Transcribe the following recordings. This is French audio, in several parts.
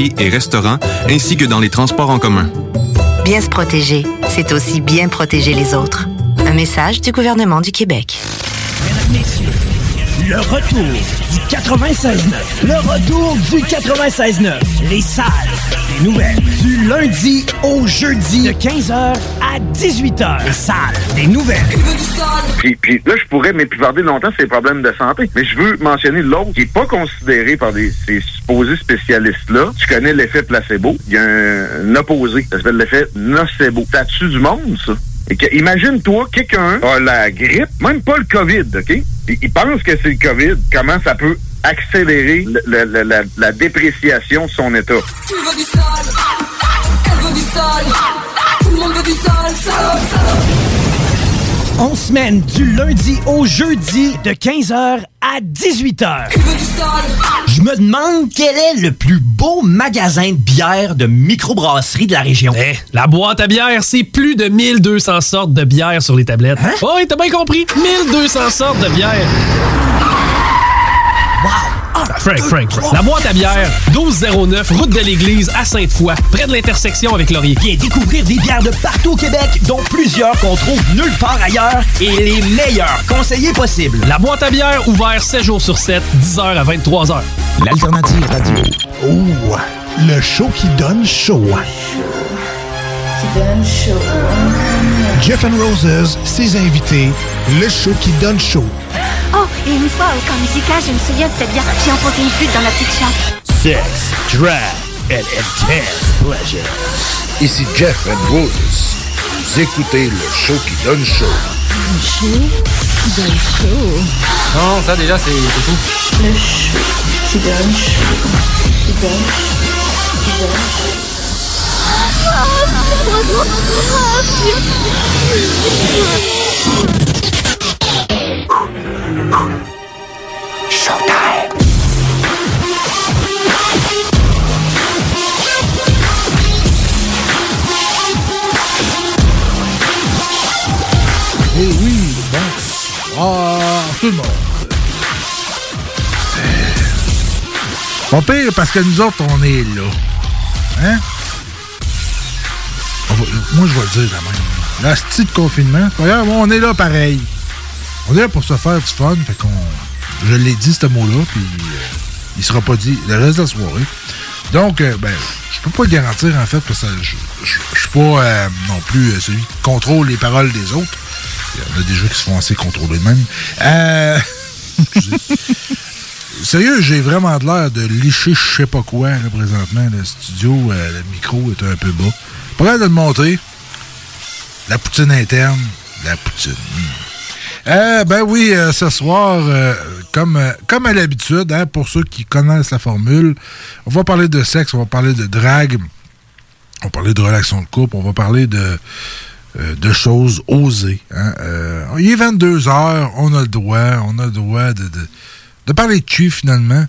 Et restaurants, ainsi que dans les transports en commun. Bien se protéger, c'est aussi bien protéger les autres. Un message du gouvernement du Québec. Le retour du 96.9. Le retour du 96.9. Les salles des nouvelles. Du lundi au jeudi de 15h à 18h. Les salles des nouvelles. Puis, puis là, je pourrais m'épivarder longtemps sur les problèmes de santé. Mais je veux mentionner l'autre qui n'est pas considéré par ces supposés spécialistes-là. Tu connais l'effet placebo. Il y a un, un opposé. Ça s'appelle l'effet nocebo. Tue du monde, ça? Imagine-toi, quelqu'un a la grippe, même pas le COVID, OK? Il pense que c'est le COVID. Comment ça peut accélérer la, dépréciation de son état? Tout le monde veut du sol, On semaine du lundi au jeudi de 15h à 18h. Je me demande quel est le plus beau magasin de bière de microbrasserie de la région. Eh, la boîte à bière, c'est plus de 1200 sortes de bière sur les tablettes. Hein? Oh, oui, t'as bien compris. 1200 sortes de bière. Frank, Frank, Frank. La boîte à bière, 1209, route de l'église à Sainte-Foy, près de l'intersection avec Laurier. Viens découvrir des bières de partout au Québec, dont plusieurs qu'on trouve nulle part ailleurs et les meilleurs conseillers possibles. La boîte à bière, ouvert 7 jours sur 7, 10h à 23h. L'alternative radio. Oh, le show qui donne chaud. Qui donne chaud. Jeff and Roses, ses invités, le show qui donne chaud. Oh, et une fois au camp musical, je me souviens, c'était bien. J'ai enfoncé une flûte dans la petite chatte. Sex, drag and intense pleasure. Ici Jeff and Roses. Vous écoutez le show qui donne chaud. Le show qui donne chaud. Non, ça déjà, c'est tout. Le show qui donne chaud. Qui donne chaud. Qui donne Showtime. Eh oui, bonsoir tout le monde. Pas pire parce que nous autres, on est là. Hein? Moi, je vais le dire de même. La de confinement, c'est on est là pareil. On est là pour se faire du fun, fait qu'on. Je l'ai dit, ce mot-là, puis euh, il sera pas dit le reste de la soirée. Donc, euh, ben, je peux pas le garantir, en fait, parce que je suis pas euh, non plus euh, celui qui contrôle les paroles des autres. Il y en a déjà qui se font assez contrôler de même. Euh. Sérieux, j'ai vraiment de l'air de licher je sais pas quoi, là, présentement. Le studio, euh, le micro est un peu bas. Pas de le monter. La poutine interne. La poutine. hmm. Euh, ben oui, euh, ce soir, euh, comme, euh, comme à l'habitude, hein, pour ceux qui connaissent la formule, on va parler de sexe, on va parler de drague, on va parler de relations de couple, on va parler de, de choses osées. hein. Il est 22 heures, on a le droit, on a le droit de, de, de parler de cul finalement.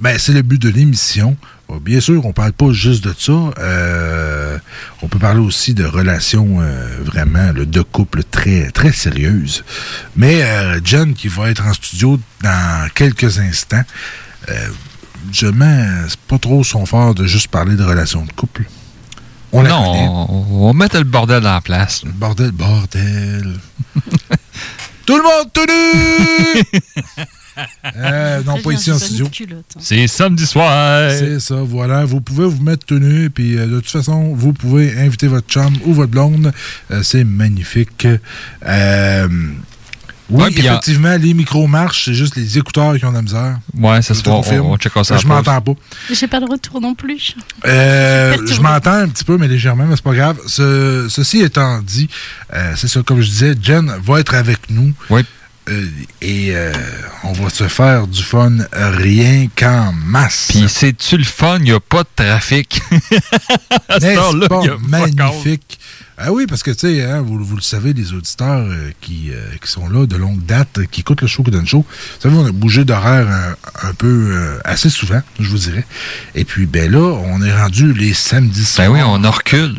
Ben, c'est le but de l'émission. Bien sûr, on parle pas juste de ça. Euh, on peut parler aussi de relations euh, vraiment de couple très très sérieuses. Mais euh, Jen, qui va être en studio dans quelques instants, euh, justement, c'est pas trop son fort de juste parler de relations de couple. On non, on, on met le bordel en place. là. Bordel, bordel. Tout le monde tout nu! Euh, non, pas ici en studio. C'est samedi soir. C'est ça, voilà. Vous pouvez vous mettre tenue, puis euh, de toute façon, vous pouvez inviter votre chum ou votre blonde. Euh, c'est magnifique. Euh, oui, Ouais, effectivement, les micros marchent, c'est juste les écouteurs qui ont de la misère. Ouais, ça se voit. On, on checkera ça. Je m'entends pas. J'ai pas de retour non plus. Euh, Je m'entends un petit peu, mais légèrement, mais c'est pas grave. Ce- ceci étant dit, euh, c'est ça, comme je disais, Jen va être avec nous. Oui. Euh, et euh, on va se faire du fun rien qu'en masse. Puis c'est-tu le fun? Il n'y a pas de trafic. N'est-ce heure-là, pas y a magnifique? Ah oui, parce que, tu sais, hein, vous, vous le savez, les auditeurs euh, qui, euh, qui sont là de longue date, qui écoutent le show Coudon Show, vous savez, on a bougé d'horaire un, un peu assez souvent, je vous dirais. Et puis, ben là, on est rendu les samedis soirs. Ben oui, on recule.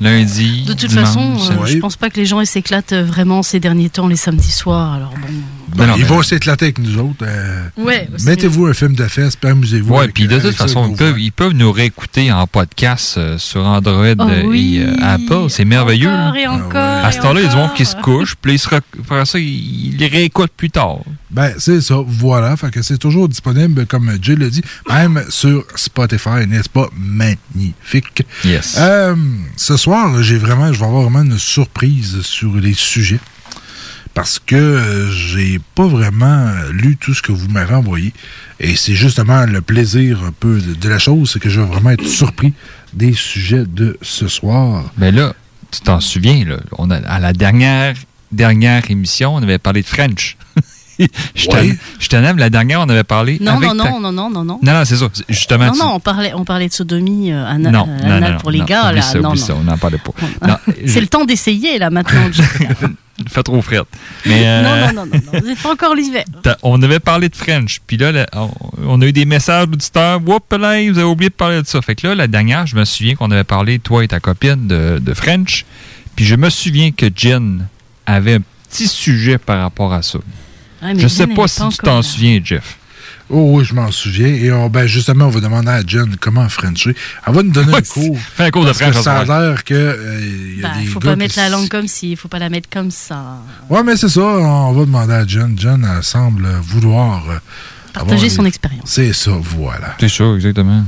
Lundi. De toute dimanche. façon, euh, je pense pas que les gens ils s'éclatent euh, vraiment ces derniers temps les samedis soirs. Alors bon. Ben, ils vont s'éclater avec nous autres. euh, Ouais, Mettez-vous un film de fesse, puis amusez-vous. Avec- puis de avec toute façon, ils peuvent, ils peuvent nous réécouter en podcast euh, sur Android Oh euh, oui, et euh, Apple. C'est merveilleux. Encore là. et encore À ce temps-là, il y a du monde encore. qui se couche, puis ils après ça, ils ils les réécoutent plus tard. Ben, c'est ça, voilà. Fait que c'est toujours disponible, comme Jay l'a dit, même sur Spotify, n'est-ce pas? Magnifique. Yes. Euh, ce soir, j'ai vraiment, je vais avoir vraiment une surprise sur les sujets. Parce que euh, j'ai pas vraiment lu tout ce que vous m'avez envoyé. Et c'est justement le plaisir un peu de, de la chose, c'est que je vais vraiment être surpris des sujets de ce soir. Mais là, tu t'en souviens, là, on a, à la dernière, dernière émission, on avait parlé de French. je t'en- aime, la dernière, on avait parlé. Non, avec non, ta- non, non, non, non, non. Non, non, c'est ça. Justement, Non, tu- non, on parlait, on parlait de sodomie euh, non, euh, non, anal non, pour les gars. oublie là. ça, non, oublie non. ça, on n'en parlait pas. Non, C'est le temps d'essayer là maintenant. Fait trop frette. Mais, euh, Non, non, non, non, non. C'est pas encore l'hiver. on avait parlé de French, puis là, on a eu des messages d'auditeurs. Whoop, là, vous avez oublié de parler de ça. Fait que là, la dernière, je me souviens qu'on avait parlé, toi et ta copine, de, de French. Puis je me souviens que Jen avait un petit sujet par rapport à ça. Ouais, mais je Jen, sais pas si tu t'en là. souviens, Jeff. Oh oui, je m'en souviens. Et on- ben, justement, on va demander à Jen comment Frencher. Elle va nous donner un cours. Fais un cours de Parce que French, Ça a l'air que euh, il y a Bah, des faut gars pas mettre la langue comme si, faut pas la mettre comme ça. Ouais, mais c'est ça. On va demander à Jen. Jen, elle semble vouloir euh, Partager avoir son les- expérience. C'est ça, voilà. C'est ça, exactement.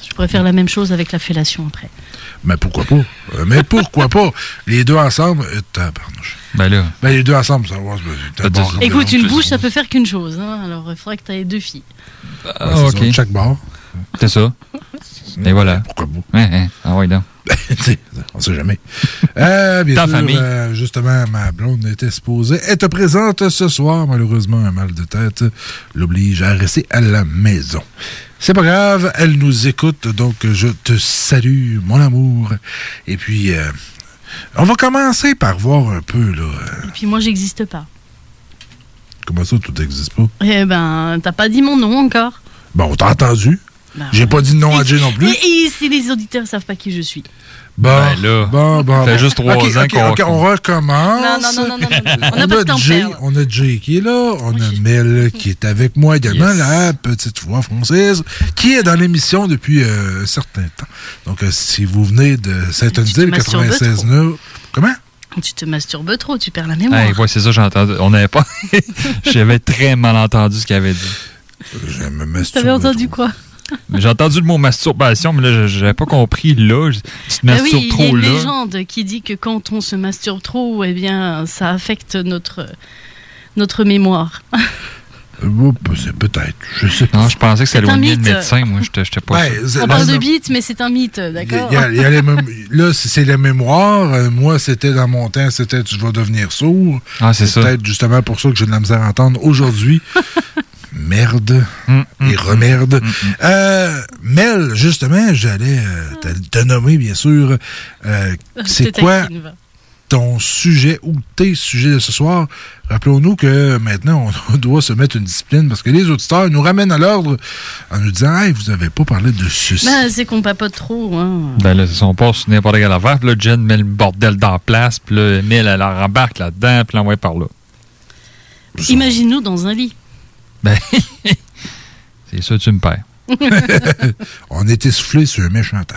Je pourrais faire la même chose avec la fellation après. Mais pourquoi pas? Euh, mais pourquoi pas? Les deux ensemble, euh. Ben là. Ben, les deux ensemble, ça va. bon Écoute, une bouche, ça peut faire qu'une chose. hein. Alors, il faudrait que tu aies deux filles. Ouais, Ah, c'est ok. ça, chaque bar. C'est ça. Et voilà. Pourquoi pas? Ouais, ouais. Ah ouais, donc. On sait jamais. Euh, bien Ta sûr, famille. euh, justement, ma blonde était supposée être présente ce soir. Malheureusement, un mal de tête l'oblige à rester à la maison. C'est pas grave, elle nous écoute, donc je te salue, mon amour. Et puis, euh, on va commencer par voir un peu, là. euh, Et puis moi, j'existe pas. comment ça, tout n'existe pas? Eh ben, t'as pas dit mon nom encore. Bon, t'as entendu? Bah, J'ai pas dit de nom à Jay non plus. Et, et si les auditeurs savent pas qui je suis. Bon, Ben là, bon, bon. ça fait bon. juste trois ans qu'on- ok, on recommence. Non, non, non, non, non, non, non. On On n'a pas de temps a, Jay, on a Jay qui est là, on a Mel qui est avec moi également, Yes. la petite voix française, qui est dans l'émission depuis euh, un certain temps. Donc, euh, si vous venez de masturbes 96 trop. 9 Comment? Tu te masturbes trop, tu perds la mémoire. Hey, ouais, c'est ça, j'ai entendu. On n'avait pas. J'avais très mal entendu ce qu'il avait dit. Je me T'avais entendu quoi? J'ai entendu le mot masturbation, mais là, je- j'avais pas compris là. Je- Tu te Ah masturbes oui, il y a trop une là. légende qui dit que quand on se masturbe trop, eh bien, ça affecte notre, notre mémoire. Euh, oups, C'est peut-être, je sais pas. Non, je pensais que ça éloignait le mythe. médecin. Moi, j'étais j'étais pas Ben, On ben, parle de bite, mais c'est un mythe, d'accord? là, c'est c'est la mémoire. Euh, moi, c'était dans mon temps, c'était tu vas devenir sourd. Ah, c'est ça. peut-être justement pour ça que j'ai de la misère à entendre aujourd'hui. Merde Hum, hum, et remerde. hum, hum. Euh, Mel, justement, j'allais euh, te, te nommer, bien sûr. Euh, c'est quoi ton sujet ou tes sujets de ce soir? Rappelons-nous que maintenant, on doit se mettre une discipline parce que les auditeurs nous ramènent à l'ordre en nous disant Hey, vous n'avez pas parlé de ceci. Ben, c'est qu'on papote trop. Hein. Ben là, on passe sur n'importe quelle affaire. Puis là, Jen met le bordel dans la place. Puis là, Emile, elle en rembarque là-dedans. Puis l'envoie par là. Imagine-nous dans un lit. Ben, c'est ça, tu me perds. on est essoufflé sur un méchant temps.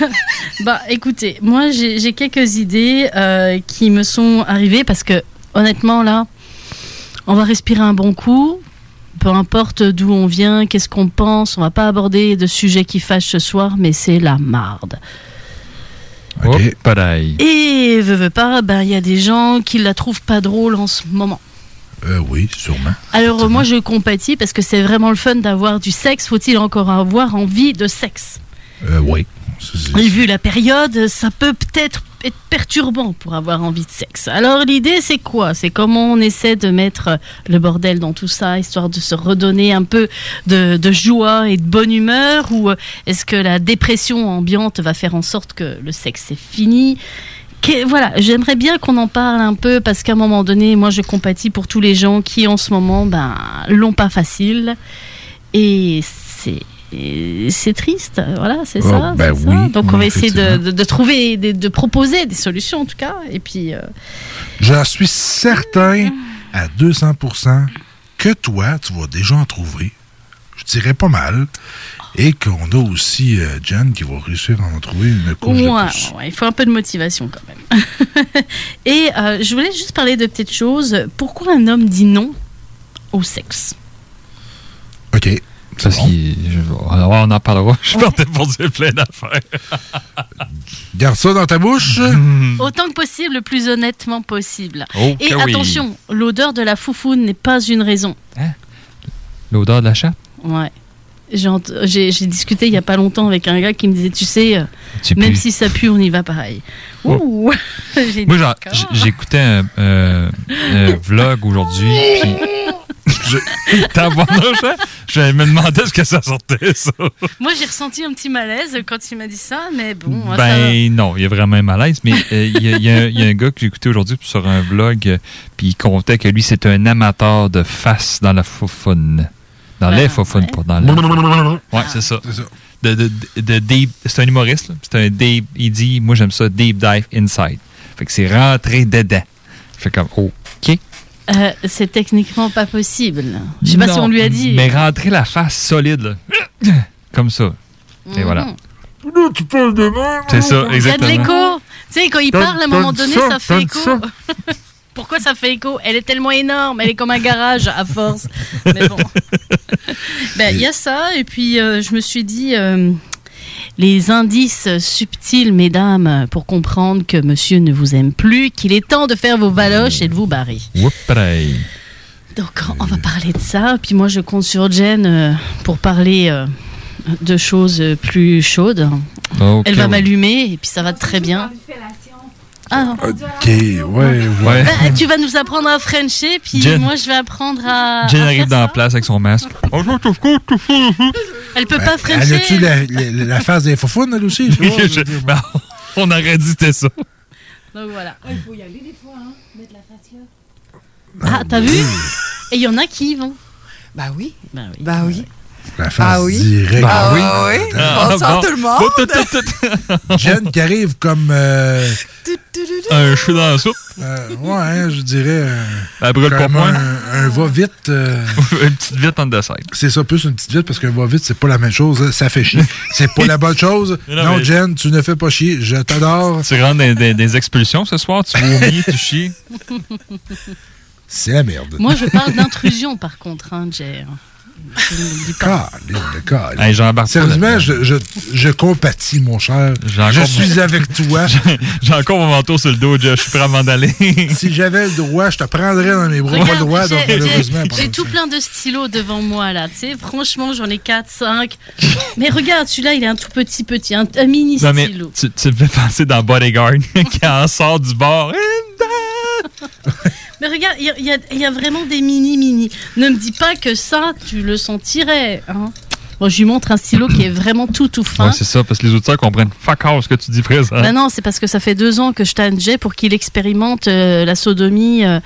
Bah, écoutez, moi, j'ai quelques idées euh, qui me sont arrivées parce que, honnêtement, là, On va respirer un bon coup. Peu importe d'où on vient, qu'est-ce qu'on pense, on va pas aborder de sujets qui fâchent ce soir, mais c'est la marde. Ok. pareil. Et veux, veux pas, ben il y a des gens qui la trouvent pas drôle en ce moment. Euh, oui, sûrement. Alors moi je compatis parce que c'est vraiment le fun d'avoir du sexe. Faut-il encore avoir envie de sexe? Euh, oui. Et vu la période, ça peut peut-être être perturbant pour avoir envie de sexe. Alors l'idée c'est quoi? C'est comment on essaie de mettre le bordel dans tout ça, histoire de se redonner un peu de, de joie et de bonne humeur? Ou euh, est-ce que la dépression ambiante va faire en sorte que le sexe est fini? Que- voilà, j'aimerais bien qu'on en parle un peu parce qu'à un moment donné, moi je compatis pour tous les gens qui en ce moment ben, l'ont pas facile. Et c'est. c'est triste, voilà, c'est Oh, ça. ben ça. oui, Donc on va essayer de- de trouver, de, de proposer des solutions en tout cas. Et puis, euh, J'en suis certain à 200 que toi, tu vas déjà en trouver. Je dirais pas mal. Et qu'on a aussi euh, Jen qui va réussir à en trouver une couche de ouais, plus. ouais, il faut un peu de motivation quand même. et euh, je voulais juste parler de petites choses. Pourquoi un homme dit non au sexe? OK. Parce qu'il- je- on on en parlera. Je partais pour dire plein d'affaires. Garde ça dans ta bouche. Autant que possible, le plus honnêtement possible. Oh, et oui. attention, l'odeur de la foufoune n'est pas une raison. L'odeur de la chatte? Ouais. J'ai discuté il y a pas longtemps avec un gars qui me disait, tu sais, euh, Tu même si ça pue, on y va pareil. Oh. Moi, j'écoutais un, euh, un vlog aujourd'hui, puis... Je... Je me demandais ce que ça sortait, ça. Moi, j'ai ressenti un petit malaise quand il m'a dit ça, mais bon, ça. Ben non, il y a vraiment un malaise, mais euh, y, y il y a un gars que j'ai écouté aujourd'hui sur un vlog, euh, puis il comptait que lui, c'est un amateur de face dans la foufoune. Dans les foufounes, pas dans la... Ouais, c'est ça. De, de, de- de deep- c'est un humoriste, là. c'est un deep, il dit, moi j'aime ça, deep dive inside. Fait que c'est rentré dedans. Fait comme, OK. Euh, c'est techniquement pas possible. Je sais pas si on lui a dit. Mais rentrer la face solide, là. Comme ça. Et voilà. tu parles de. C'est ça, Il y a de exactement. l'écho. Tu sais, quand il parle, à un moment donné, ça, ça, fait écho. Pourquoi ça fait écho? Elle est tellement énorme, elle est comme un garage à force. Mais bon. Ben, il y a ça, et puis euh, je me suis dit. euh, les indices subtils, mesdames, pour comprendre que monsieur ne vous aime plus, qu'il est temps de faire vos valoches et de vous barrer. Donc, on va parler de ça. Puis moi, je compte sur Jen euh, pour parler de choses plus chaudes. Elle va m'allumer et puis ça va très bien. Ah. OK, ouais, ouais. Ouais. Bah, tu vas nous apprendre à Frencher, puis Jen- moi, je vais apprendre à. Jen à arrive faire dans la place avec son masque. Elle peut pas Elle Frencher. a-tu la, la, la face des foufounes, elle aussi? vois, je. Ben, on aurait dit que c'était ça. Donc voilà. Il faut y aller des fois, hein. Mettre la face là. Ah, t'as vu Et il y en a qui y vont. Bah oui. Bah oui. Bah oui. La face Ah oui. directe. Ah oui. Ah oui. Bonsoir tout le monde. Jen qui arrive comme... euh, Un cheveu dans la soupe. ouais, je dirais... Un, un va-vite. Une petite vite en dessert. c'est ça, plus une petite vite, parce qu'un va-vite, c'est pas la même chose. Ça fait chier. c'est pas la bonne chose. Non, Jen, tu ne fais pas chier. Je t'adore. Tu rentres des, des- expulsions ce soir, tu vomis, tu chies. C'est la merde. Moi, je parle d'intrusion, par contre, hein. Hey, Sérieusement, je, je, je compatis, mon cher. Je suis avec toi. J'ai encore mon manteau sur le dos. Je suis prêt avant d'aller. si j'avais le droit, je te prendrais dans mes bras. Pas le Regarde, droit, donc j'ai- malheureusement. tout plein de stylos devant moi là, tu sais. Franchement, j'en ai 4, 5. Mais regarde, celui-là, il est un tout petit, petit, un, un mini Non, mais stylo. tu, tu me fais penser dans Bodyguard qui en sort du bar. Mais regarde, il y, a- vraiment des mini, mini. Ne me dis pas que ça, tu le sentirais. Hein. Bon, je lui montre un stylo qui est vraiment tout, tout fin. Ouais, c'est ça, parce que les auditeurs comprennent fuck all ce que tu dis présent. Ben non, c'est parce que ça fait deux ans que je tanne Jay pour qu'il expérimente euh, la sodomie euh,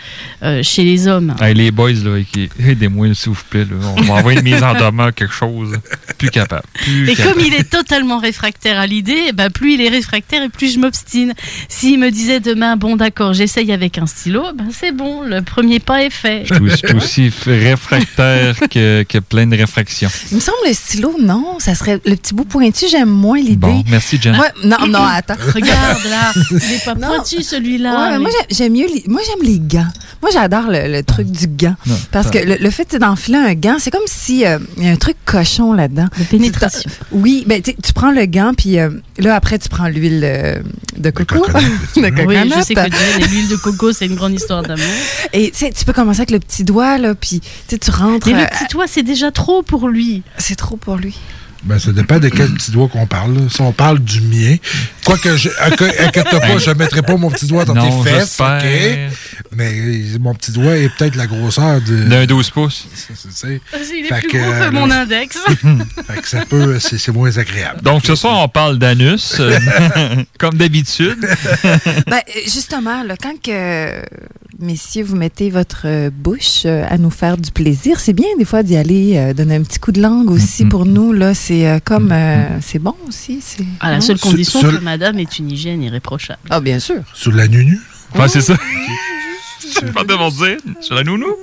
euh, chez les hommes. Hey, les boys, là, qui... aidez-moi, s'il vous plaît. Là. On va envoyer une mise en demeure, quelque chose. plus capable. Plus Et capable. comme il est totalement réfractaire à l'idée, bah plus il est réfractaire et plus je m'obstine. S'il me disait demain, bon d'accord, j'essaye avec un stylo, ben c'est bon, le premier pas est fait. Je suis- aussi réfractaire que, que plein de réfractions. Il me semble le stylo, non. Ça serait le petit bout pointu, j'aime moins l'idée. Bon, merci, Jen. Non, non, attends. Regarde là, il est pas pointu celui-là. Ouais, moi, j'ai- j'aime mieux les, moi j'aime les gants. Moi j'adore le, le truc du gant Non, parce que le, le fait d'enfiler un gant, c'est comme si euh, y a un truc cochon là-dedans. De pénétration. Oui, ben tu prends le gant puis euh, là après tu prends l'huile euh, de coco, de Oui, je sais que l'huile de coco, c'est une grande histoire d'amour. Et tu peux commencer avec le petit doigt là puis tu rentres. Mais le petit doigt, c'est déjà trop pour lui. c'est trop pour lui. Ben, ça dépend de quel petit doigt qu'on parle. là. Si on parle du mien, quoique, je, inqui- inquiète-toi pas, je ne mettrai pas mon petit doigt dans Non, tes fesses? Mais mon petit doigt est peut-être la grosseur de... D'un 12 pouces. C'est- Fait plus que, gros que euh, mon index. fait que ça peut, c'est c'est moins agréable. Donc, ce soir, on parle d'anus, euh, comme d'habitude. Ben, justement, là, quand que, messieurs, vous mettez votre bouche euh, à nous faire du plaisir, c'est bien des fois d'y aller euh, donner un petit coup de langue aussi pour nous. Là, c'est euh, comme, euh, c'est bon aussi. c'est- À la non? seule condition que madame ait une hygiène irréprochable. Ah, bien sûr. Sur la nunu? Enfin, c'est ça. Je pas de dire. Sur la nounou?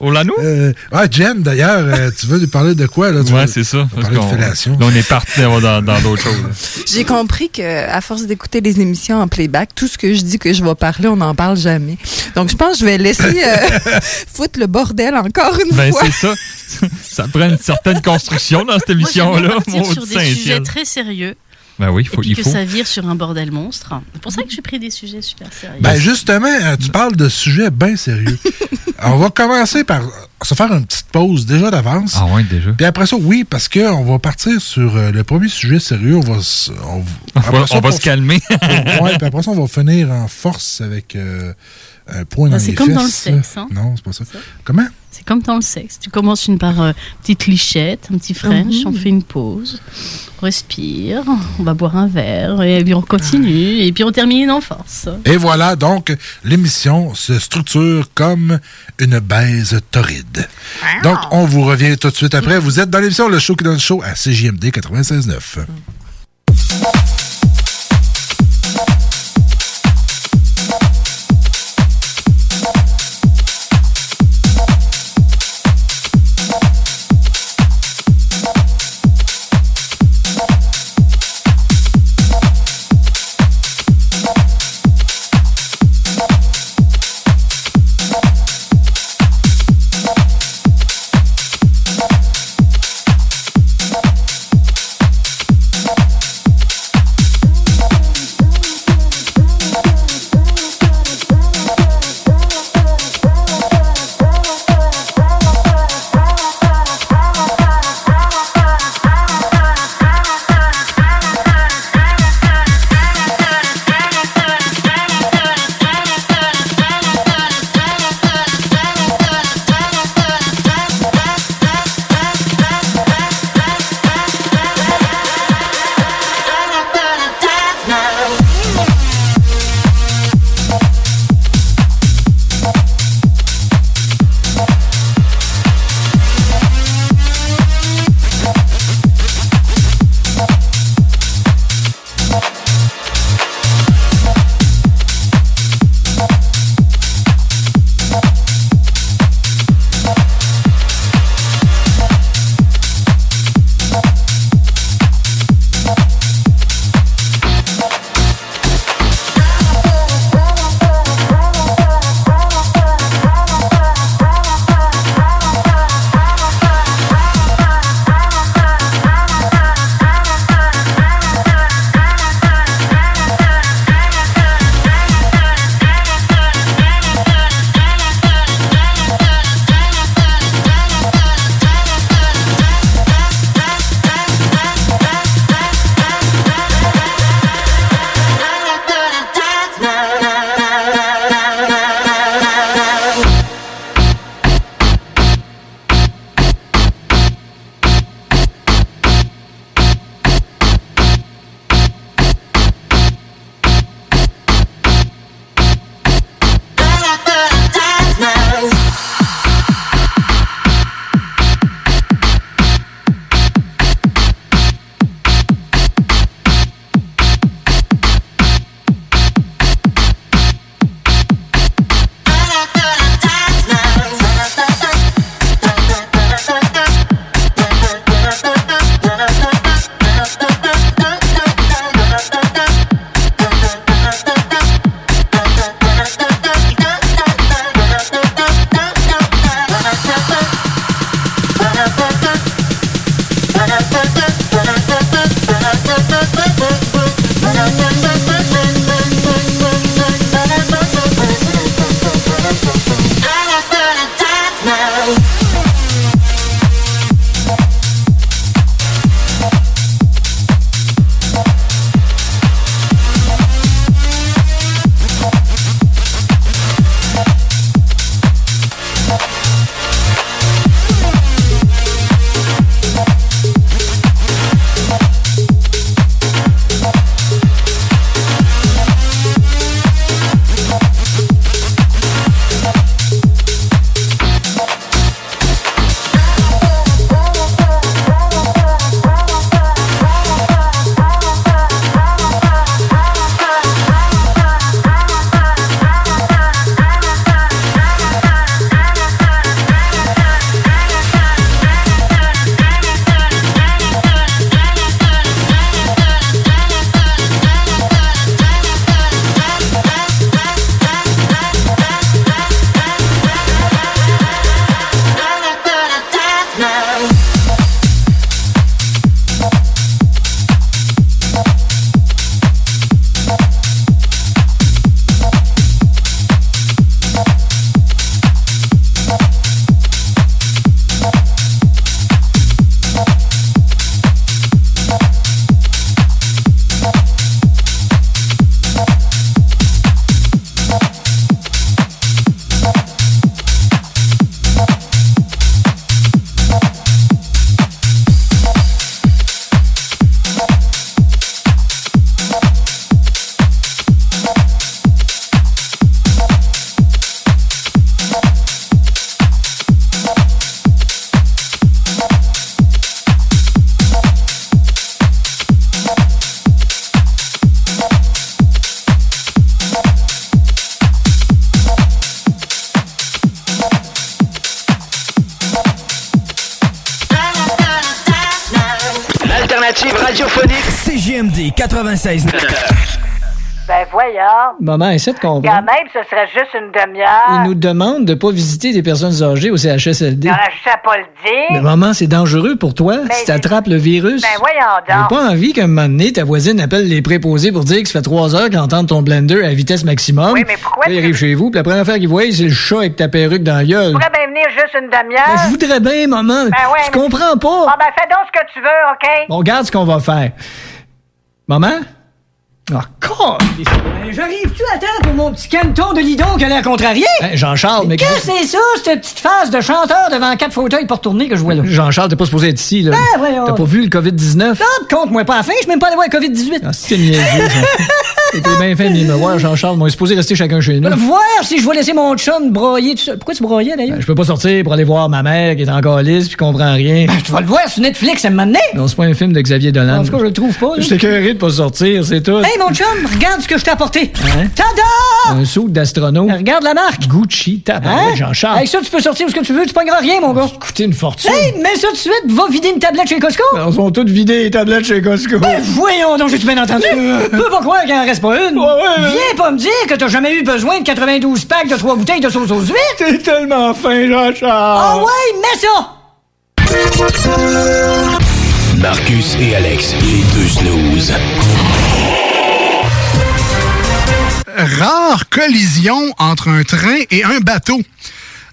Au lanou? Euh, ah, Jen, d'ailleurs, euh, tu veux nous parler de quoi? Là? Tu Ouais, c'est ça. on va Parce parler de qu'on- fellation. Là, on est parti dans d'autres choses. J'ai compris que à force d'écouter les émissions en playback, tout ce que je dis que je vais parler, on n'en parle jamais. Donc, je pense que je vais laisser euh, foutre le bordel encore une Ben, fois. c'est ça. Ça prend une certaine construction dans cette Moi, émission-là. partir Mon sur des sujets très sérieux. Ben oui, il faut. et puis Il que faut. ça vire sur un bordel monstre. C'est pour ça que j'ai pris des sujets super sérieux. Ben justement, euh, tu parles de sujets bien sérieux. on va commencer par se faire une petite pause déjà d'avance. Ah ouais, déjà. Puis après ça, oui, parce qu'on va partir sur euh, le premier sujet sérieux. On va, se- on, va, ça, on va pour- se calmer. ouais, puis après ça, on va finir en force avec euh, un point dans Ben, c'est les comme dans le sexe, hein. Non, c'est pas ça. Comment? C'est comme dans le sexe. Tu commences une par euh, petite lichette, un petit French, Mhm. on fait une pause, on respire, on va boire un verre, et puis on continue, et puis on termine en force. Et voilà, donc, l'émission se structure comme une baise torride. Donc, on vous revient tout de suite après. Vous êtes dans l'émission Le Show qui donne chaud à CJMD 96.9. L'alternative 96. Ben voyons. Maman, essaie de comprendre. Quand même, ce serait juste une demi-heure. Il nous demande de pas visiter des personnes âgées au CHSLD. Non, je sais pas le dire. Mais maman, c'est dangereux pour toi Mais si t'attrapes le virus. Ben voyons J'ai donc. pas envie qu'à un moment donné, ta voisine appelle les préposés pour dire que ça fait trois heures qu'elle entend ton blender à vitesse maximum. Oui, mais pourquoi Là, il tu- arrive chez vous, puis la première affaire qu'il voit, c'est le chat avec ta perruque dans la gueule. Tu pourrais bien venir juste une demi-heure? Ben, je voudrais bien, maman. Ben ouais, tu mais- comprends pas. Ah ben fais donc ce que tu veux, OK? Bon, regarde ce qu'on va faire. Maman? Ah, con! J'arrive-tu à temps pour mon petit canton de lidon qui a contrarié? Hey, Jean-Charles, mais... Qu'est-ce que c'est ça, cette petite phase de chanteur devant quatre fauteuils pour tourner que je vois là? Jean-Charles, t'es pas supposé être ici, là. Ben, voyons. T'as pas vu le COVID-19? Non, compte-moi pas à la fin, je même pas allé voir le COVID-18. Ah, c'est niaiseux, T'es bien fait de me voir, Jean-Charles. On est supposé rester chacun chez nous. Va Voir si je vais laisser mon chum broyer tout seul. Pourquoi tu broyais d'ailleurs? Ben, je peux pas sortir pour aller voir ma mère qui est encore lisse puis comprend rien. Tu vas le voir sur Netflix à donné. Non, c'est pas un film de Xavier Dolan. En tout cas, je le trouve pas. J'étais curé de pas sortir, c'est tout. Hey mon chum, regarde ce que je t'ai apporté. Hein? Tada! Un saut d'astronaute. Regarde la marque. Gucci, tabarouette, Hein? Jean-Charles. Avec ça, tu peux sortir où ce que tu veux, tu pogneras rien, mon gars. Coûter une fortune. Hey, mets ça tout de suite, va vider une tablette chez Costco. Ils sont toutes vidées les tablettes chez Costco. Ben voyons donc, j'ai-tu bien entendu? Peux pas croire qu'il en reste pas une. Ouais, ouais, ouais. Viens pas me dire que t'as jamais eu besoin de 92 packs de 3 bouteilles de sauce aux huîtres. T'es tellement fin, Jean-Charles. Ah ouais, mets ça! Marcus et Alex, les deux snooze. Rare collision entre un train et un bateau.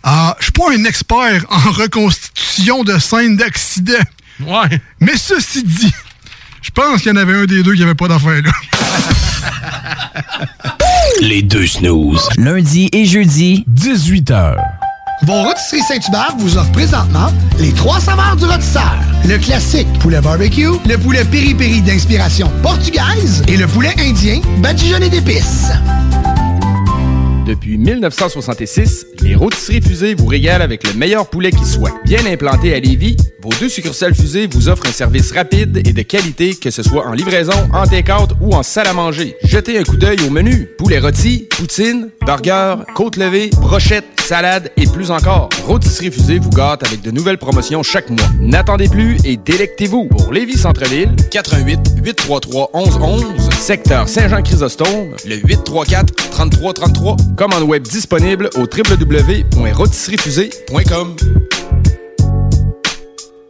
Ah, je suis pas un expert en reconstitution de scènes d'accident. Ouais. Mais ceci dit, je pense qu'il y en avait un des deux qui avait pas d'affaire là. Les deux snooze. Lundi et jeudi, 18h. Vos rôtisseries Saint-Hubert vous offre présentement les trois saveurs du rôtisseur. Le classique poulet barbecue, le poulet piri-piri d'inspiration portugaise et le poulet indien badigeonné d'épices. Depuis 1966, les rôtisseries fusées vous régalent avec le meilleur poulet qui soit. Bien implanté à Lévis, vos deux succursales fusées vous offrent un service rapide et de qualité, que ce soit en livraison, en take-out ou en salle à manger. Jetez un coup d'œil au menu. Poulet rôti, poutine, burger, côte levée, brochette, salade et plus encore. Rôtisserie fusée vous gâte avec de nouvelles promotions chaque mois. N'attendez plus et délectez-vous. Pour Lévis Centre-Ville, 88 833 1111, secteur Saint-Jean-Chrysostome, le 834 3333. Commande web disponible au www.rôtisseriefusée.com.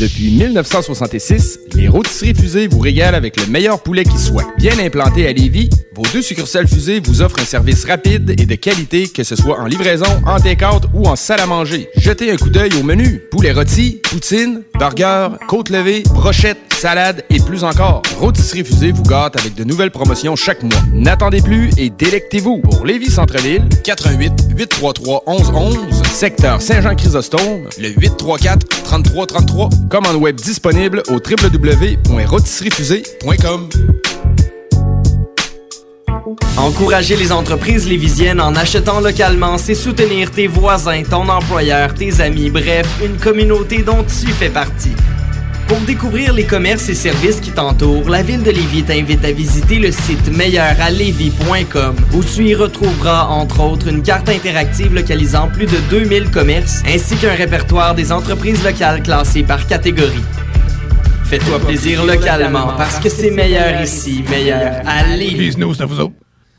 Depuis 1966, les rôtisseries fusées vous régalent avec le meilleur poulet qui soit. Bien implanté à Lévis, vos deux succursales fusées vous offrent un service rapide et de qualité, que ce soit en livraison, en take-out ou en salle à manger. Jetez un coup d'œil au menu. Poulet rôti, poutine, burger, côte levée, brochette, salade et plus encore. Rôtisserie Fusée vous gâte avec de nouvelles promotions chaque mois. N'attendez plus et délectez-vous. Pour Lévis Centre-Ville, 88 833 1111, secteur Saint-Jean-Chrysostome, le 834 3333. Commande web disponible au www.rôtisseriefusée.com. Encourager les entreprises lévisiennes en achetant localement, c'est soutenir tes voisins, ton employeur, tes amis, bref, une communauté dont tu fais partie. Pour découvrir les commerces et services qui t'entourent, la ville de Lévis t'invite à visiter le site meilleuralevis.com où tu y retrouveras entre autres une carte interactive localisant plus de 2000 commerces ainsi qu'un répertoire des entreprises locales classées par catégorie. Fais-toi plaisir localement parce que c'est meilleur ici, meilleur à Lévis.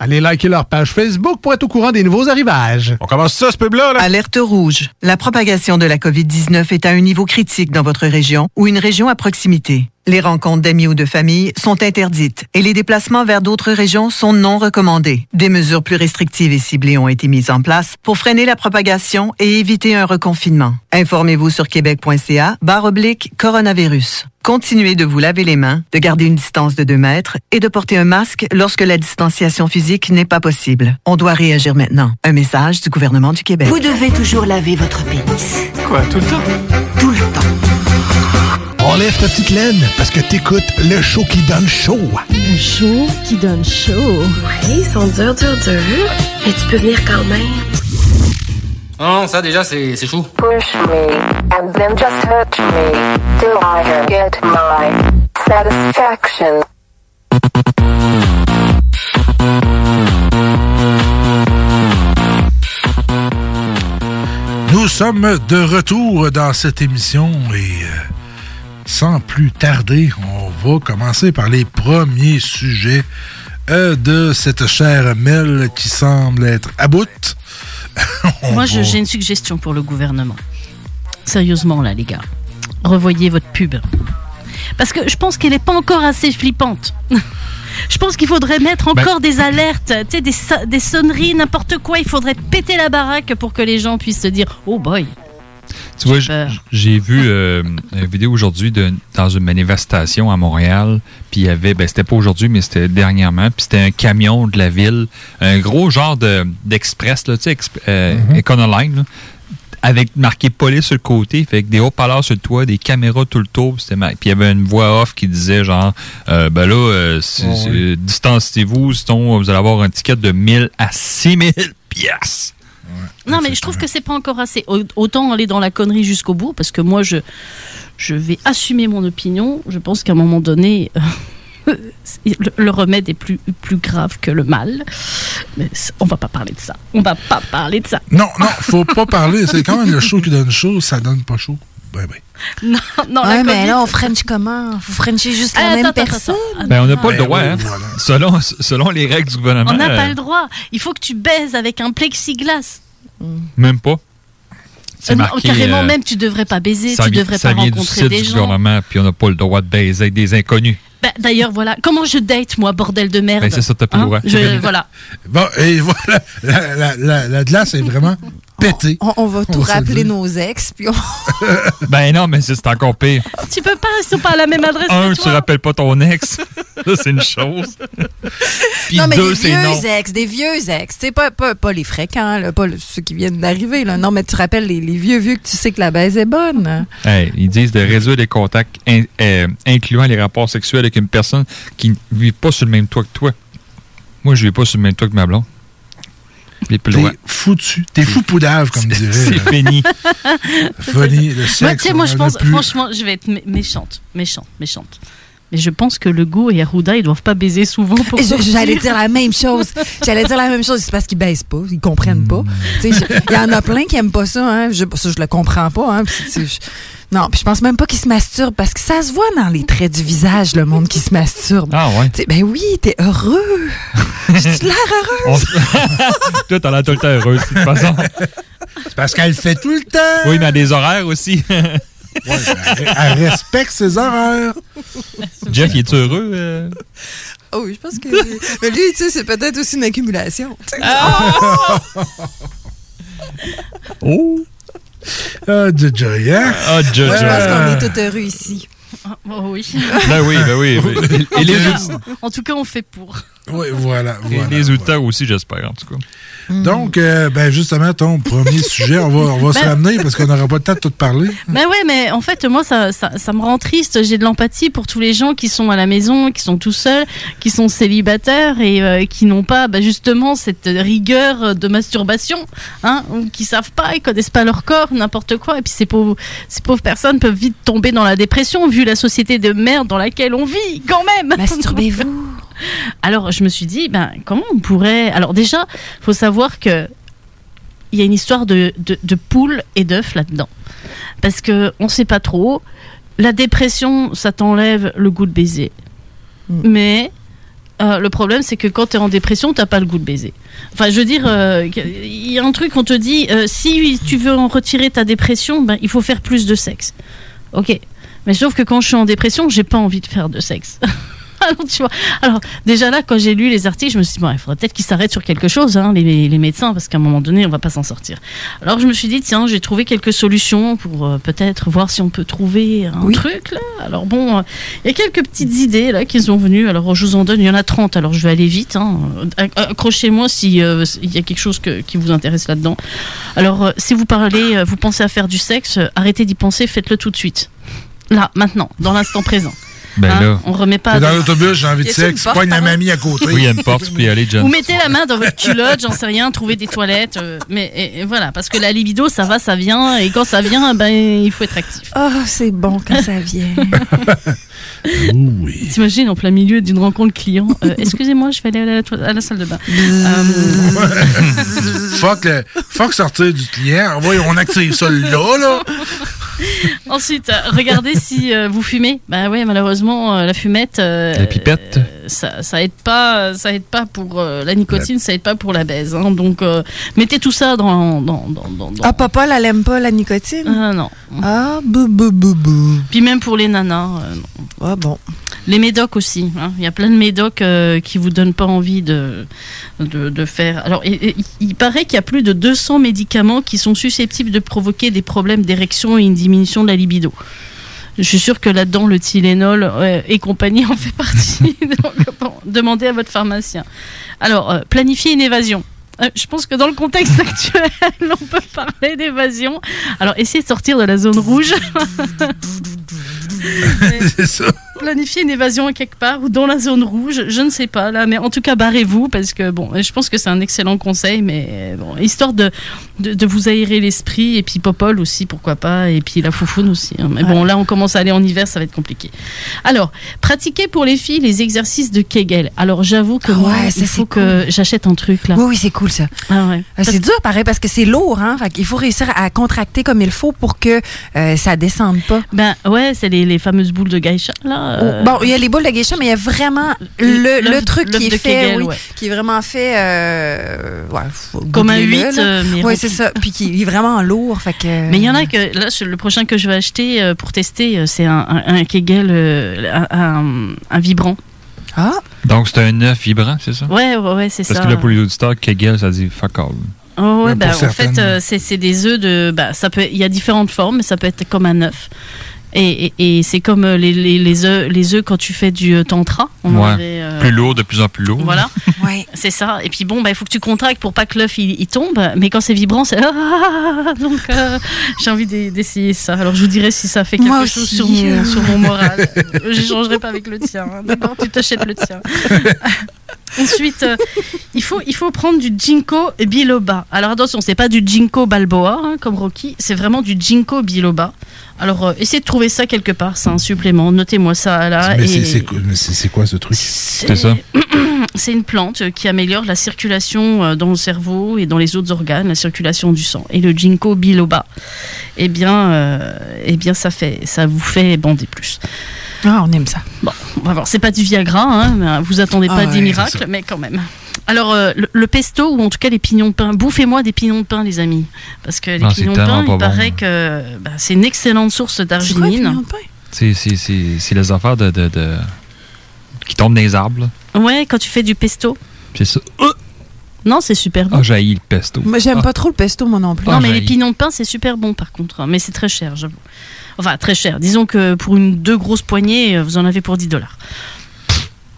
Allez liker leur page Facebook pour être au courant des nouveaux arrivages. On commence ça, ce pub-là? Là? Alerte rouge. La propagation de la COVID-19 est à un niveau critique dans votre région ou une région à proximité. Les rencontres d'amis ou de famille sont interdites et les déplacements vers d'autres régions sont non recommandés. Des mesures plus restrictives et ciblées ont été mises en place pour freiner la propagation et éviter un reconfinement. Informez-vous sur québec.ca barre oblique coronavirus. Continuez de vous laver les mains, de garder une distance de 2 mètres et de porter un masque lorsque la distanciation physique n'est pas possible. On doit réagir maintenant. Un message du gouvernement du Québec. Vous devez toujours laver votre pénis. Quoi, tout le temps? Tout le temps. Enlève ta petite laine parce que t'écoutes le show qui donne chaud. Un show qui donne chaud. Ouais, ils sont durs, durs, durs. Mais tu peux venir quand même. Non, ça déjà, c'est c'est chaud. Push me, and then just touch me, till I get my satisfaction. Nous sommes de retour dans cette émission et euh, sans plus tarder, on va commencer par les premiers sujets euh, de cette chère Mel qui semble être à bout. Moi, va- j'ai une suggestion pour le gouvernement. Sérieusement, là, les gars. Revoyez votre pub. Parce que je pense qu'elle n'est pas encore assez flippante. je pense qu'il faudrait mettre Ben- encore des alertes, tu sais, des, so- des sonneries, n'importe quoi. Il faudrait péter la baraque pour que les gens puissent se dire Oh boy. Tu vois, j'ai vu euh, une vidéo aujourd'hui dans une manifestation à Montréal. Puis il y avait, ben c'était pas aujourd'hui, mais c'était dernièrement. Puis c'était un camion de la ville, un gros genre de- d'express, là, tu sais, exp- euh, Econoline, là, avec marqué police sur le côté, fait que des haut-parleurs sur le toit, des caméras tout le tour. Puis c'était mar- puis il y avait une voix off qui disait genre, euh, ben là, euh, c'est- distancez-vous, sinon vous allez avoir un ticket de 1000 à 6000 pièces. Non, mais je trouve que c'est pas encore assez. Au- Autant aller dans la connerie jusqu'au bout, parce que moi, je, je vais assumer mon opinion. Je pense qu'à un moment donné, le, remède est plus, plus grave que le mal. Mais on va pas parler de ça. On va pas parler de ça. Non, non, faut pas parler. C'est quand même le show qui donne chaud, ça donne pas chaud. Ben, ben. Non, non, ouais, la mais là, on French comment? Vous Frenchez juste la même attends, personne? attends. Ben, on n'a pas le Ben droit, oui, hein. voilà. Selon, selon les règles du gouvernement. On n'a pas euh, le droit. Il faut que tu baises avec un plexiglas. Même pas. Euh, non, carrément, euh, même, tu devrais pas baiser, ça tu vient- devrais ça pas vient du rencontrer site des du gens. gouvernement, puis on n'a pas le droit de baiser avec des inconnus. Bah, D'ailleurs, voilà. Comment je date, moi, bordel de merde Ben, c'est ça, t'as Hein. Je- Voilà. Bon, et voilà, la, la, la, la glace est vraiment pétée. On, on va tout rappeler nos ex, puis on... Ben non, mais c'est c'est encore pire. Tu peux pas, ils sont pas à la même adresse Un, que tu toi. rappelles pas ton ex. Ça, c'est une chose. Puis non, mais deux, des c'est vieux non. ex, des vieux ex. Tu sais, pas, pas, pas les fréquents, là, pas le- ceux qui viennent d'arriver. là. Non, mais tu rappelles les, les vieux vieux que tu sais que la baise est bonne. Hey, ils disent de réduire les contacts in- euh, incluant les rapports sexuels avec une personne qui ne vit pas sur le même toit que toi. Moi, je vis pas sur le même toit que ma blonde. T'es foutu. T'es fou poudave, comme dirait. C'est là. fini. Fini, le sexe. Moi, je pense, franchement, je vais être mé- méchante, méchante, méchante. Mais je pense que le Go et Arruda, ils doivent pas baiser souvent pour. J'allais dire la même chose. J'allais dire la même chose. C'est parce qu'ils baissent pas, ils comprennent pas. Je- Il y en a plein qui aiment pas ça. Hein. Je, ça, je le comprends pas. Hein. Puis, je- non, puis je pense même pas qu'ils se masturbent parce que ça se voit dans les traits du visage, le monde qui se masturbe. Ah ouais? Tu sais, ben oui, t'es heureux. J'ai l'air heureuse. Toi, t'as l'air tout le temps heureuse, de toute façon. C'est parce qu'elle le fait tout le temps. Oui, mais à des horaires aussi. Ouais, elle, elle respecte ses horaires. Jeff, il est heureux? euh? Oh oui, je pense que. Mais lui, tu sais, c'est peut-être aussi une accumulation. sais. Oh! Ah, Joy, hein? Ah, Jojo. Moi, je pense qu'on est tous heureux ici. Oh oui. Ben oui, ben oui. ben- Et, les, En tout cas, on fait pour. Oui, voilà. et voilà. les auditeurs aussi, j'espère, en tout cas. Donc, euh, ben justement, ton premier sujet, on va, on va se Ben- ramener parce qu'on n'aura pas le temps de tout parler. Mais ouais, mais en fait, moi, ça, ça, ça me rend triste. J'ai de l'empathie pour tous les gens qui sont à la maison, qui sont tout seuls, qui sont célibataires et euh, qui n'ont pas bah, justement cette rigueur de masturbation, hein, ou qui savent pas, ils connaissent pas leur corps, n'importe quoi. Et puis ces pauvres, ces pauvres personnes peuvent vite tomber dans la dépression vu la société de merde dans laquelle on vit, quand même. Masturbez-vous. Alors, je me suis dit, ben, comment on pourrait. Alors, déjà, faut savoir que il y a une histoire de, de, de poule et d'œuf là-dedans. Parce que on sait pas trop. La dépression, ça t'enlève le goût de baiser. Mais euh, le problème, c'est que quand tu es en dépression, t'as pas le goût de baiser. Enfin, je veux dire, euh, il y a un truc, on te dit, euh, si tu veux en retirer ta dépression, ben, il faut faire plus de sexe. Ok. Mais sauf que quand je suis en dépression, j'ai pas envie de faire de sexe. Alors, tu vois. Alors, déjà là, quand j'ai lu les articles, je me suis dit, bon, il faudrait peut-être qu'ils s'arrêtent sur quelque chose, hein, les, les médecins, parce qu'à un moment donné, on va pas s'en sortir. Alors, je me suis dit, tiens, j'ai trouvé quelques solutions pour euh, peut-être voir si on peut trouver un truc, là. Alors, bon, euh, il y a quelques petites idées, là, qui sont venues. Alors, je vous en donne, il y en a 30, alors je vais aller vite. Hein. Acc- Accrochez-moi si euh, il y a quelque chose que- qui vous intéresse là-dedans. Alors, euh, si vous parlez, euh, vous pensez à faire du sexe, euh, arrêtez d'y penser, faites-le tout de suite. Là, maintenant, dans l'instant présent. Ben Hein, là. On remet pas. Dans l'autobus, j'ai envie de une sexe, porte, pogne la pardon mamie à côté. Oui, il y a une porte, y aller, John. Vous mettez la main dans votre culotte, j'en sais rien, trouver des toilettes. euh, mais et- et voilà, parce que la libido, ça va, ça vient. Et quand ça vient, ben, il faut être actif. Oh, c'est bon quand ça vient. oui. T'imagines en plein milieu d'une rencontre client. euh, Excusez-moi, je vais aller à la, toi- à la salle de bain. Euh, fuck, le- fuck sortir du client. Oui, on active ça là, là. Ensuite, regardez si euh, vous fumez. Bah ouais, malheureusement, euh, la fumette. euh, La pipette. euh, ça, ça aide pas. Ça aide pas pour euh, la nicotine, ça aide pas pour la baise. hein. donc, euh, mettez tout ça dans. dans, dans, dans- dans- Ah, papa, elle aime pas la nicotine? Ah non. Ah, bou, bou, bou, bou. Puis même pour les nanas. euh, non. Ah bon. Les médocs aussi. hein. Il y a plein de médocs euh, qui vous donnent pas envie de, de, de faire. Alors, il, il- il paraît qu'il y a plus de 200 médicaments qui sont susceptibles de provoquer des problèmes d'érection et diminution de la libido. Je suis sûre que là-dedans, le Tylenol euh, et compagnie en fait partie. Donc, bon, demandez à votre pharmacien. Alors, euh, planifier une évasion. Euh, je pense que dans le contexte actuel, on peut parler d'évasion. Alors, essayez de sortir de la zone rouge. C'est ça. Planifier une évasion quelque part ou dans la zone rouge, je ne sais pas là, mais en tout cas barrez-vous parce que bon, je pense que c'est un excellent conseil, mais bon, histoire de, de, de vous aérer l'esprit et puis Popol aussi, pourquoi pas, et puis la foufoune aussi. hein. Mais bon, là on commence à aller en hiver, ça va être compliqué. Alors, pratiquer pour les filles les exercices de Kegel. Alors j'avoue que Ah moi, ouais, ça, il faut que j'achète un truc là. Oui, oui, c'est cool ça. Ah ouais. Ah, C'est dur, pareil, parce que c'est lourd, hein. Fait qu'il faut réussir à contracter comme il faut pour que euh, ça descende pas. Ben ouais, c'est les, les fameuses boules de geisha là. Euh, Bon, il y a les boules de geisha, mais il y a vraiment le, le truc qui est fait, Kegel, oui, ouais. qui est vraiment fait, euh, ouais, Comme un googler-le, 8, là. euh, Oui, c'est ça. Puis qui est vraiment lourd, fait que. Mais il y en a que là, le prochain que je vais acheter euh, pour tester, c'est un, un, un Kegel, un, un- un vibrant. Ah. Donc, c'est un œuf vibrant, c'est ça? Ouais, ouais, ouais, c'est ça. Parce que là, pour les auditeurs, Kegel, ça dit fuck all. Oh, ouais, bah, pour en fait, euh, c'est c'est des œufs de. Bah, ça peut, il y a différentes formes, mais ça peut être comme un œuf. Et, et, et c'est comme euh, les, les, les, œufs, les œufs quand tu fais du euh, tantra. On Ouais. avait, euh, Plus lourd, de plus en plus lourd. Voilà, c'est ça. Et puis bon, bah, il faut que tu contractes pour pas que l'œuf il, il tombe. Mais quand c'est vibrant, c'est ah donc euh, j'ai envie d'e- d'essayer ça. Alors je vous dirai si ça fait quelque Moi chose aussi. sur mon, sur mon moral. Euh, J'échangerai pas avec le tien. hein. D'abord, tu t'achètes le tien. Ensuite, euh, il, faut, il faut prendre du Ginkgo biloba. Alors attention, c'est pas du Ginkgo balboa hein, comme Rocky, c'est vraiment du Ginkgo biloba. Alors euh, essayez de trouver ça quelque part, c'est un supplément. Notez-moi ça là. Mais et- c'est- quoi- mais c'est c'est quoi ce truc? c'est C'est une plante qui améliore la circulation euh, dans le cerveau et dans les autres organes, la circulation du sang. Et le ginkgo biloba, eh bien, euh, eh bien ça, fait, ça vous fait bander plus. Ah, on aime ça. Bon, on va voir. C'est pas du Viagra, hein, euh, vous attendez pas Ah des ouais, miracles, mais quand même. Alors, euh, le, le pesto, ou en tout cas les pignons de pain, bouffez-moi des pignons de pain, les amis. Parce que les Ah, pignons de pain, il bon. paraît que bah, c'est une excellente source d'arginine. C'est c'est- c'est- c'est les affaires de, de- de- qui tombent dans les arbres. là. Ouais, quand tu fais du pesto. C'est ça. Non, c'est super bon. Ah, j'ai le pesto. Moi, j'aime Ah. pas trop le pesto, moi non plus. Non, mais les pignons de pain, c'est super bon par contre. hein. Mais c'est très cher, j'avoue. Enfin, très cher. Disons que pour une deux grosses poignées, euh, vous en avez pour 10 dollars.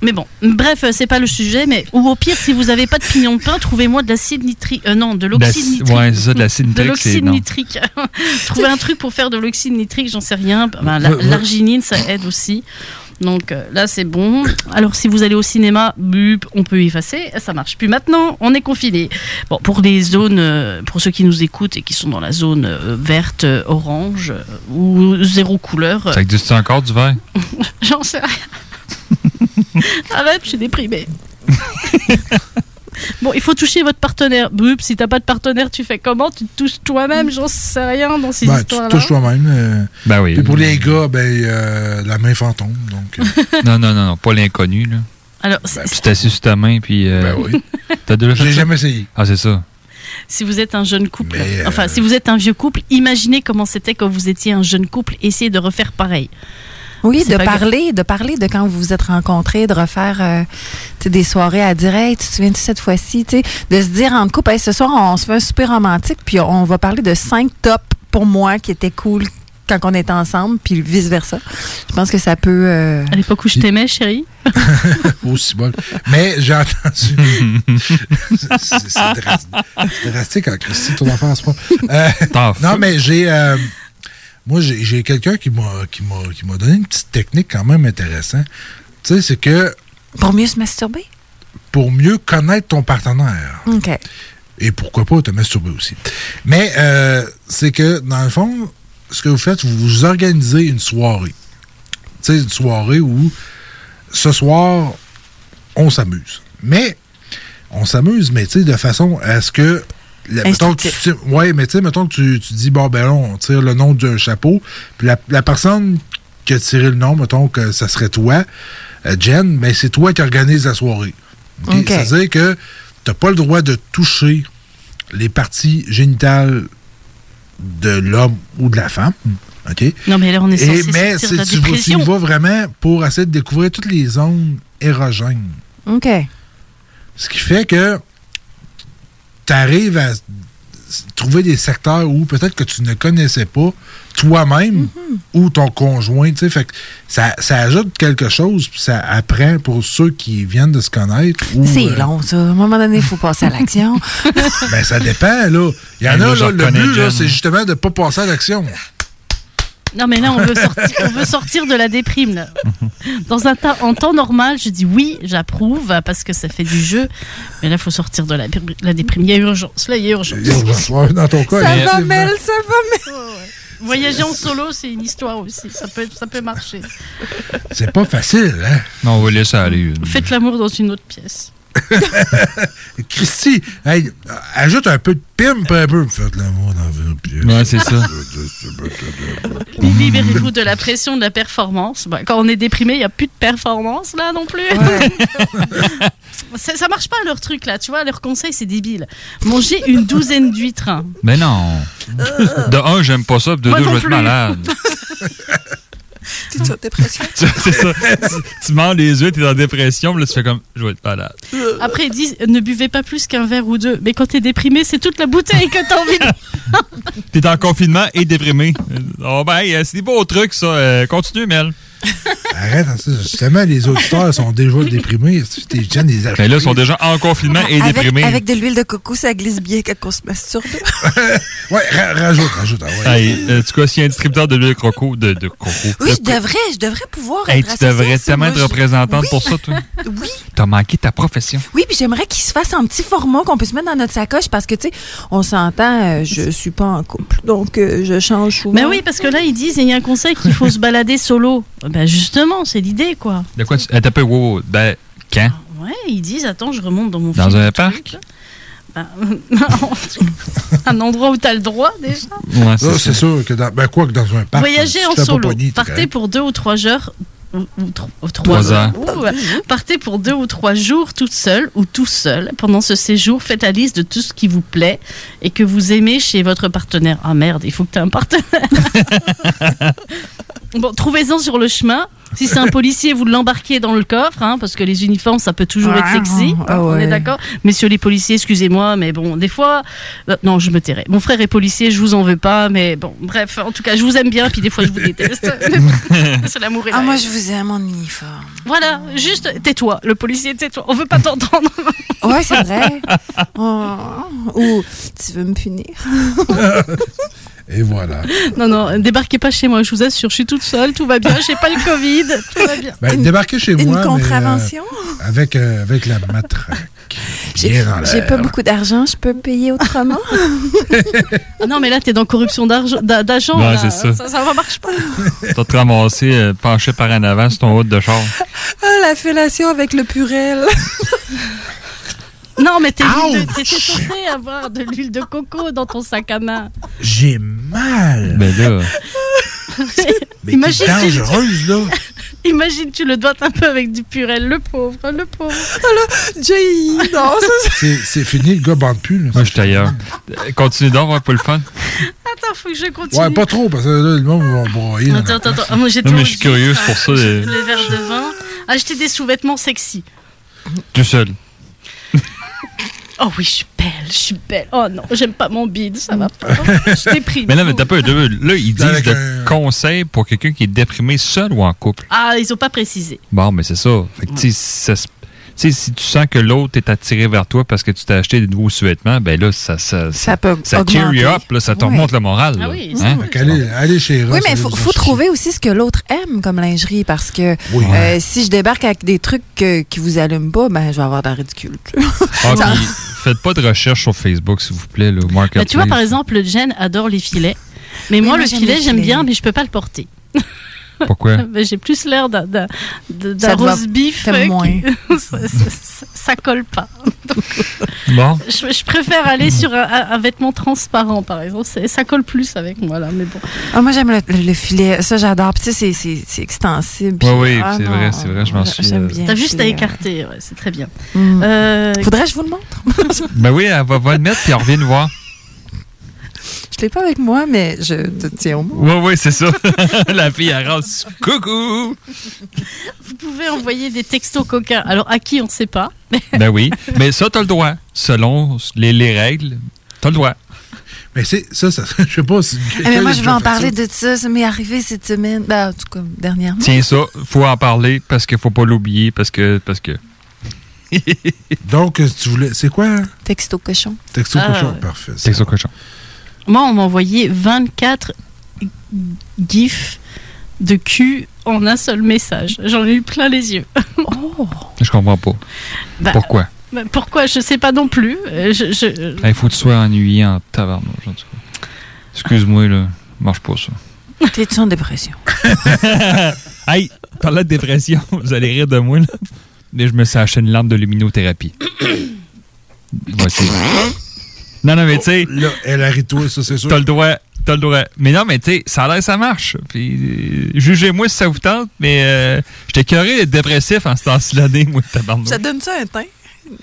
Mais bon, bref, euh, c'est pas le sujet. Mais ou au pire, si vous avez pas de pignons de pain, trouvez-moi de l'acide nitrique. Euh, non, de l'oxyde nitrique. ouais, c'est ça, de l'acide nitrique, c'est- l'oxyde non. nitrique. Trouvez un truc pour faire de l'oxyde nitrique, j'en sais rien. Ben, la-. L'arginine, ça aide aussi. Donc euh, là, c'est bon. Alors, si vous allez au cinéma, bup, on peut effacer. Ça marche plus maintenant. On est confiné. Bon, pour les zones, euh, pour ceux qui nous écoutent et qui sont dans la zone euh, verte, orange ou zéro couleur, Ça existe encore du verre? j'en sais rien. Arrête, je suis déprimée. Bon, il faut toucher votre partenaire. Bup, si t'as pas de partenaire, tu fais comment? Tu te touches toi-même? J'en sais rien dans ces tu histoires-là. te touches toi-même. euh, Ben oui. Puis pour les gars, ben, euh, la main fantôme. Donc, euh, non, non, non, non, pas l'inconnu. là. Alors, c'est- Tu t'assis sur ta main, puis. euh, Ben oui. T'as déjà J'ai ça? jamais essayé. Ah, c'est ça. si vous êtes un jeune couple, euh, enfin, si vous êtes un vieux couple, imaginez comment c'était quand vous étiez un jeune couple. Essayez de refaire pareil. Oui, de parler, de parler de quand vous vous êtes rencontrés, de refaire euh, des soirées à dire Hey, tu te souviens de cette fois-ci, de se dire en couple, Hey, ce soir, on se fait un super romantique, puis on va parler de cinq tops pour moi qui étaient cool quand on était ensemble, puis vice-versa. Je pense que ça peut. euh, À l'époque où je t'aimais, chérie. Aussi bon. Mais j'ai entendu. c'est drastique. En Christy, ton affaire, c'est pas. Euh, non, mais j'ai. Moi, j'ai quelqu'un qui m'a donné une petite technique quand même intéressante. Tu sais, c'est que pour mieux se masturber? pour mieux connaître ton partenaire, OK. et pourquoi pas te masturber aussi. Mais euh, c'est que, dans le fond, ce que vous faites, vous vous organisez une soirée. Tu sais, une soirée où ce soir, on s'amuse. Mais on s'amuse, mais tu sais, de façon à ce que. Ouais, mais tu sais, mettons que tu, tu dis, bon, ben là, on tire le nom d'un chapeau, puis la, la personne qui a tiré le nom, mettons que ça serait toi, euh, Jen, ben c'est toi qui organise la soirée. OK? OK. C'est-à-dire que tu n'as pas le droit de toucher les parties génitales de l'homme ou de la femme. OK? Non, mais là, on est censé Et, mais sortir de la c'est- tu, vas- tu y dépression. vas vraiment pour essayer de découvrir toutes les zones érogènes. OK. Ce qui fait que tu arrives à trouver des secteurs où peut-être que tu ne connaissais pas toi-même ou ton conjoint. tu sais. Fait que ça, ça ajoute quelque chose, puis ça apprend pour ceux qui viennent de se connaître. C'est euh, long, ça. À un moment donné, il faut passer à l'action. ben, ça dépend, là. Il y en Hey, a, là, le but, c'est justement de ne pas passer à l'action. Non, mais là, on veut sortir, on veut sortir de la déprime. Là. Dans un temps, en temps normal, je dis oui, j'approuve parce que ça fait du jeu. Mais là, il faut sortir de la, la déprime. Il y a urgence. Là, il y a urgence. Ouais, Dans ton cas, ça va. Mel, ça va, Mel. Voyager en solo, c'est une histoire aussi. Ça peut, ça peut marcher. c'est pas facile, hein? Non, on va laisser aller. Faites l'amour dans une autre pièce. Christy, hey, ajoute un peu de pimp un peu. Faites l'amour dans pieds. Ouais, c'est ça. Libérez-vous de la pression de la performance? Bah, quand on est déprimé, il n'y a plus de performance là non plus. ça, ça marche pas leur truc là, tu vois, leur conseil c'est débile. Manger une douzaine d'huîtres. Mais non. De un, j'aime pas ça, de Moi deux, je vais être malade. Tu es en dépression? Tu- c'est ça. Tu, tu manges les œufs, t'es en dépression, puis là, tu fais comme, je vais être malade. Après, ils disent ne buvez pas plus qu'un verre ou deux. Mais quand t'es déprimé, c'est toute la bouteille que t'as envie de. T'es en confinement et déprimé. Oh ben, c'est des beaux trucs, ça. Euh, continue, Mel. Arrête, hein, ça, justement, les auditeurs sont déjà déprimés. T'es jeune, les acheter. Ben là, ils sont déjà en confinement et avec, déprimés. avec de l'huile de coco, ça glisse bien quand on se masturbe. ouais, rajoute, rajoute. ah ouais. Hey, euh, en tout cas, s'il y a un distributeur de l'huile de coco, de, de coco? Oui, de je devrais, je devrais pouvoir Hey, être tu devrais tellement être représentante Oui. pour ça, toi. Oui. T'as manqué ta profession. Oui, puis j'aimerais qu'il se fasse en petit format qu'on puisse mettre dans notre sacoche parce que, tu sais, on s'entend, euh, je suis pas en couple, donc euh, je change souvent. Mais oui, parce que là, ils disent il y a un conseil qu'il faut se balader solo. Ben justement, c'est l'idée, quoi. De quoi tu. Eh, t'as peu, wow, wow. Ben, quand? Ouais, ils disent attends, je remonte dans mon Dans un parc? Ben, un endroit où t'as le droit déjà. Ouais, c'est ça. sûr que dans, ben quoi que dans un parc. Voyager en tu solo. Partez pour deux ou trois heures. Ou, ou Trois trois heures. Ouh, partez pour deux ou trois jours toute seule ou tout seul. Pendant ce séjour, faites la liste de tout ce qui vous plaît et que vous aimez chez votre partenaire. Ah merde, il faut que tu aies un partenaire. bon, trouvez-en sur le chemin. Si c'est un policier, vous l'embarquez dans le coffre, hein, parce que les uniformes, ça peut toujours être sexy. Ah On est d'accord Messieurs les policiers, excusez-moi, mais bon, des fois... euh, non, je me tairai. Mon frère est policier, je vous en veux pas, mais bon, bref, en tout cas, je vous aime bien, puis des fois, je vous déteste. c'est l'amour et la Ah, moi, je vous aime en uniforme. Voilà, juste tais-toi, le policier, tais-toi. On veut pas t'entendre. Ouais, c'est vrai. Oh, Ou tu veux me punir? Et voilà. non, non, débarquez pas chez moi, je vous assure, je suis toute seule, tout va bien, j'ai pas le Covid, tout va bien. Ben, débarquez chez une moi. mais, euh, contravention? avec, euh, avec la matraque. J'ai pas beaucoup d'argent, je peux payer autrement? Ah non, mais là, t'es dans corruption d'agent. Ouais, ça. ça. Ça marche pas. T'as te ramasser euh, penché par en avant sur ton haut de char. Ah, la fellation avec le purel. Non, mais t'es t'étais censé avoir de l'huile de coco dans ton sac à main. J'ai mal. Ben là. Mais Imagine, t'es tu- dangereuse, là. Imagine, tu le doigtes un peu avec du purel, le pauvre, le pauvre. Jay, non, C'est c'est fini, le gars bande plus. Là. Moi, je suis ailleurs. Euh, Continue donc, ouais, pour le fun. Attends, faut que je continue. Ouais, pas trop, parce que là, le monde va broyer. Attends, attends, attends. Ah, moi, j'ai Non, mais je suis curieuse pour ça, J'ai euh. Les verres de vin. Acheter des sous-vêtements sexy. Tout seul. Oh oui, je suis belle, je suis belle. Oh non, j'aime pas mon bide, ça va pas. Je suis déprimée. Mais là, mais t'as pas deux. Là, ils disent Avec de un- conseils pour quelqu'un qui est déprimé seul ou en couple. Ah, ils ont pas précisé. Bon, mais c'est ça. Fait que, tu sais, ça se- tu sais, si tu sens que l'autre est attiré vers toi parce que tu t'as acheté des nouveaux sous-vêtements, ben là, ça, ça, Ça peut ça cheer you augmenter. up, là, ça te remonte le moral. Ah oui, Hein? Qu'allez- allez chez Ross. Oui, mais il allez faut, trouver aussi ce que l'autre aime comme lingerie parce que Oui. euh, si je débarque avec des trucs que- qui vous allument pas, ben je vais avoir de la ridicule. Ah, puis faites pas de recherche sur Facebook, s'il vous plaît, le tu vois, par exemple, Jen adore les filets. Mais Oui, moi, le filet, j'aime bien, mais je peux pas le porter. Pourquoi? Ben, J'ai plus l'air d'un- roast beef. euh, qui- ça, ça- ça- ça colle pas. Bon. Je, je préfère aller sur un, un- un vêtement transparent, par exemple. C'est- Ça colle plus avec moi, là. Mais bon. Ah, moi, j'aime le, le- le filet. Ça, j'adore. Puis, tu sais, c'est- c'est c'est extensible. Puis, Oui, oui, ah, c'est vrai, c'est vrai, je m'en suis. Euh, bien. T'as juste à écarter, ouais, c'est très bien. Mm. Euh, Faudrait que je vous le montre. Ben oui, elle va, va le mettre puis elle revient nous voir. Je l'ai pas avec moi, mais je te tiens au mot. Oui, oui, c'est ça. La fille, rase. Coucou! vous pouvez envoyer des textos coquins. Alors, à qui, on ne sait pas. Ben oui. Mais ça, t'as le droit. Selon les, les règles, t'as le droit. Mais c'est ça, ça, je sais pas si. Eh, mais moi, je vais en parler ça. de ça. Ça m'est arrivé cette semaine. Ben, en tout cas, dernièrement. Tiens ça, faut en parler parce qu'il faut pas l'oublier parce que parce que Donc, tu voulais. C'est quoi? hein? Texto cochon. Texto Ah, cochon. ouais. Parfait. ça cochon. Moi, on m'a envoyé 24 gifs de cul en un seul message. J'en ai eu plein les yeux. Je comprends pas. Bah, Pourquoi? bah, pourquoi? Je sais pas non plus. Euh, je- je- Il faut que tu sois ennuyé en cas. Excuse-moi, là. Marche pas, ça. T'es-tu en dépression? hey, parlant de dépression, vous allez rire de moi, là. mais je me suis acheté une lampe de luminothérapie. Voici. Non, non, mais tu sais. Là, elle a toi, ça, c'est sûr. T'as le droit. T'as le droit. Mais non, mais tu sais, ça a l'air ça marche. Puis, euh, jugez-moi si ça vous tente, mais euh, j'étais curé d'être dépressif en ce temps-ci l'année, moi, tabarnak. Ça donne ça un teint?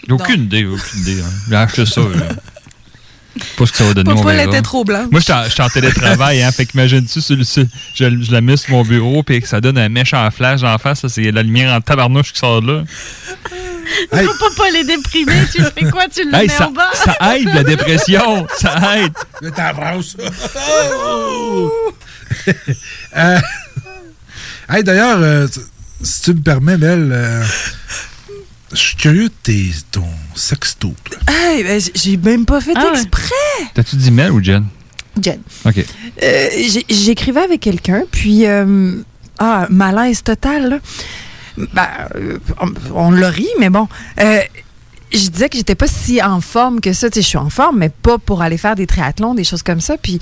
Aucune idée, aucune idée. Hein. J'ai acheté ça. là. Pas ce que ça va donner. on Papa, elle était trop blanche. Moi, j'étais en- j'étais en télétravail, hein. Fait qu'imagine-tu, je, je la mets sur mon bureau, puis que ça donne un méchant flash en face. C'est la lumière en tabarnouche qui sort de là. Faut pas, pas les déprimer. Tu fais quoi? Tu le Hey, mets ça, en bas? ça aide la dépression. Ça aide. Je t'embrasse. Euh, hey, d'ailleurs, euh, tu- si tu me permets, Belle, euh, je suis curieux de tes, ton sexto. toi. Hey, ben, j'ai même pas fait Ah ouais. exprès. T'as-tu dit Mel ou Jen? Jen. OK. Euh, J'écrivais avec quelqu'un, puis euh, ah, malaise total. là. Ben, euh, on, on l'a ri, mais bon. Euh, je disais que j'étais pas si en forme que ça. Tu sais, je suis en forme, mais pas pour aller faire des triathlons, des choses comme ça. Puis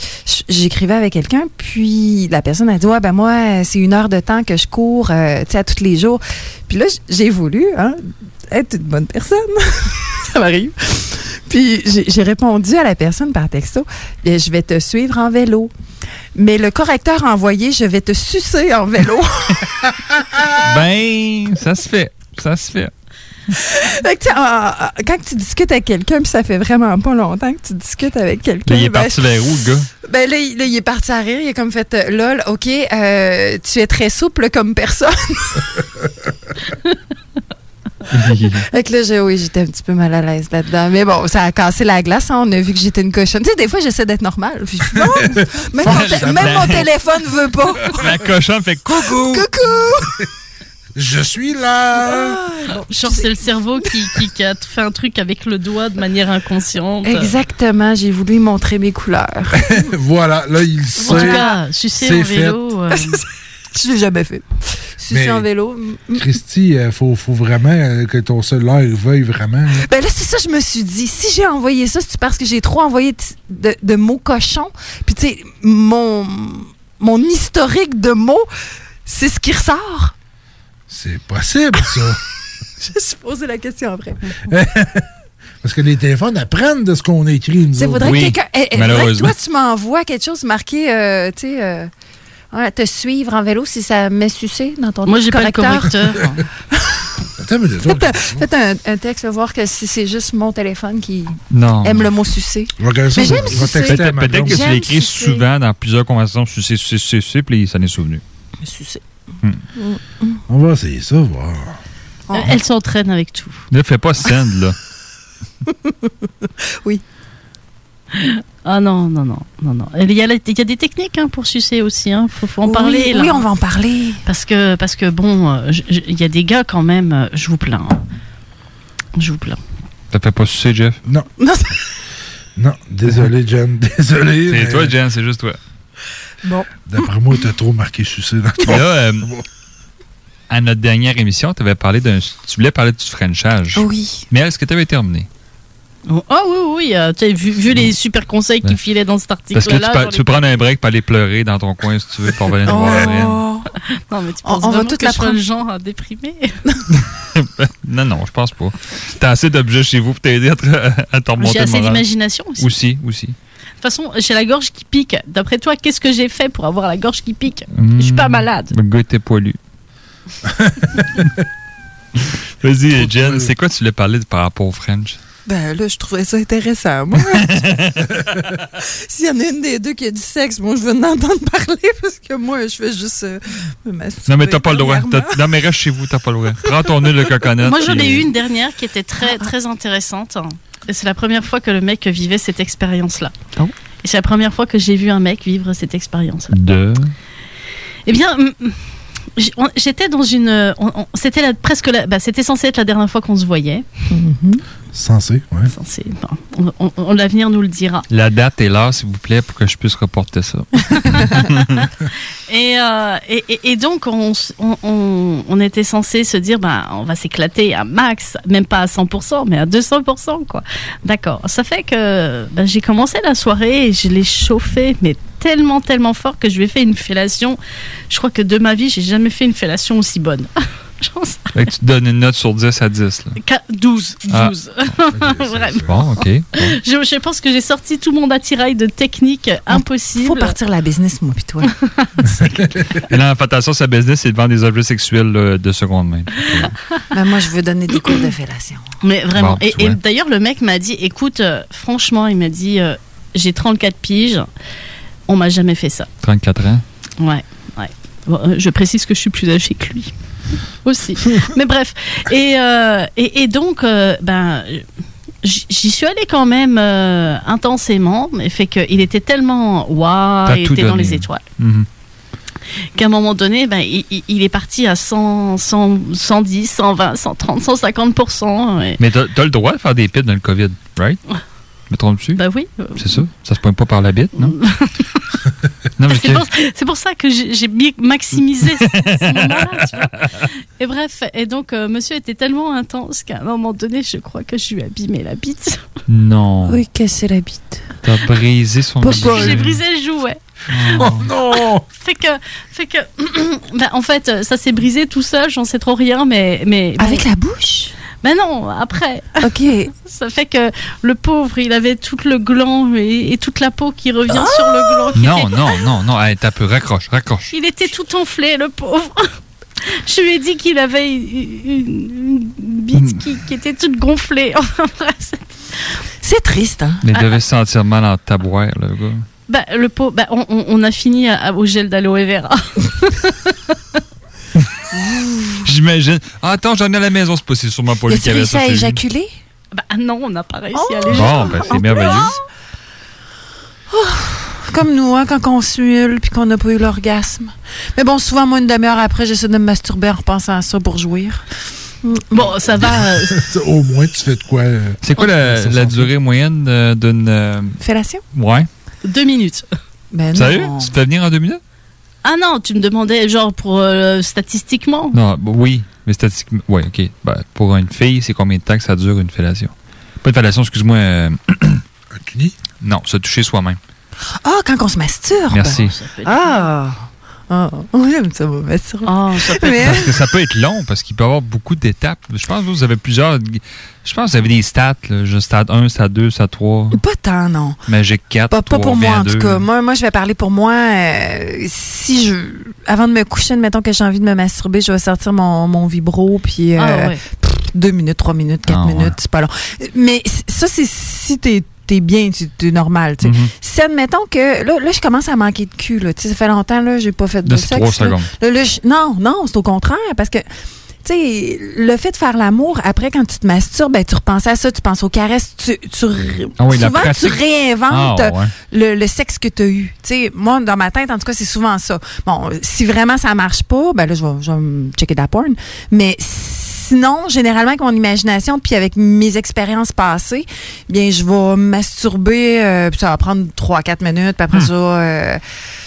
j'écrivais avec quelqu'un, puis la personne a dit ouais ben moi c'est une heure de temps que je cours, euh, tu sais, à tous les jours. Puis là j'ai voulu hein, être une bonne personne. ça m'arrive. Puis j'ai répondu à la personne par texto, Bien, je vais te suivre en vélo. Mais le correcteur a envoyé, je vais te sucer en vélo. Ben, ça se fait. Ça se fait. Fait que, tu sais, ah, ah, quand tu discutes avec quelqu'un, puis ça fait vraiment pas longtemps que tu discutes avec quelqu'un. Il est ben, parti vers où, le gars? Ben là, il, là, il est parti à rire. Il a comme fait euh, lol, ok, euh, tu es très souple comme personne. fait que là, oui, j'étais un petit peu mal à l'aise là-dedans. Mais bon, ça a cassé la glace. hein. On a vu que j'étais une cochonne. Tu sais, des fois, j'essaie d'être normale. Puis, non, même, mon, même mon téléphone veut pas. La cochonne fait coucou. Coucou. Je suis là. Genre, c'est le cerveau qui, qui, qui a fait un truc avec le doigt de manière inconsciente. Exactement, j'ai voulu montrer mes couleurs. voilà, là, il sait. En tout cas, sucer en vélo. euh, Je l'ai jamais fait. Sucer en vélo. Christy, il faut, faut vraiment euh, que ton cellulaire veuille vraiment. là. Ben là, c'est ça, je me suis dit. Si j'ai envoyé ça, c'est parce que j'ai trop envoyé de, de- de mots cochons. Puis, tu sais, mon, mon historique de mots, c'est ce qui ressort. C'est possible, ça. Je me suis posé la question après. Parce que les téléphones apprennent de ce qu'on écrit, nous Il faudrait que quelqu'un. eh, eh, toi, tu m'envoies quelque chose marqué, euh, tu sais, euh, ouais, te suivre en vélo si ça m'est sucé dans ton Moi, j'ai pas le correcteur. Attends, mais Faites, un, faites un- un texte, voir que si c'est juste mon téléphone qui Non. aime le mot sucer. Regarder ça, Mais j'aime sucer. Peut-être que tu l'écris souvent dans plusieurs conversations sucer, sucer, sucer, puis ça n'est souvenu. Sucer. On va essayer ça, voir. Euh, Elle s'entraîne avec tout. Ne fais pas send, là. oui. Ah non, non, non, non, non. Il y a, la- il y a des techniques hein, pour sucer aussi. Il faut, faut en Oui, parler. là. oui, on va en parler. Parce que, parce que bon, euh, il y a des gars quand même, euh, je vous plains. hein. Je vous plains. T'as fait pas sucer, Jeff? Non. Non, désolé, Jen, désolé. C'est mais toi, Jen, c'est juste toi. Bon. D'après moi, t'as trop marqué sucer dans Puis ton... là, euh, à notre dernière émission, tu avais parlé d'un. Tu voulais parler du Frenchage. Oui. Mais est-ce que tu avais terminé? Oh, Ah oui, oui, oui. euh, tu sais, vu, vu les super conseils qui filaient dans cet Parce article-là. que tu, peux- tu prendre un break pour aller pleurer dans ton coin si tu veux pour venir nous voir. Oh. Non, mais tu On- penses on va toute que la je prendre. le genre à déprimer non, non, je pense pas. T'as assez d'objets chez vous pour t'aider à te, à te remonter J'ai assez d'imagination aussi. Aussi, aussi. De toute façon, j'ai la gorge qui pique. D'après toi, qu'est-ce que j'ai fait pour avoir la gorge qui pique Hmm. Je suis pas malade. Le gars était poilu. Vas-y, Jen, c'est quoi tu voulais parler par rapport au French? Ben là, je trouvais ça intéressant, moi. S'il y en a une des deux qui a du sexe, moi, je veux en entendre parler parce que moi, je fais juste euh, me Non, mais t'as pas le droit. Non, mais reste chez vous, t'as pas le droit. Prends ton huile de coconut. Moi, j'en ai eu une dernière qui était très, très intéressante. Et c'est la première fois que le mec vivait cette expérience-là. Oh. Et c'est la première fois que j'ai vu un mec vivre cette expérience-là. De. Eh bien, j'étais dans une. C'était presque. la- bah, C'était censé être la dernière fois qu'on se voyait. Censé, ouais. Censé, bon, on- on- on- L'avenir nous le dira. La date est là, s'il vous plaît, pour que je puisse reporter ça. Et, euh, et, et- et donc, on, on, était censé se dire, bah, on va s'éclater à max, même pas à 100%, mais à 200%, quoi. D'accord. Ça fait que bah, j'ai commencé la soirée et je l'ai chauffé, mais tellement, tellement fort que je lui ai fait une fellation. Je crois que de ma vie, j'ai jamais fait une fellation aussi bonne. Fait que tu te donnes une note sur 10 à 10. Là. Qua- 12. Ah. 12. Vraiment. Bon, OK. Je, je pense que j'ai sorti tout mon attirail de techniques impossibles. Faut partir la business, moi, puis toi. Et là, attention, sa business, c'est de vendre des objets sexuels là, de seconde main. Ben, moi, je veux donner des cours de fellation. Mais vraiment. Bon, et d'ailleurs, le mec m'a dit écoute, euh, franchement, il m'a dit euh, j'ai 34 piges, on m'a jamais fait ça. 34 ans? Ouais, ouais. Bon, euh, je précise que je suis plus âgée que lui. Aussi. Mais bref. Et, euh, et, et donc, euh, ben. J'y suis allée quand même euh, intensément, mais fait qu'il était tellement waouh, il était dans les étoiles, Mhm. qu'à un moment donné, ben, il, est parti à 100, 100, 110, 120, 130, 150 et- Mais t'as le droit de faire des pits dans le COVID, right? Me trompe-tu? Bah oui. C'est ça? Ça se pointe pas par la bite, non? non, mais C'est pour, c'est pour ça que j'ai maximisé ce, ce moment-là. tu vois. Et bref, et donc euh, monsieur était tellement intense qu'à un moment donné, je crois que je lui ai abîmé la bite. Non. Oui, casser la bite. T'as brisé son J'ai brisé le jouet. Oh non Fait que, fait que, ben, en fait, ça s'est brisé tout seul, j'en sais trop rien, mais. mais Avec la bouche? Mais non, après. Ok. Ça fait que le pauvre, il avait tout le gland et, et toute la peau qui revient sur le gland. qui Non, était- non, non, non. Allez, t'as peu. Raccroche, raccroche. Il était tout enflé, le pauvre. Je lui ai dit qu'il avait une, une- une bite qui, qui était toute gonflée. Enfin, c'est- triste, hein? Mais il devait se sentir mal en tabouère, le gars. bah, le pauvre, bah, on, on- on a fini à- au gel d'aloe vera. J'imagine. Ah, attends, j'en ai à la maison, c'est pas c'est sûrement pas lui qui avait réussi ça. à éjaculer? bah non, on n'a pas réussi à Bon, aller ben c'est merveilleux. Comme nous, hein, quand on suile puis qu'on n'a pas eu l'orgasme. Mais bon, souvent, moi, une demi-heure après, j'essaie de me masturber en repensant à ça pour jouir. Bon, ça va. Au moins, tu fais de quoi? euh, C'est quoi la, la durée moyenne euh, d'une. euh, Fellation? Ouais. Deux minutes. Ben Sérieux? non. Tu te fais venir en deux minutes? Ah non, tu me demandais, genre, pour euh, statistiquement? Non, bah oui, mais statistiquement. Oui, OK. Ben, pour une fille, c'est combien de temps que ça dure une fellation? Pas une fellation, excuse-moi. euh, Un cuni? Non, se toucher soi-même. Ah, quand on se masturbe. Merci. Ah! Ah, on aime ça, me masturber. Ah, ça peut Mais- Parce que ça peut être long, parce qu'il peut y avoir beaucoup d'étapes. Je pense que vous avez plusieurs. Je pense que vous avez des stats, là, juste stade 1, stade 2, stade 3, Pas tant, non. Magic 4. Pas, pas 3, pour moi, en 22. tout cas. Moi, moi, je vais parler pour moi. Euh, si je. Avant de me coucher, admettons que j'ai envie de me masturber, je vais sortir mon, mon vibro, puis. euh, Ah ouais. pff, deux minutes, trois minutes, quatre Ah ouais. minutes, c'est pas long. Mais ça, c'est si t'es t'es bien, tu- t'es normal. sais. Mhm. Si admettons que là, là, je commence à manquer de cul. Là. Ça fait longtemps là, j'ai pas fait de sexe. trois là. secondes. Là, là, je- non, non, c'est au contraire, parce que sais, le fait de faire l'amour, après, quand tu te masturbes, ben, tu repenses à ça, tu penses aux caresses, tu, tu, Ah oui, souvent, tu réinventes Ah, ouais. le, le sexe que tu as eu. Sais, moi, dans ma tête, en tout cas, c'est souvent ça. Bon, si vraiment ça marche pas, ben là, je vais, je vais me checker de la porn. Mais sinon, généralement, avec mon imagination, puis avec mes expériences passées, bien, je vais masturber, euh, puis ça va prendre 3-4 minutes, puis après ça, euh,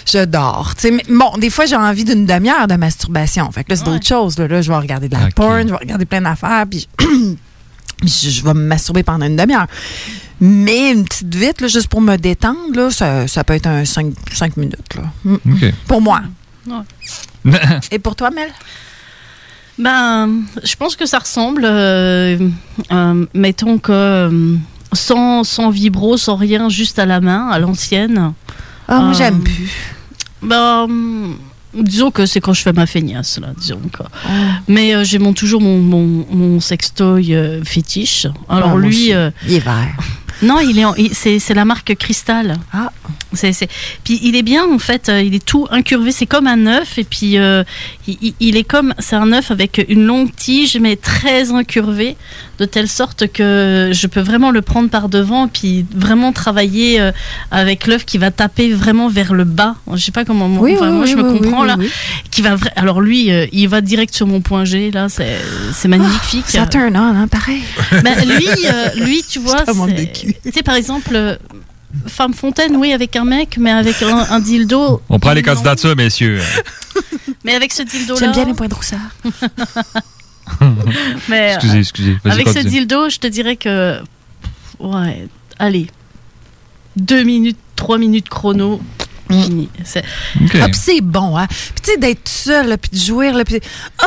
je dors. Mais bon, des fois, j'ai envie d'une demi-heure de masturbation. Fait que là, c'est d'autres choses. Là, Là, je vais regarder de la porn, je vais regarder plein d'affaires, puis je, je vais me masturber pendant une demi-heure. Mais une petite vite, là, juste pour me détendre, là, ça, ça peut être un 5, minutes. Là. Pour moi. Ouais. Et pour toi, Mel? Ben, je pense que ça ressemble. euh, euh, mettons que euh, sans, sans vibro, sans rien, juste à la main, à l'ancienne. Ah, moi, Euh, j'aime plus. Ben, disons que c'est quand je fais ma feignasse, là, disons. Quoi. Mais euh, j'ai mon, toujours mon, mon, mon sextoy fétiche. Alors Ah, lui. Il est vert. non, il est c'est c'est la marque Cristal. Ah. C'est, c'est- Puis il est bien en fait, il est tout incurvé, c'est comme un œuf et puis euh, il, est comme c'est un œuf avec une longue tige mais très incurvé de telle sorte que je peux vraiment le prendre par devant puis vraiment travailler euh, avec l'œuf qui va taper vraiment vers le bas. Je sais pas comment Oui, enfin, oui, moi oui, je me comprends là. Qui va alors lui euh, il va direct sur mon point G là, c'est c'est magnifique. Ça turn on, hein, pareil. Ben, lui, euh, lui, tu vois, c'est- par exemple, femme fontaine, oui, avec un mec, mais avec un, un dildo. On prend les candidatures, messieurs. Mais avec ce dildo-là. J'aime bien les points de roussard. Mais, Excusez, euh, excusez. Avec ce dildo, je te dirais que. Ouais, allez. Deux minutes, trois minutes chrono. Fini. C'est- OK. Ah, c'est bon, hein. Puis tu sais, d'être seul, là, puis de jouir, là, puis... Ah!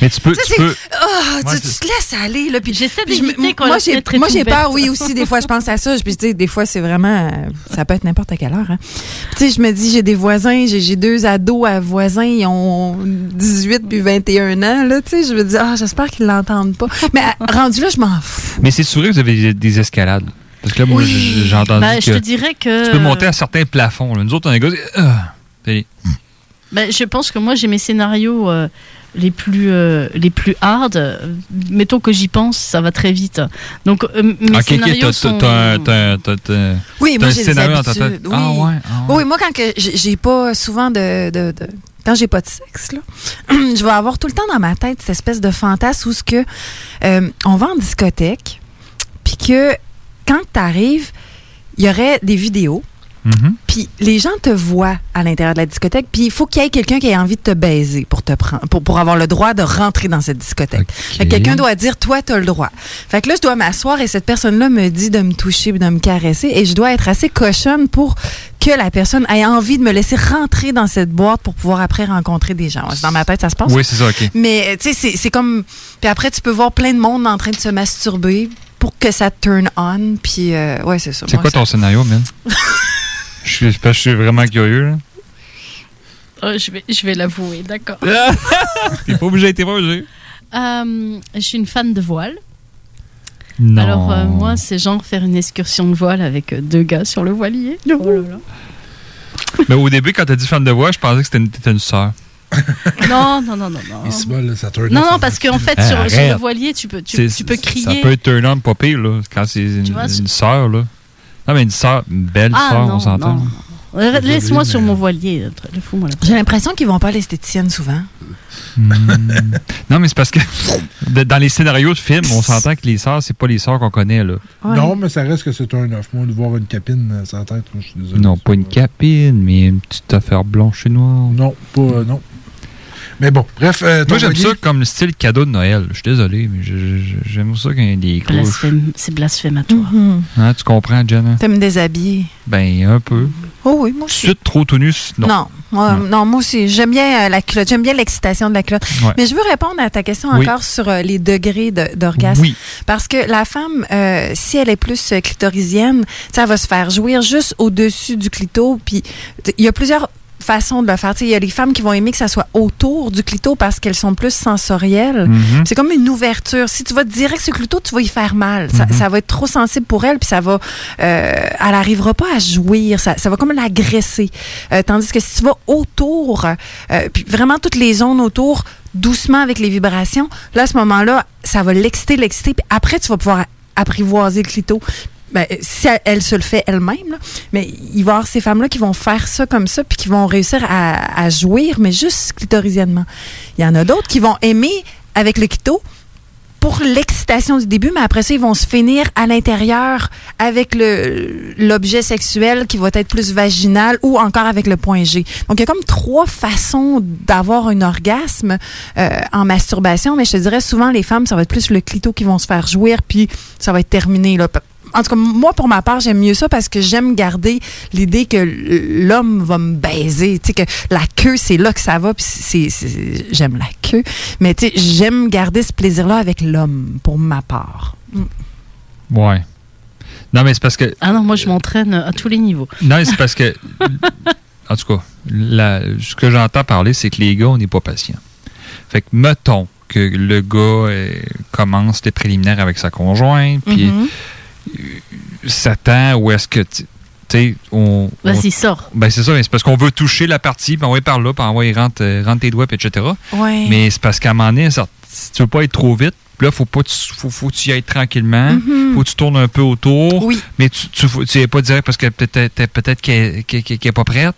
Mais tu peux. Tu peux Ah, Ouais, tu, te laisses aller, là. Puis J'essaie d'éviter qu'on Moi, j'ai peur, ouverte. oui, aussi. Des fois, je pense à ça. Puis, tu sais, des fois, c'est vraiment. euh, Ça peut être n'importe quelle heure, hein. Puis, tu sais, je me dis, j'ai des voisins, j'ai j'ai deux ados à voisins, ils ont 18 puis 21 ans, là. Tu sais, je me dis, ah, j'espère qu'ils l'entendent pas. Mais euh, rendu là, je m'en fous. Mais c'est sûr que vous avez des escalades. Parce que là, moi, Oui. j'ai entendu Bah, que je te dirais que. tu peux monter à certains plafonds. là. Nous autres, on est gars. Ah, t'es- Bah, je pense que moi j'ai mes scénarios euh, les plus euh, les plus hard. Euh, Mettons que j'y pense, ça va très vite. Donc euh, mes Ok, ok, scénarios t'as- sont. t'as un- t'as un- t'as- t'as- Oui, t'as moi, un j'ai des habitudes. Oui. Ah ouais. ah ouais. Oui, moi, quand que j'ai j'ai pas souvent de. de, de- quand j'ai pas de sexe, là, je vais avoir tout le temps dans ma tête cette espèce de fantasme où ce que euh, on va en discothèque, puis que quand tu arrives, il y aurait des vidéos, Mhm. puis les gens te voient à l'intérieur de la discothèque, puis il faut qu'il y ait quelqu'un qui ait envie de te baiser pour te prendre, pour, pour avoir le droit de rentrer dans cette discothèque. Que Quelqu'un doit dire, toi, tu as le droit. Fait que là, je dois m'asseoir et cette personne-là me dit de me toucher, de me caresser, et je dois être assez cochonne pour que la personne ait envie de me laisser rentrer dans cette boîte pour pouvoir après rencontrer des gens. Dans ma tête, ça se passe. Oui, c'est ça, OK. Mais, tu sais, c'est- c'est comme. Puis après, tu peux voir plein de monde en train de se masturber pour que ça te turn on. Puis, euh, ouais, c'est ça. C'est quoi ça- ton scénario, man? je, suis, parce que je suis vraiment curieux. là. Oh, je vais je vais l'avouer, d'accord. T'es pas obligé d'être voir. Euh, je suis une fan de voile. Non. Alors euh, moi, c'est genre faire une excursion de voile avec euh, deux gars sur le voilier. Oh là là. Mais au début, quand t'as dit fan de voix, je pensais que c'était une, t'étais une sœur. Non, non, non, non, non. Il se bat, là, ça turn Non, off non, en parce qu'en fait, Ah, sur, sur arrête. le voilier, tu peux, tu, tu peux Ça crier. peut être turn on pas pire, là, quand c'est une, Tu vois, une sœur, là. Non, mais une sœur, une belle Ah, sœur, non, on s'entend. Euh, Laisse-moi sur mon voilier. euh, Le fou, moi, là. J'ai l'impression qu'ils vont pas à l'esthéticienne souvent. Hmm. non, mais c'est parce que dans les scénarios de films, on s'entend que les sœurs, c'est pas les sœurs qu'on connaît, là. Non, mais ça reste que c'est un off. Moi, de voir une capine euh, sans tête, moi, je suis désolé. Non, pas une capine, mais une petite affaire blanche et noire. Non, pas. euh, non. Mais bon, bref. euh, Moi, j'aime ça comme le style cadeau de Noël. Je suis désolé, mais j'aime ça qu'il y ait des couches. Blasphème- C'est blasphématoire. Hein, tu comprends, Jenna? T'aimes me déshabiller. Ben, un peu. Oh oui, moi aussi. suite trop tout nu, non. Non, moi, non, moi aussi. J'aime bien euh, la culotte. J'aime bien l'excitation de la culotte. Ouais. Mais je veux répondre à ta question Oui. encore sur euh, les degrés de- d'orgasme. Oui. Parce que la femme, euh, si elle est plus clitorisienne, ça va se faire jouir juste au-dessus du clito. Puis il y a plusieurs façons de le faire. Il y a les femmes qui vont aimer que ça soit autour du clito parce qu'elles sont plus sensorielles. Mhm. C'est comme une ouverture. Si tu vas direct sur le clito, tu vas y faire mal. Ça, Mhm. ça va être trop sensible pour elle, puis ça va, euh, elle n'arrivera pas à jouir. Ça, ça va comme l'agresser. Euh, tandis que si tu vas autour, euh, puis vraiment toutes les zones autour, doucement avec les vibrations, là, à ce moment-là, ça va l'exciter, l'exciter, puis après, tu vas pouvoir apprivoiser le clito. Ben, si elle, se le fait elle-même, mais il va y avoir ces femmes-là qui vont faire ça comme ça, puis qui vont réussir à, jouir, mais juste clitorisiennement. Il y en a d'autres qui vont aimer avec le clito pour l'excitation du début, mais après ça, ils vont se finir à l'intérieur avec l'objet sexuel qui va être plus vaginal ou encore avec le point G. Donc, il y a comme trois façons d'avoir un orgasme euh, en masturbation, mais je te dirais souvent, les femmes, ça va être plus le clito qui vont se faire jouir, puis ça va être terminé. Là. En tout cas, moi, pour ma part, j'aime mieux ça parce que j'aime garder l'idée que l'homme va me baiser. Tu sais, que la queue, c'est là que ça va. Puis c'est, j'aime la queue. Mais tu sais, j'aime garder ce plaisir-là avec l'homme, pour ma part. Mm. Ouais. Non, mais c'est parce que. Ah non, moi, je m'entraîne à tous les niveaux. Non, mais c'est parce que. en tout cas, la- ce que j'entends parler, c'est que les gars, on n'est pas patients. Fait que, mettons que le gars euh, commence les préliminaires avec sa conjointe, puis Mhm. S'attend ou est-ce que. tu on. Vas-y, on- sors. Ben, c'est ça, mais c'est parce qu'on veut toucher la partie, puis envoyer par là, puis envoyer rentre, euh, rentre tes doigts, puis etc. Ouais. Mais c'est parce qu'à un moment donné, ça- si tu veux pas être trop vite, là, faut pas faut, faut que tu y ailles tranquillement. Mhm. Faut que tu tournes un peu autour. Oui. Mais tu tu, tu y es pas direct parce que peut-être peut-être qu'elle est pas prête.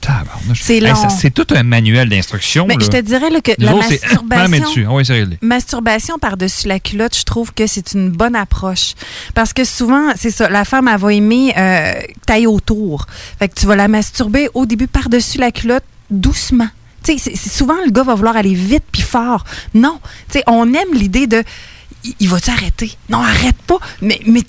Tabarnouche. C'est Hey, tout un manuel d'instruction. Mais là. je te dirais là, que Nous la autres, masturbation. dessus. Ah. Masturbation par-dessus la culotte, je trouve que c'est une bonne approche. Parce que souvent, c'est ça, la femme, elle va aimer euh, taille autour. Fait que tu vas la masturber au début par-dessus la culotte, doucement. Tu sais, souvent, le gars va vouloir aller vite puis fort. Non. Tu sais, on aime l'idée de. Il, il va-tu arrêter? Non, arrête pas. Mais, mais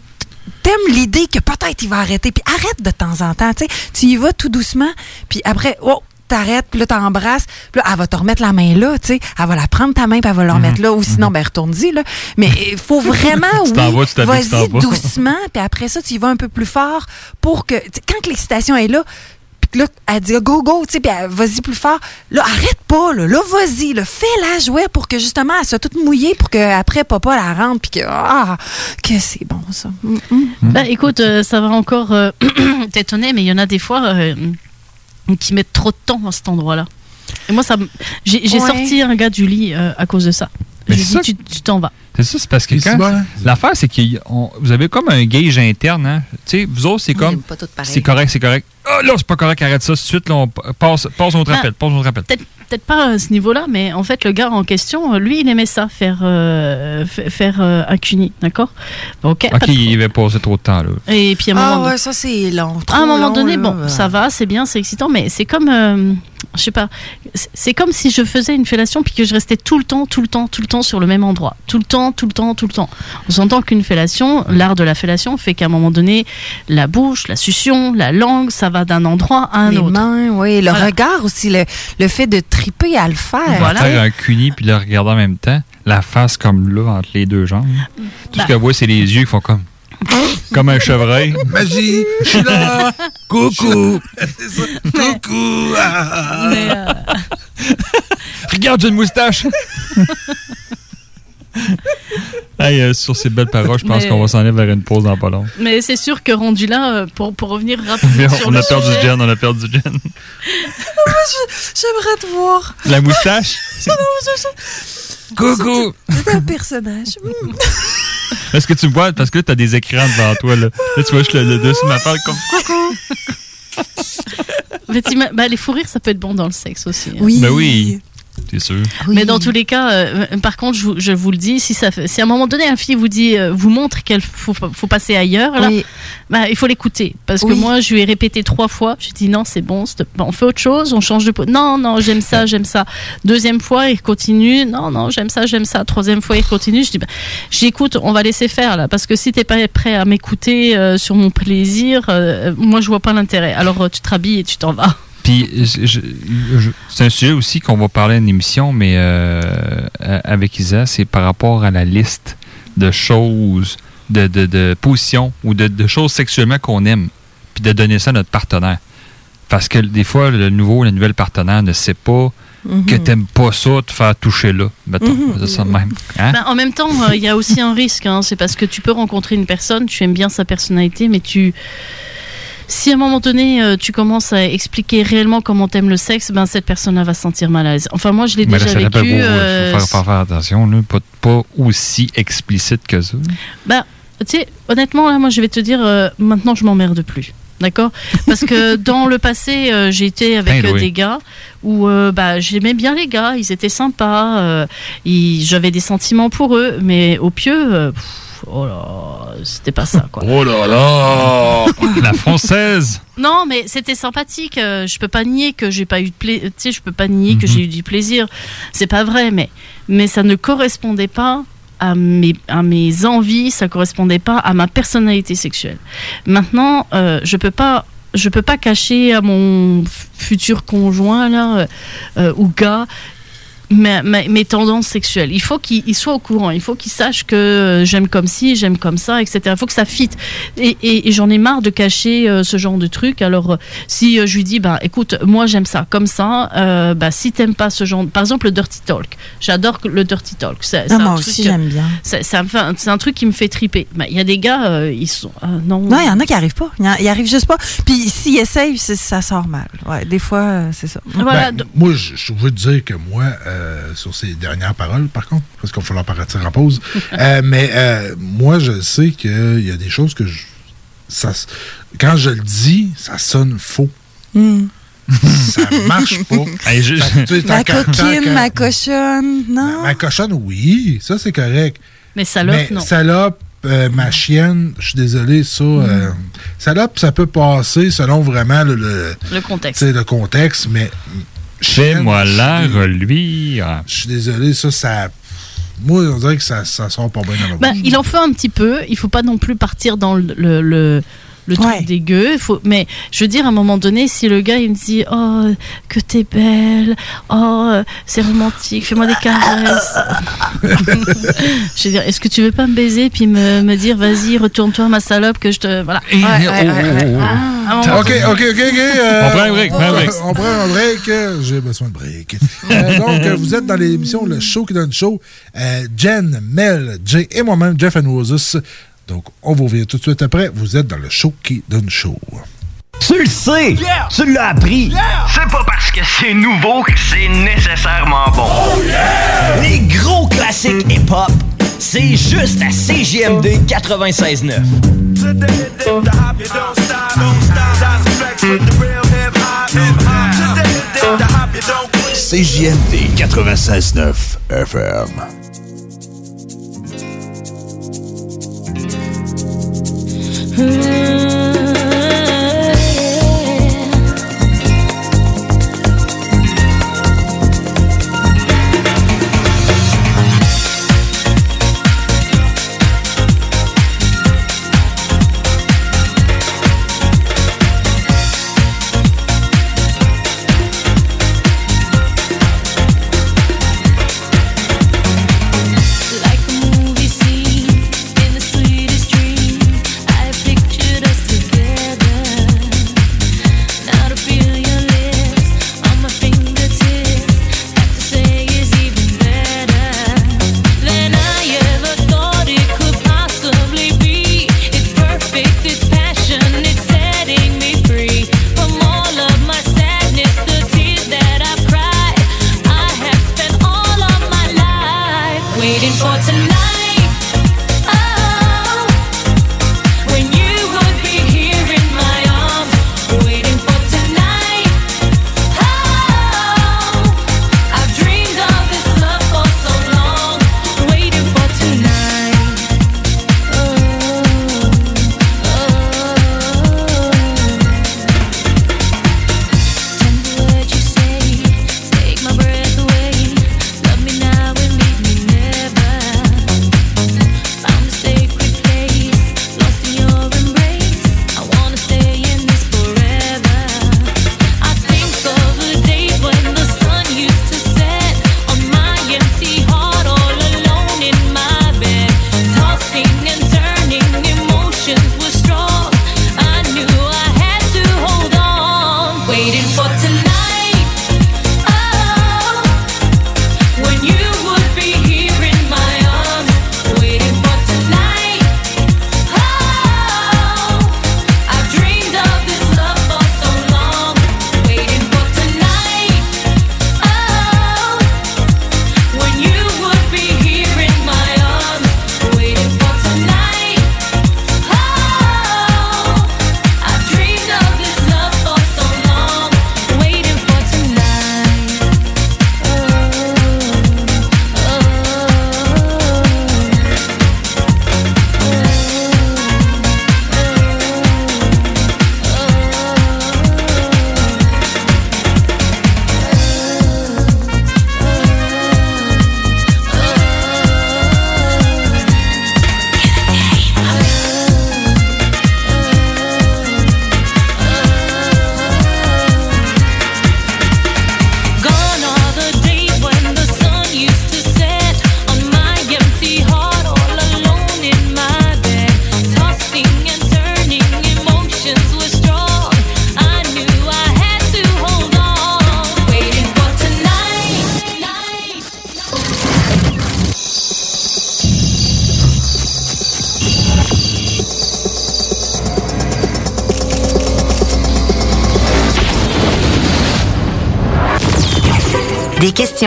t'aimes l'idée que peut-être il va arrêter. Puis arrête de temps en temps. Tu sais, tu y vas tout doucement. Puis après, oh, t'arrêtes, puis là, t'embrasses. Puis là, elle va te remettre la main là, tu sais. Elle va la prendre ta main, puis elle va la remettre là. Ou sinon, ben, retourne-y, là. Mais il faut vraiment, oui, vas-y vas. doucement. Puis après ça, tu y vas un peu plus fort pour que... Quand l'excitation est là, puis là, elle dit go, go, tu sais, puis vas-y plus fort. Là, arrête pas, là. Là, vas-y, là. Fais-la jouer pour que justement, elle soit toute mouillée pour qu'après, papa la rentre, puis que, ah, que c'est bon, ça. Mm, mm. Bah, écoute, euh, ça va encore euh, t'étonner, mais il y en a des fois euh, qui mettent trop de temps à cet endroit-là. Et moi, ça, j'ai Ouais. sorti un gars du lit euh, à cause de ça. J'ai dit, tu t'en vas. C'est ça, c'est parce que quand. bon, hein? L'affaire, c'est que vous avez comme un gauge interne, hein. Tu sais, vous autres, c'est comme. C'est correct, c'est correct. Ah, là, c'est pas correct, arrête ça. Tout de suite, là, on passe, passe notre Ah. appel, passe notre appel. Peut-être peut-être pas à ce niveau-là, mais en fait, le gars en question, euh, lui, il aimait ça, faire, euh, faire euh, un cuni, d'accord? Ok. pas Ok, de il va passer trop de temps, là. Et puis à un Ah moment, ouais, ça, c'est long. à un moment donné, bon, là. ça va, c'est bien, c'est excitant, mais c'est comme, euh, je sais pas, c'est- comme si je faisais une fellation puis que je restais tout le temps, tout le temps, tout le temps sur le même endroit, tout le temps, tout le temps, tout le temps. On s'entend qu'une fellation, l'art de la fellation fait qu'à un moment donné, la bouche, la succion, la langue, ça va d'un endroit à un Les autre. mains, oui. Le Voilà. regard aussi, le, le fait de triper à le faire. Voilà. Faire un cuni puis le regarder en même temps, la face comme là, entre les deux jambes. Tout ce qu'elle voit, c'est les yeux qui font comme. comme un chevreuil. Magie, je suis là. Coucou. Ça. Coucou. Ah. Mais, euh, Regarde, j'ai une moustache! Hey, euh, sur ces belles paroles, je pense Mais- qu'on va s'en aller vers une pause dans pas long. mais c'est sûr que rendu là, euh, pour, pour revenir rapidement sur on le a perdu sujet, Jen, on a perdu Jen. J'aimerais te voir. La moustache? Coucou! C'est un personnage. Mm. Est-ce que tu me vois? Parce que là, t'as des écrans devant toi. Là, là tu vois, je le, le dessus de ma part comme coucou. Mais bah, les fous rires, ça peut être bon dans le sexe aussi. hein. Oui. Ben oui, c'est sûr? Mais dans tous les cas, euh, par contre, je vous, je vous le dis, si, ça fait- si à un moment donné, un fille vous dit, euh, vous montre qu'il faut, faut passer ailleurs, là, Oui. bah, il faut l'écouter. Parce que moi, je lui ai répété trois fois. J'ai dit non, c'est bon, on fait autre chose, on change de peau. Non, non, j'aime ça, j'aime ça. Deuxième fois, il continue. Non, non, j'aime ça, j'aime ça. Troisième fois, il continue. Je dis, bah, j'écoute, on va laisser faire là. Parce que si t'es pas prêt à m'écouter euh, sur mon plaisir, euh, moi, je vois pas l'intérêt. Alors, euh, tu te rhabilles et tu t'en vas. Puis, c'est un sujet aussi qu'on va parler une émission, mais euh, avec Isa, c'est par rapport à la liste de choses, de, de, de positions ou de, de choses sexuellement qu'on aime, puis de donner ça à notre partenaire. Parce que des fois, le nouveau, la nouvelle partenaire ne sait pas Mhm. que t'aimes pas ça, te faire toucher là. Mettons, Mhm. ça même. Hein? Ben, en même temps, euh, il y a aussi un risque. hein. c'est parce que tu peux rencontrer une personne, tu aimes bien sa personnalité, mais tu. Si à un moment donné, euh, tu commences à expliquer réellement comment t'aimes le sexe, ben cette personne-là va se sentir mal à l'aise. Enfin, moi, je l'ai Mais là, déjà vécu. beau, euh, faut faire, faire attention, là, pas, pas aussi explicite que ça. Bah, tu sais, honnêtement, là, moi, je vais te dire, euh, maintenant, je m'emmerde plus. D'accord? Parce que dans le passé, euh, j'ai été avec euh, oui. des gars où euh, bah, j'aimais bien les gars, ils étaient sympas, euh, j'avais des sentiments pour eux, mais au pieu, euh, pff, oh là, c'était pas ça, quoi. Oh là là! La française! Non, mais c'était sympathique. euh, je peux pas nier que j'ai pas eu de plaisir. Tu sais, je peux pas nier que j'ai eu du plaisir. C'est pas vrai, mais mais ça ne correspondait pas à mes à mes envies. Ça correspondait pas à ma personnalité sexuelle. Maintenant, euh, je peux pas. Je peux pas cacher à mon futur conjoint là euh, euh, ou gars ma- mes tendances sexuelles. Il faut qu'il il soit au courant. Il faut qu'il sache que euh, j'aime comme ci, j'aime comme ça, etc. Il faut que ça fitte. Et, et- et j'en ai marre de cacher euh, ce genre de truc. Alors, euh, si euh, je lui dis, bah, écoute, moi j'aime ça comme ça, euh, bah, si t'aimes pas ce genre, par exemple le dirty talk. J'adore le dirty talk. C'est- c'est Ah, un moi truc, aussi, j'aime bien. C'est c'est un, un truc qui me fait triper. Bah, Il y a des gars, euh, ils sont, non. Non, il y en a qui arrivent pas. Il y en- Ils arrivent juste pas. Puis s'ils essayent, ça sort mal. Ouais, des fois, euh, c'est ça. Ben, moi, je, je veux dire que moi, euh, sur ces dernières paroles, par contre, parce qu'il va falloir partir en pause, euh, mais euh, moi, je sais qu'il y a des choses que je. Ça, quand je le dis, ça sonne faux. Hmm. ça marche pas. Hey, je- Ma coquine, ma cochonne, non? Ma cochonne, oui, ça c'est correct. Mais salope, Mais non. salope, euh, ma chienne, je suis désolé, ça. euh, salope, ça peut passer selon vraiment le, le, Le contexte. le contexte, mais. Fais-moi la reluire. Je suis désolé, ça, ça. Moi, on dirait que ça, ça sort pas bien dans la Ben, il en faut un petit peu. Il faut pas non plus partir dans le, le, le- le truc dégueu. Il faut, mais je veux dire, à un moment donné, si le gars il me dit Oh, que t'es belle, oh, c'est romantique, fais-moi des caresses. je veux dire, est-ce que tu veux pas me baiser puis me, me dire Vas-y, retourne-toi, ma salope, que je te. Voilà. Ouais, ouais, oh, ouais, oh, ouais. oh. Ah, OK. OK, OK, OK. euh, On prend un break, on, break. prend un break. euh, J'ai besoin de break. Euh, donc, vous êtes dans l'émission Le Show qui donne show. Euh, Jen, Mel, Jay et moi-même, Jeff and Roses. Donc, on vous revient tout de suite après. Vous êtes dans Le Show qui donne show. Tu le sais! Tu l'as appris! C'est pas parce que c'est nouveau que c'est nécessairement bon. Les gros classiques hip-hop, c'est juste à CGMD 96.9. CJMD 96.9 FM. Hmm.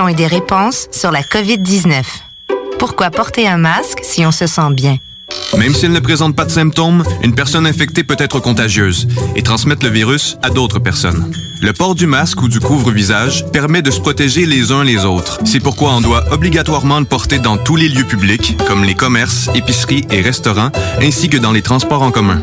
Questions et des réponses sur la COVID-19. Pourquoi porter un masque si on se sent bien? Même s'il ne présente pas de symptômes, une personne infectée peut être contagieuse et transmettre le virus à d'autres personnes. Le port du masque ou du couvre-visage permet de se protéger les uns les autres. C'est pourquoi on doit obligatoirement le porter dans tous les lieux publics, comme les commerces, épiceries et restaurants, ainsi que dans les transports en commun.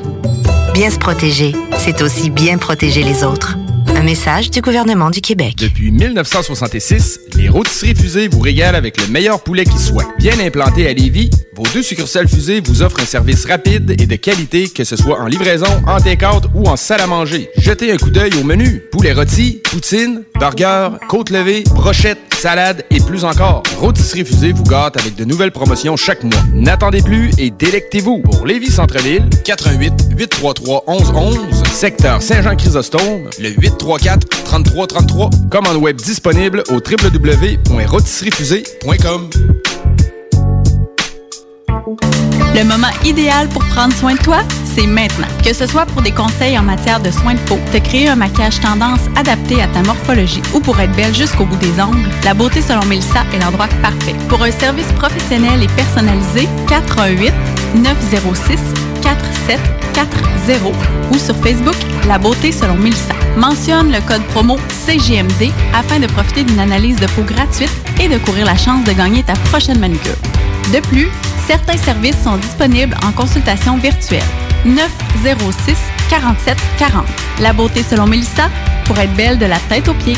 Bien se protéger, c'est aussi bien protéger les autres. Un message du gouvernement du Québec. Depuis 1966, les rôtisseries fusées vous régalent avec le meilleur poulet qui soit. Bien implanté à Lévis, vos deux succursales fusées vous offrent un service rapide et de qualité, que ce soit en livraison, en take-out ou en salle à manger. Jetez un coup d'œil au menu. Poulet rôti, poutine, burger, côte levée, brochette, salade et plus encore. Rôtisserie fusée vous gâte avec de nouvelles promotions chaque mois. N'attendez plus et délectez-vous. Pour Lévis Centre-Ville, 88 833 1111, secteur Saint-Jean-Chrysostome, le 834 3333. Commande web disponible au www.rôtisseriefusée.com. Le moment idéal pour prendre soin de toi, c'est maintenant. Que ce soit pour des conseils en matière de soins de peau, te créer un maquillage tendance adapté à ta morphologie ou pour être belle jusqu'au bout des ongles, la beauté selon Mélissa est l'endroit parfait. Pour un service professionnel et personnalisé, 418 906 4740 ou sur Facebook La beauté selon Mélissa. Mentionne le code promo CGMD afin de profiter d'une analyse de peau gratuite et de courir la chance de gagner ta prochaine manucure. De plus, certains services sont disponibles en consultation virtuelle. 906 47 40. La beauté selon Mélissa pour être belle de la tête aux pieds.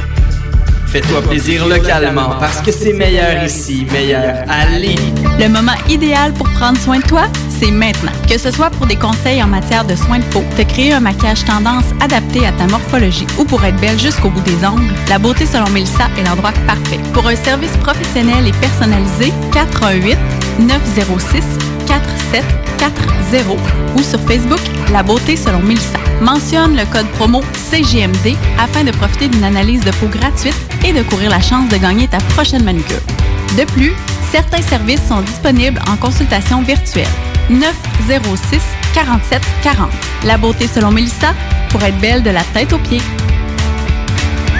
Fais-toi plaisir localement parce que c'est meilleur ici, meilleur à Lévis. Le moment idéal pour prendre soin de toi, c'est maintenant. Que ce soit pour des conseils en matière de soins de peau, te créer un maquillage tendance adapté à ta morphologie ou pour être belle jusqu'au bout des ongles, la beauté selon Mélissa est l'endroit parfait. Pour un service professionnel et personnalisé, 418 906 4740 ou sur Facebook La beauté selon Mélissa. Mentionne le code promo CGMD afin de profiter d'une analyse de peau gratuite et de courir la chance de gagner ta prochaine manucure. De plus, certains services sont disponibles en consultation virtuelle. 906 47 40. La beauté selon Mélissa pour être belle de la tête aux pieds.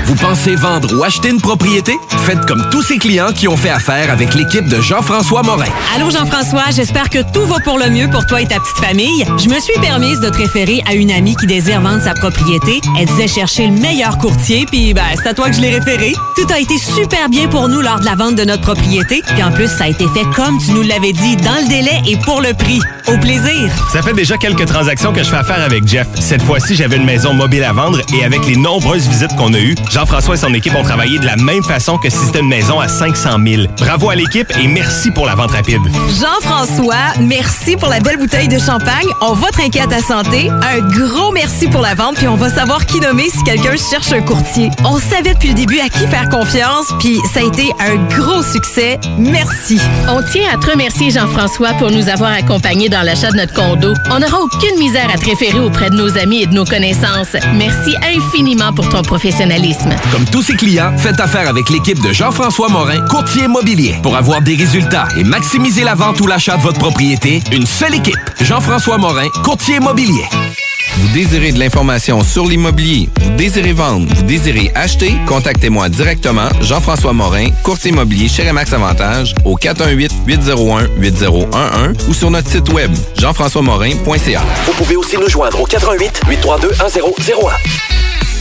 Vous pensez vendre ou acheter une propriété? Faites comme tous ces clients qui ont fait affaire avec l'équipe de Jean-François Morin. Allô Jean-François, j'espère que tout va pour le mieux pour toi et ta petite famille. Je me suis permise de te référer à une amie qui désire vendre sa propriété. Elle disait chercher le meilleur courtier, puis ben, c'est à toi que je l'ai référé. Tout a été super bien pour nous lors de la vente de notre propriété, puis en plus, ça a été fait comme tu nous l'avais dit, dans le délai et pour le prix. Au plaisir! Ça fait déjà quelques transactions que je fais affaire avec Jeff. Cette fois-ci, j'avais une maison mobile à vendre et avec les nombreuses visites qu'on a eues, Jean-François et son équipe ont travaillé de la même façon que si c'était une maison à 500 000. Bravo à l'équipe et merci pour la vente rapide. Jean-François, merci pour la belle bouteille de champagne. On va trinquer à ta santé. Un gros merci pour la vente, puis on va savoir qui nommer si quelqu'un cherche un courtier. On savait depuis le début à qui faire confiance, puis ça a été un gros succès. Merci. On tient à te remercier, Jean-François, pour nous avoir accompagnés dans l'achat de notre condo. On n'aura aucune misère à te référer auprès de nos amis et de nos connaissances. Merci infiniment pour ton professionnalisme. Comme tous ses clients, faites affaire avec l'équipe de Jean-François Morin, courtier immobilier. Pour avoir des résultats et maximiser la vente ou l'achat de votre propriété, une seule équipe. Jean-François Morin, courtier immobilier. Vous désirez de l'information sur l'immobilier, vous désirez vendre, vous désirez acheter, contactez-moi directement, Jean-François Morin, courtier immobilier chez Remax Avantage, au 418-801-8011 ou sur notre site web, jean-françois-morin.ca. Vous pouvez aussi nous joindre au 88 832 1001.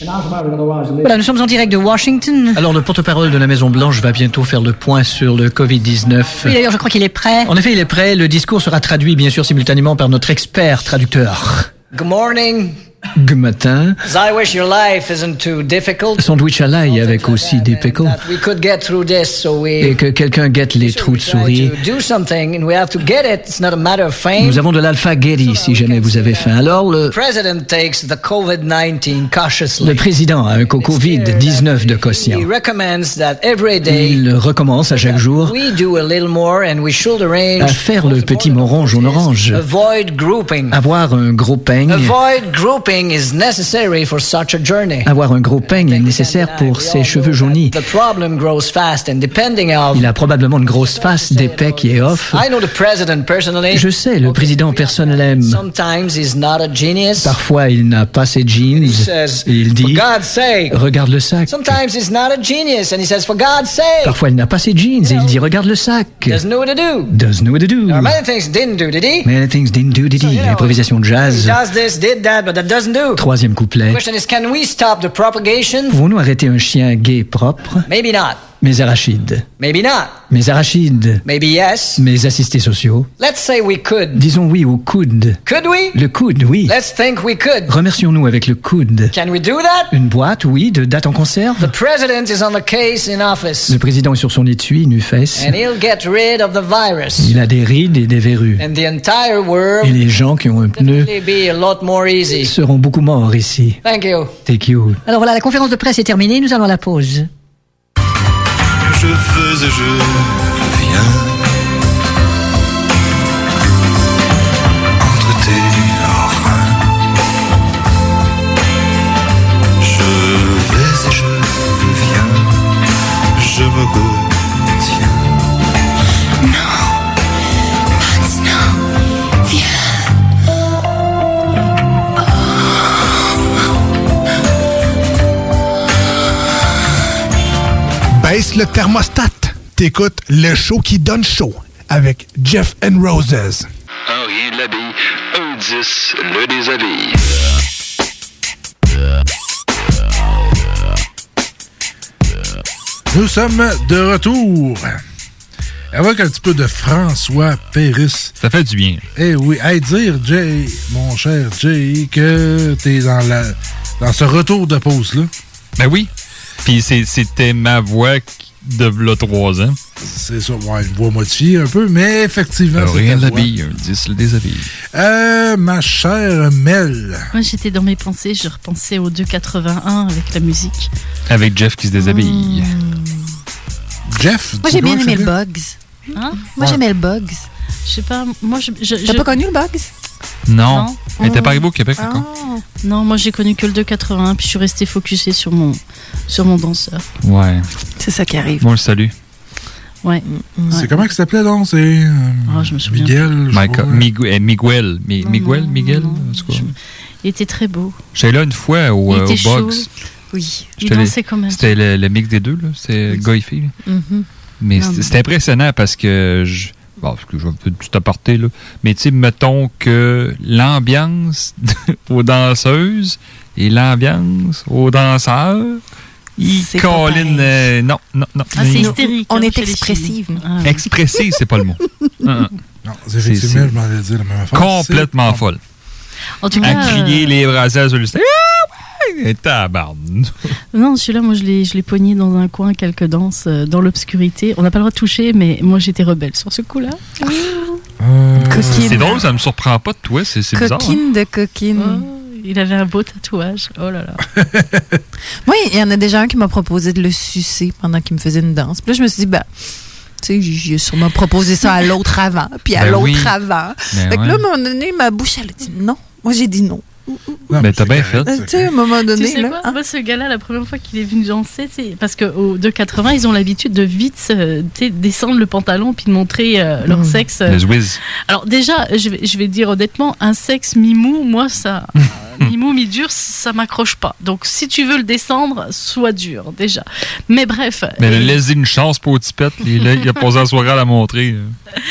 Voilà, nous sommes en direct de Washington. Alors, le porte-parole de la Maison-Blanche va bientôt faire le point sur le COVID-19. Oui, d'ailleurs, je crois qu'il est prêt. En effet, il est prêt. Le discours sera traduit, bien sûr, simultanément par notre expert traducteur. Good morning. Gmatin, I wish your life isn't too difficult. sandwich à l'ail avec aussi des pickles. That we could get through this, so we Et que quelqu'un guette les trous de souris. Nous avons de l'alpha Getty si jamais vous avez faim. Alors, le, The president takes the COVID-19 cautiously. le président a un Covid-19 de He quotient. recommends that every day Il recommence à chaque jour we do a little more, and we should arrange à faire le petit moron jaune-orange. avoid grouping. Avoir un gros peigne. Avoid grouping is necessary for such a journey. Avoir un gros peigne est nécessaire pour ses cheveux jaunis. The problem grows fast, and depending of Il a probablement une grosse face d'épais qui est off. I know the president personally. Je sais, le président personne l'aime. Sometimes he's not a genius. Parfois, il n'a pas ses jeans. He says, il For dit, God's sake. regarde le sac. Sometimes he's not a genius, and he says, For God's sake. Parfois, il n'a pas ses jeans et il dit, regarde le sac. Doesn't know what to do. Doesn't know what to do. There are many things didn't do, did he? Many things didn't do, did he? Improvisation He jazz. does this, did that, but that doesn't do. Troisième couplet. The question is, can we stop the propagation? Pouvons-nous arrêter un chien gay propre? Maybe not. Mes arachides. Maybe not. Mes arachides. Maybe yes. Mes assistés sociaux. Let's say we could. Disons oui au coude. Could we? Le coude, oui. Let's think we could. Remercions-nous avec le coude. Can we do that? Une boîte, oui, de dates en conserve. The president is on the case in office, Le président est sur son étui, nu fesse. and he'll get rid of the virus. Il a des rides et des verrues. And the entire Et world les gens qui ont un pneu will be a lot more easy. seront beaucoup morts ici. Thank you. Take you. Alors voilà, la conférence de presse est terminée, nous allons à la pause. Je veux et je viens entre tes reins. Je vais et je viens, je me Baisse le thermostat. T'écoutes le show qui donne chaud avec Jeff and Roses. Un rien de l'habille, un 10 le déshabille. Nous sommes de retour. Avec un petit peu de François Pérusse. Ça fait du bien. Eh oui, hey, dire, Jay, mon cher Jay, que t'es dans, la, dans ce retour de pause-là. Ben oui. Puis c'était ma voix qui- de là trois ans. C'est ça, ouais, une voix modifiée un peu, mais effectivement, Alors, rien l'habille, un 10 le déshabille. Euh, ma chère Mel. Moi, j'étais dans mes pensées, je repensais au 281 avec la musique. Avec Jeff qui se déshabille. Jeff, Moi, j'ai bien aimé le Bugs. Hein? Moi, j'aimais le Bugs. Je sais pas, moi, je. je- T'as je- pas connu le Bugs? Non. Non. Elle était pas arrivée au Québec encore. Non, moi, j'ai connu que le 281, puis je suis restée focusée sur mon, sur mon danseur. Ouais. C'est ça qui arrive. Moi, le salue. Ouais. C'est comment qu'il s'appelait donc? C'est. euh, Ah, je me souviens Miguel. Michael- eh, Miguel. Mi- Miguel, Miguel. Il était très beau. J'étais là une fois au, Il euh, était au. Bugs. Oui. Il dansait quand même. C'était le, le mix des deux, là. C'est gars et fille. Mhm. Non, c'était mais- c'était impressionnant parce que je. Bon, parce que je vais un peu de petit aparté, là. Mais tu sais, mettons que l'ambiance aux danseuses et l'ambiance aux danseurs, ils pareil. euh, non, non, non. Ah, c'est hystérique. On hein, est expressive. filles. Ah, Expressive, c'est pas le mot. Hein, Non, c'est effectivement, je m'en allais dire la même affaire. Complètement folle. En tout À cas, crier euh, les brasseurs sur le. Ah. Non, celui-là, moi, je l'ai, je l'ai pogné dans un coin, quelques danses, euh, dans l'obscurité. On n'a pas le droit de toucher, mais moi, j'étais rebelle sur ce coup-là. C'est drôle, ça me surprend pas de toi, c'est c'est bizarre. hein. Coquine de coquine. Oh, il avait un beau tatouage. Oh là là. Oui, il y en a déjà un qui m'a proposé de le sucer pendant qu'il me faisait une danse. Puis là, je me suis dit, ben, tu sais, j'ai sûrement proposé ça à l'autre avant, puis à Ben l'autre oui. avant. Ben fait que ouais. là, à un moment donné, ma bouche, elle a dit non. Moi, j'ai dit non. Ben, t'as bien fait. Tu sais, à un moment Tu donné, sais là. quoi? Moi, ce gars-là, la première fois qu'il est venu danser, c'est parce qu'au 280, ils ont l'habitude de vite euh, tu descendre le pantalon puis de montrer euh, leur Mm. sexe. euh. Le Zwiz. Alors déjà, je vais, je vais dire honnêtement, un sexe mi-mou, moi, ça, mi-mou, mi-dur, ça m'accroche pas. Donc, si tu veux le descendre, sois dur, déjà. Mais bref. Mais le laisse une chance pour Tipette. Il, a- il a posé la soirée à la montrer.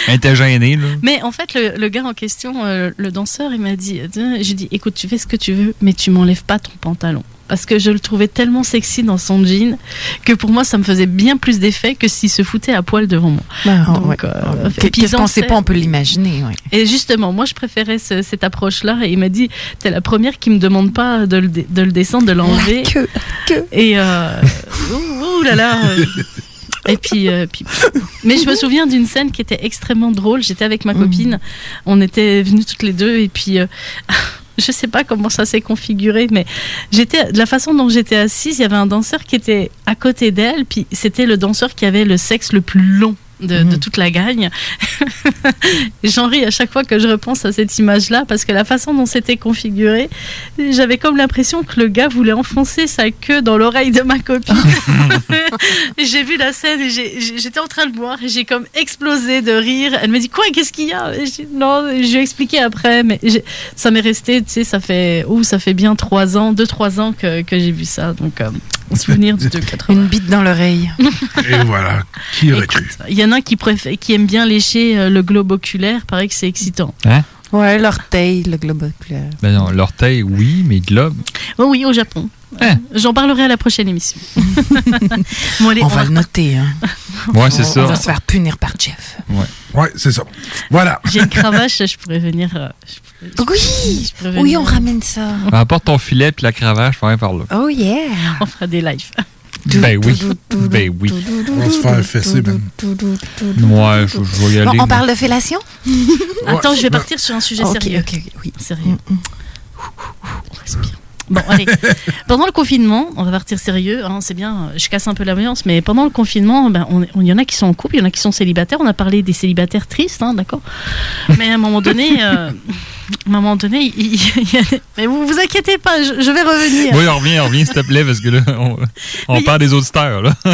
Elle était gênée, là. Mais en fait, le, le gars en question, euh, le danseur, il m'a dit, euh, j'ai dit, écoute, tu fais ce que tu veux, mais tu m'enlèves pas ton pantalon. Parce que je le trouvais tellement sexy dans son jean que pour moi, ça me faisait bien plus d'effet que s'il se foutait à poil devant moi. Donc, ouais. euh, puis Qu'est-ce qu'on sait pas, on peut l'imaginer. ouais. et justement, moi, je préférais ce- cette approche-là. Et il m'a dit, t'es la première qui me demande pas de le, dé- de le descendre, de l'enlever. Et euh, ouh, ouh là là. euh, Et puis, euh, puis- mais je me souviens d'une scène qui était extrêmement drôle. J'étais avec ma copine, on était venus toutes les deux, et puis euh, je sais pas comment ça s'est configuré, mais j'étais de la façon dont j'étais assise, il y avait un danseur qui était à côté d'elle, puis c'était le danseur qui avait le sexe le plus long. De, de toute la gagne. J'en ris à chaque fois que je repense à cette image-là parce que la façon dont c'était configuré, j'avais comme l'impression que le gars voulait enfoncer sa queue dans l'oreille de ma copine. J'ai vu la scène et j'étais en train de boire et j'ai comme explosé de rire. Elle me dit quoi Qu'est-ce qu'il y a? Non, je lui ai expliqué après, mais ça m'est resté. Tu sais, ça fait ouh, ça fait bien trois ans, deux trois ans que, que j'ai vu ça. Donc euh, souvenir du 280. Une bite dans l'oreille. Et voilà. Qui aurait cru? Il y en a qui préfèrent, qui aiment bien lécher euh, le globe oculaire. Paraît que c'est excitant. Hein? Ouais, l'orteil, le globe oculaire. Ben non, l'orteil, oui, mais globe. Oh oui, au Japon. J'en parlerai à la prochaine émission. Bon, allez, on, va le noter. Hein. Ouais, c'est On- ça. On va se faire punir par Jeff. Ouais. Ouais, c'est ça. Voilà. J'ai une cravache, je pourrais venir. euh, je pourrais- Oui, je pourrais oui, venir. on ramène ça. Ben, Apporte ton filet puis la cravache, je vais par là. Oh yeah. On fera des lives. Ben oui. Ben oui. On va se faire fesser. Ouais, je, je vais y aller. Bon, on parle de fellation? Attends, je vais partir sur un sujet sérieux. ok, ok, oui. Sérieux. On respire. Bon, allez. pendant le confinement, on va partir sérieux. hein, c'est bien, je casse un peu l'ambiance, mais pendant le confinement, ben, on- il y en a qui sont en couple, il y en a qui sont célibataires. On a parlé des célibataires tristes, hein, d'accord Mais à un moment donné, euh, à un moment donné, il, il y a mais vous vous inquiétez pas, je, je vais revenir. Oui, on revient, on revient, s'il te plaît, parce que là, on, on a- parle des auditeurs, là.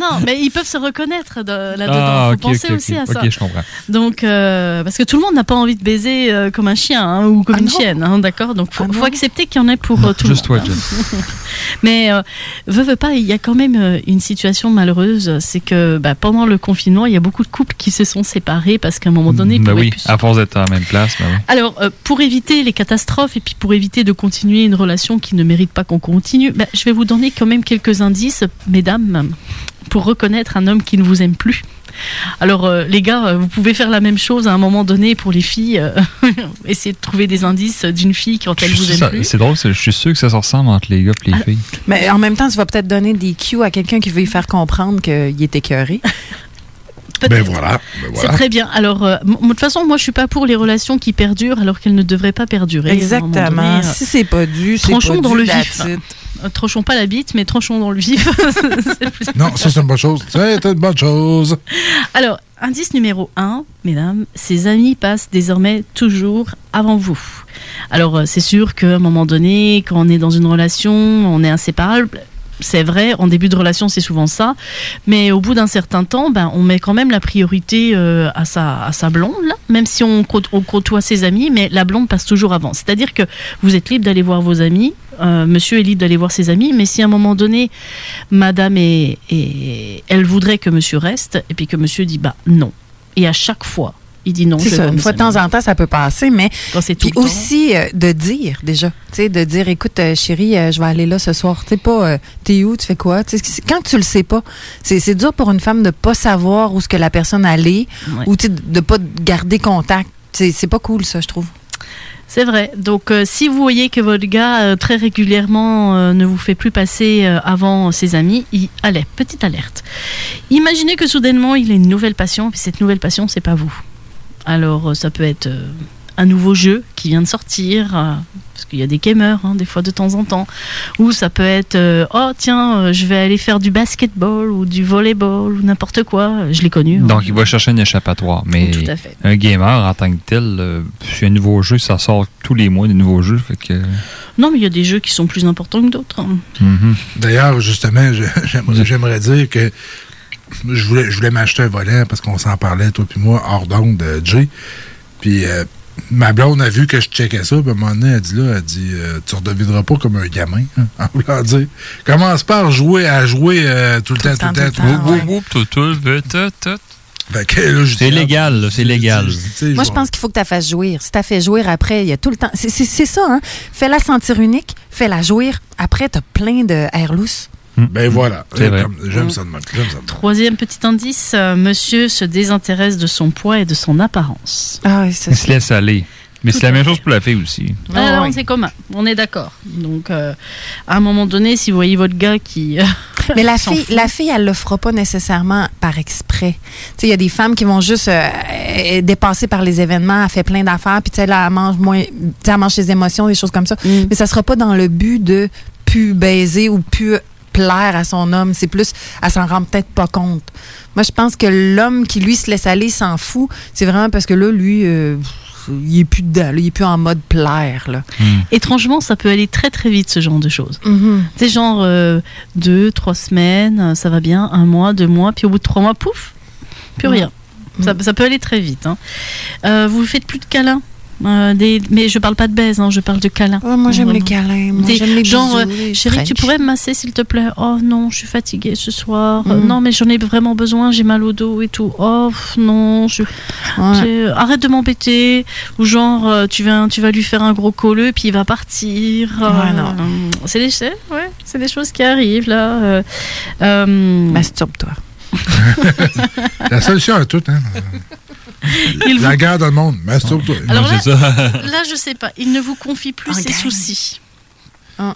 non, mais ils peuvent se reconnaître de- là-dedans. Ah, Faut ok, penser ok, aussi à ça. Ok, je comprends. Donc, euh, parce que tout le monde n'a pas envie de baiser euh, comme un chien hein, ou comme une chienne, hein, d'accord? Donc, faut, faut accepter qu'il y en ait pour euh, tout Juste le toi, monde. Jen. hein. Mais euh, veux, veux pas, il y a quand même une situation malheureuse, c'est que bah, pendant le confinement, il y a beaucoup de couples qui se sont séparés parce qu'à un moment donné, ils Ben pouvaient oui, plus à force d'être à la même place, ben oui. alors, pour éviter les catastrophes et puis pour éviter de continuer une relation qui ne mérite pas qu'on continue, bah, je vais vous donner quand même quelques indices, mesdames, pour reconnaître un homme qui ne vous aime plus. Alors, euh, les gars, euh, vous pouvez faire la même chose à un moment donné pour les filles. euh, essayer de trouver des indices d'une fille quand elle vous aime Ça- plus. C'est drôle, je suis sûr que ça se ressemble entre les gars et les filles. Mais en même temps, tu vas peut-être donner des cues à quelqu'un qui veut lui faire comprendre qu'il est écœuré. Ben voilà. ben C'est voilà. très bien. Alors, euh, de toute façon, moi, je suis pas pour les relations qui perdurent alors qu'elles ne devraient pas perdurer. Exactement. donné, euh, Si c'est pas dû, c'est tranchons pas dans dû, le vif. Euh, tranchons pas la bite, mais tranchons dans le vif. C'est plus- Non, ça, c'est une bonne chose. C'est une bonne chose. Alors, indice numéro 1, mesdames, ses amis passent désormais toujours avant vous. Alors, c'est sûr qu'à un moment donné, quand on est dans une relation, on est inséparable. C'est vrai, en début de relation, c'est souvent ça. Mais au bout d'un certain temps, ben, on met quand même la priorité euh, à, sa, à sa blonde, même si on, côtoie ses amis, mais la blonde passe toujours avant. C'est-à-dire que vous êtes libre d'aller voir vos amis, euh, monsieur est libre d'aller voir ses amis, mais si à un moment donné, madame elle voudrait que monsieur reste, et puis que monsieur dit bah non. Et à chaque fois, il dit non. C'est ça. Une fois de temps en temps, ça peut passer, mais. Quand tout Puis aussi euh, de dire déjà. Tu sais, de dire écoute, euh, chérie, euh, je vais aller là ce soir. Tu sais pas, t'es où, tu fais quoi? Tu sais, c'est- quand tu le sais pas, c'est dur pour une femme de pas savoir où ce que la personne allait Ouais. ou de pas garder contact. C'est pas cool, ça, je trouve. C'est vrai. Donc, euh, si vous voyez que votre gars euh, très régulièrement euh, ne vous fait plus passer avant ses amis, il... allez, petite alerte. Imaginez que soudainement il a une nouvelle passion, puis cette nouvelle passion, c'est pas vous. Alors, euh, ça peut être euh, un nouveau jeu qui vient de sortir, euh, parce qu'il y a des gamers, hein, des fois de temps en temps, ou ça peut être euh, oh tiens, je vais aller faire du basketball ou du volleyball ou n'importe quoi. Je l'ai connu. hein. Donc, il va chercher un échappatoire. Mais Tout à fait. un gamer, en tant que tel, euh, c'est un nouveau jeu, ça sort tous les mois, des nouveaux jeux. Fait que. Non, mais il y a des jeux qui sont plus importants que d'autres. hein. mhm. D'ailleurs, justement, j'aimerais dire que je voulais, je voulais m'acheter un volant parce qu'on s'en parlait, toi puis moi, hors d'onde de Jay. Puis euh, ma blonde a vu que je checkais ça, puis à un moment donné, elle dit là, elle dit euh, Tu redeviendras pas comme un gamin, hein, en voulant dire. Commence par jouer à jouer euh, tout le temps, tout le temps, tout le temps. Tout, là, je C'est légal, là, c'est légal. Moi, je pense qu'il faut que tu la fasses jouir. Si tu fait jouir après, il y a tout le temps. C'est ça, hein? Fais-la sentir unique, fais-la jouir. Après, tu as plein de air loose. Ben voilà. J'aime ça de même. J'aime ça de même. Troisième petit indice, euh, monsieur se désintéresse de son poids et de son apparence. Ah oui, c'est Il se laisse aller. Mais c'est la même chose pour la fille aussi. Ah, là, ouais. c'est commun, on est d'accord. Donc, euh, à un moment donné, si vous voyez votre gars qui. euh, Mais la fille, fout. la fille, elle le fera pas nécessairement par exprès. Tu sais, il y a des femmes qui vont juste euh, dépasser par les événements, elle fait plein d'affaires, puis tu sais, là, elle mange moins, elle mange ses émotions, des choses comme ça. Mm. Mais ça sera pas dans le but de pu baiser ou pu plaire à son homme. C'est plus, elle s'en rend peut-être pas compte. Moi, je pense que l'homme qui, lui, se laisse aller, s'en fout. C'est vraiment parce que là, lui, euh, il est plus dedans, là, il est plus en mode plaire, là. Étrangement, ça peut aller très très vite, ce genre de choses. C'est genre euh, deux, trois semaines, ça va bien, un mois, deux mois, puis au bout de trois mois, pouf, plus Ouais. rien. Ça, ça peut aller très vite. hein. Euh, vous faites plus de câlins? Euh, des, mais je parle pas de baise, hein, je parle de câlins. Ah, moi, j'aime les câlins. Moi, Des- j'aime les genre, bisous, euh, les chérie, tu French. pourrais me masser s'il te plaît? Oh non, je suis fatiguée ce soir. Euh, Mhm. non, mais j'en ai vraiment besoin, j'ai mal au dos et tout. Oh non, je... j'ai- arrête de m'embêter. Ou genre, euh, tu, vas, tu vas lui faire un gros colleux puis il va partir. Ouais. C'est des, ouais, c'est des choses qui arrivent là. Euh, euh, Masturbe-toi. La solution à tout, hein. Il La vous- guerre dans le monde. Masturbe-toi. Alors là, ça. là, je sais pas. Il ne vous confie plus ses soucis. Ah.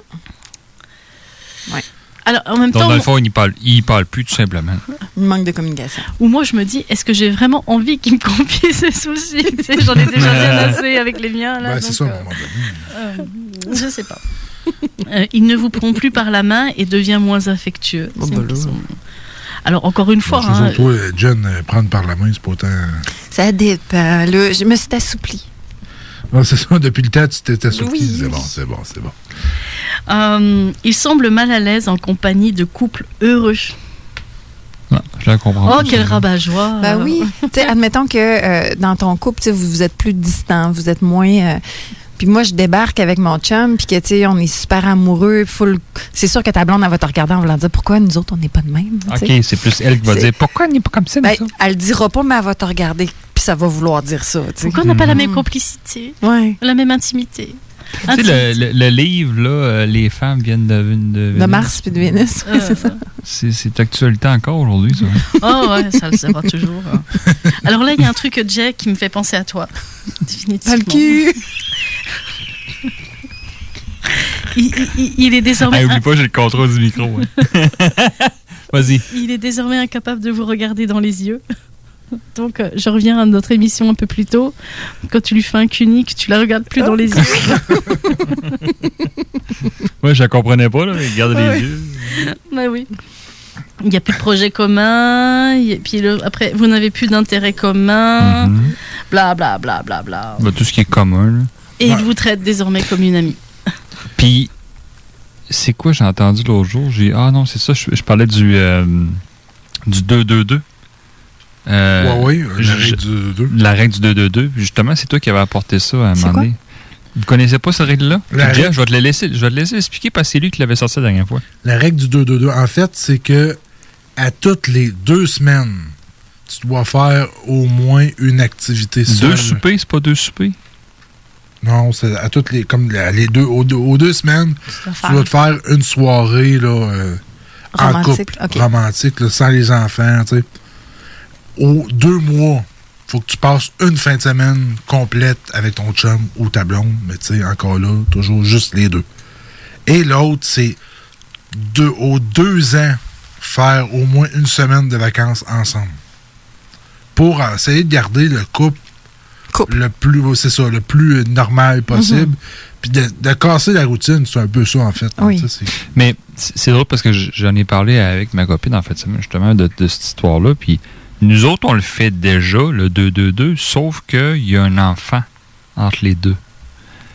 Alors, en même temps, dans le fond, il parle, il parle plus, tout simplement. Il manque de communication. Ou moi, je me dis, est-ce que j'ai vraiment envie qu'il me confie ses soucis? J'en ai déjà bien assez avec les miens. Là, Ben, c'est donc, ça, à euh, un moment donné. euh, je sais pas. Euh, il ne vous prend plus par la main et devient moins affectueux. Oh, Alors, encore une fois, hein, sûr, toi, Jen, prendre par la main, c'est pas autant. Ça dépend. là. je me suis assouplie. Non, c'est ça, depuis le temps, tu t'étais assoupli. Oui. C'est bon, c'est bon, c'est bon. euh, il semble mal à l'aise en compagnie de couples heureux. Non, je la comprends. Oh, quel rabat-joie Ben oui. tu sais, admettons que euh, dans ton couple, tu sais, vous, vous êtes plus distant, vous êtes moins. euh, puis moi, je débarque avec mon chum, puis que, tu sais, on est super amoureux, full. C'est sûr que ta blonde, elle va te regarder en voulant dire pourquoi nous autres, on n'est pas de même. OK, c'est plus elle qui va dire pourquoi on n'est pas comme ça, Ben, autres? elle le dira pas, mais elle va te regarder, puis ça va vouloir dire ça. Pourquoi on n'a pas la même complicité? Ouais. La même intimité? Tu sais, le, le- le livre, là, euh, Les femmes viennent de, de, De Mars puis de Vénus. ouais, c'est ça. C'est c'est d'actualité encore aujourd'hui, ça. Oh ouais, ça le sera toujours. hein. Alors là, il y a un truc, Jack, qui me fait penser à toi. Définitivement. Dans le cul. Il, il- il est désormais, Hey, oublie pas, j'ai le contrôle du micro. hein. Vas-y. il est désormais incapable de vous regarder dans les yeux. Donc, euh, je reviens à notre émission un peu plus tôt. Quand tu lui fais un cunique, tu la regardes plus dans les yeux. Ouais, je la comprenais pas, là, mais regarde Ouais. les yeux. bah oui. Il n'y a plus de projet commun. il y a- puis le- après, vous n'avez plus d'intérêt commun. Mhm. Bla bla bla bla bla. Ben, tout ce qui est commun, là. Et il vous traite désormais comme une amie. Puis, c'est quoi j'ai entendu l'autre jour? J'ai Ah non, c'est ça, je, je parlais du, euh, du 2-2-2. Euh, Ouais, oui, la règle du 2-2. La règle du 2-2-2. Justement, c'est toi qui avais apporté ça à un moment donné. Vous connaissez pas cette règle-là? La Puis, Jeff, règle- je vais te la laisser, je vais te laisser expliquer parce que c'est lui qui l'avait sorti la dernière fois. La règle du 2-2-2, en fait, c'est que à toutes les deux semaines, tu dois faire au moins une activité seule. Deux soupers, c'est pas deux soupers? Non, c'est à toutes les comme la- les deux aux, deux aux deux semaines, tu dois te faire une soirée là euh, en couple, romantique là, sans les enfants, tu sais. Aux deux mois, faut que tu passes une fin de semaine complète avec ton chum ou ta blonde, mais tu sais encore là, toujours juste les deux. Et l'autre, c'est deux, aux deux ans faire au moins une semaine de vacances ensemble pour essayer de garder le couple, le plus c'est ça le plus normal possible Mhm. puis de, de casser la routine c'est un peu ça en fait Oui. ça, Mais c'est drôle parce que j'en ai parlé avec ma copine, en fait, justement, de, de cette histoire-là. Puis nous autres, on le fait déjà, le 2-2-2, sauf qu'il y a un enfant entre les deux.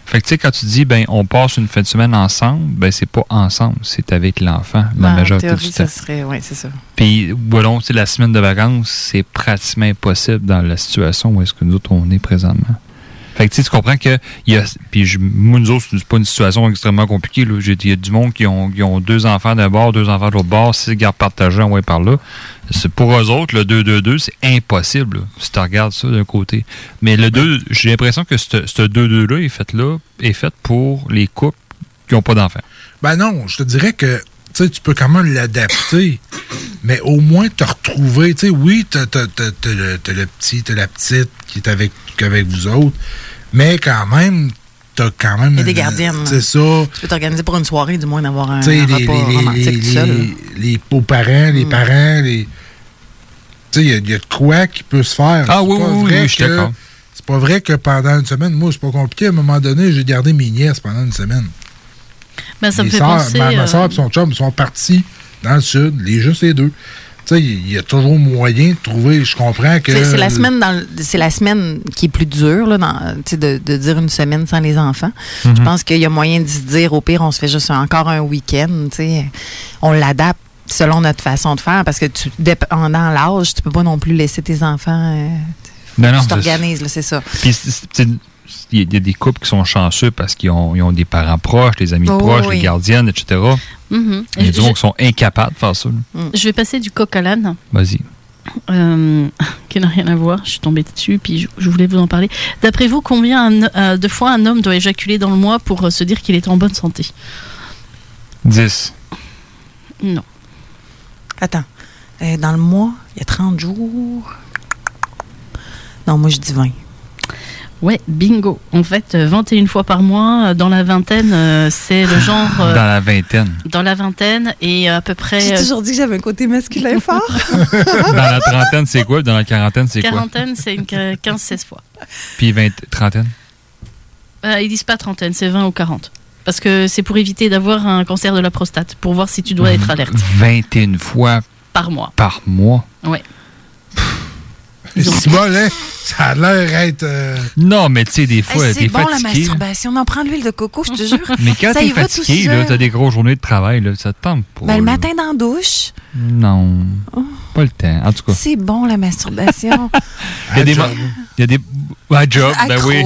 Fait que, tu sais, quand tu dis, ben, on passe une fin de semaine ensemble, ben, c'est pas ensemble, c'est avec l'enfant, la Ben, en majorité théorie, du temps. ça serait. Oui, c'est ça. Puis, voilà, la semaine de vacances, c'est pratiquement impossible dans la situation où est-ce que nous autres, on est présentement. Fait que tu comprends que il y a. Puis nous autres, c'est pas une situation extrêmement compliquée. là. Il y a du monde qui ont, qui ont deux enfants d'un bord, deux enfants de l'autre bord, six gardes partagés, ouais, par là. C'est pour eux autres, le 2-2-2, c'est impossible, là, si tu regardes ça d'un côté. Mais le 2, j'ai l'impression que ce ce 2-2-là est fait là, est fait pour les couples qui n'ont pas d'enfants. Ben non, je te dirais que sais, tu peux quand même l'adapter, mais au moins te retrouver. Tu sais, oui, t'as t'as- t'as- t'as le, le petit, t'as la petite qui est avec, avec vous autres, mais quand même, t'as quand même. Il y a des gardiennes. C'est ça. Tu peux t'organiser pour une soirée, du moins, d'avoir un, les, repas les, romantique les, tout seul. les, les beaux-parents, les parents, les. Tu sais, il y a- il y, a de quoi qui peut se faire. Ah oui, oui, oui, je suis que- d'accord. C'est pas vrai que pendant une semaine, moi, c'est pas compliqué. À un moment donné, j'ai gardé mes nièces pendant une semaine. Ben, ça me fait sœurs- penser. Ma, ma euh, soeur et son chum sont partis dans le sud, les juste les deux. Il y a toujours moyen de trouver. Je comprends que. C'est la semaine dans c'est la semaine qui est plus dure là, dans, de, de dire une semaine sans les enfants. Mhm. Je pense qu'il y a moyen de se dire au pire on se fait juste encore un week-end. On l'adapte selon notre façon de faire parce que tu dépendant l'âge, tu peux pas non plus laisser tes enfants. euh, Non, non, tu c'est- t'organises, c'est ça. Puis, il y, a- il y a des couples qui sont chanceux parce qu'ils ont, ils ont des parents proches, des amis Oh, proches, oui. des gardiennes, etc. mhm. Il y a du Je- monde qui sont incapables de faire ça. là. Mm. Je vais passer du coq à l'âne. Vas-y. euh, qui n'a rien à voir. Je suis tombée dessus, puis je, je voulais vous en parler. D'après vous, combien un- euh, de fois un homme doit éjaculer dans le mois pour euh, se dire qu'il est en bonne santé? 10. Non. Attends. Dans le mois, il y a 30 jours. Non, moi je dis 20. Ouais, bingo. En fait, euh, 21 fois par mois, euh, dans la vingtaine, euh, c'est le genre. euh, Dans la vingtaine. dans la vingtaine et à peu près. J'ai euh, toujours dit que j'avais un côté masculin fort. Dans la trentaine, c'est quoi? Dans la quarantaine, c'est quoi? quarantaine, c'est une qu- 15-16 fois. Puis 20, trentaine? Euh, ils disent pas trentaine, c'est 20 ou 40. Parce que c'est pour éviter d'avoir un cancer de la prostate, pour voir si tu dois être alerte 21 fois par mois. par mois? Ouais. C'est bon, hein? Ça a l'air être. euh, Non, mais tu sais, des fois, Hey, c'est t'es bon la fatigué. là. masturbation. On en prend de l'huile de coco, je te jure. Mais quand t'es fatigué, t'as des grosses journées de travail, là, ça te tente pas. Ben, le matin dans la douche, Non. Pas le temps. En tout cas. c'est bon la masturbation. Il y a des. job. Il y a des. À job, ben oui.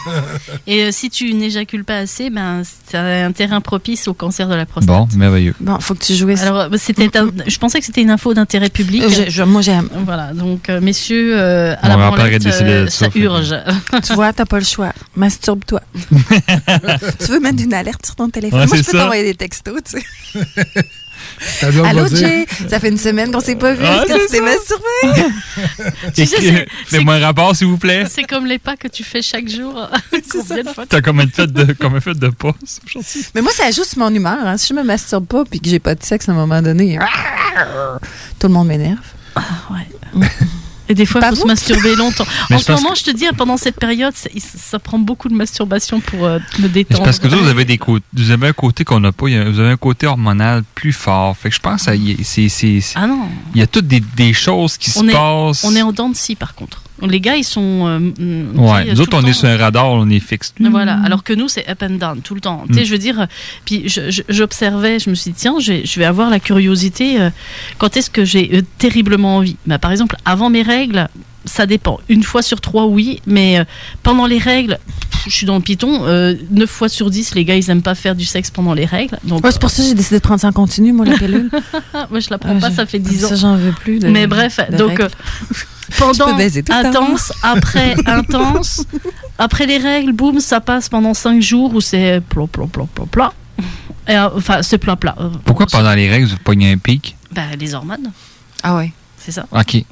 Et euh, si tu n'éjacules pas assez, ben, c'est un terrain propice au cancer de la prostate. Bon, merveilleux. Bon, faut que tu jouisses. Alors, c'était un- je pensais que c'était une info d'intérêt public. Euh, je- je- moi, j'aime. Voilà, donc, euh, messieurs, euh, à On la branlette, euh, ça, urge. tu vois, t'as pas le choix. Masturbe-toi. tu veux mettre une alerte sur ton téléphone? Ouais, Moi, je peux t'envoyer des textos, tu sais. Allô, Jay? Ça fait une semaine qu'on s'est pas vu. Ah, Est-ce que tu t'es masturbé? Tu sais, c'est- Fais-moi un rapport, s'il vous plaît. C'est comme les pas que tu fais chaque jour. Combien de fois T'as combien de fêtes de, combien de fêtes de pas aujourd'hui? Mais moi, ça ajuste mon humeur. hein. Si je me masturbe pas puis que j'ai pas de sexe à un moment donné, tout le monde m'énerve. Et des fois, il faut se vous? masturber longtemps. Mais en ce moment, je te dis, pendant cette période, ça, prend beaucoup de masturbation pour euh, me C'est détendre. parce que vous, vous avez des vous avez un côté qu'on n'a pas, vous avez un côté hormonal plus fort. Fait que je pense c'est- Ah non. il y a toutes des, des choses qui On se est, passent. on est en dents de scie, par contre. Les gars, ils sont. euh, Ouais, sais, nous autres, on est sur un radar, on est fixe. Voilà, alors que nous, c'est up and down tout le temps. Tu sais, Mm. je veux dire, puis je- je- j'observais, je, me suis dit, tiens, je vais, je vais avoir la curiosité. euh, quand est-ce que j'ai euh, terriblement envie? Bah, Par exemple, avant mes règles, ça dépend. Une fois sur trois, oui, mais euh, pendant les règles, je suis dans le piton. euh, Neuf fois sur dix, les gars, ils aiment pas faire du sexe pendant les règles. Donc, Ouais, c'est pour ça que j'ai décidé de prendre ça en continu, moi, la pilule. moi, je la prends Ah, pas, je- ça fait dix ans. Ça, j'en veux plus. de- Mais bref, de donc euh, pendant intense, après intense, après les règles, boum, ça passe pendant 5 jours où c'est plat, plat, plat, plat, plat. Euh, enfin, c'est plat, plat. Euh, Pourquoi pendant les règles, vous pognez un pic? bah, les hormones, Ah ouais. C'est ça. OK.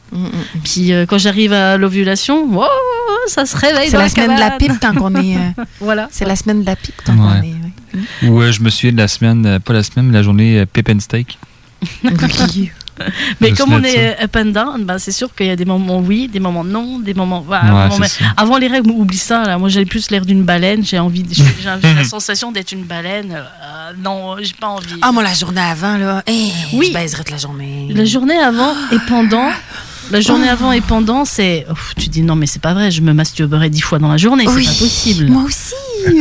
Puis euh, quand j'arrive à l'ovulation, wow, ça se réveille. C'est la semaine de la pipe quand on est. euh, Voilà. C'est la semaine de la pipe quand on Ouais. est. ouais. Ou euh, je me souviens de la semaine, euh, pas la semaine, mais la journée euh, pip and steak. Mais comme me on est up and down, bah, c'est sûr qu'il y a des moments oui, des moments non, des moments. Ouais, mais avant les règles, oublie ça. Là. Moi, j'ai plus l'air d'une baleine. J'ai envie, de- j'ai la sensation d'être une baleine. Euh, non, j'ai pas envie. Ah, moi, la journée avant, là, hey, Oui. je baiserais toute la journée. La journée avant et pendant, bah, la journée avant et pendant, c'est. Tu dis non, mais c'est pas vrai, je me masturberai dix fois dans la journée, c'est pas possible. Moi aussi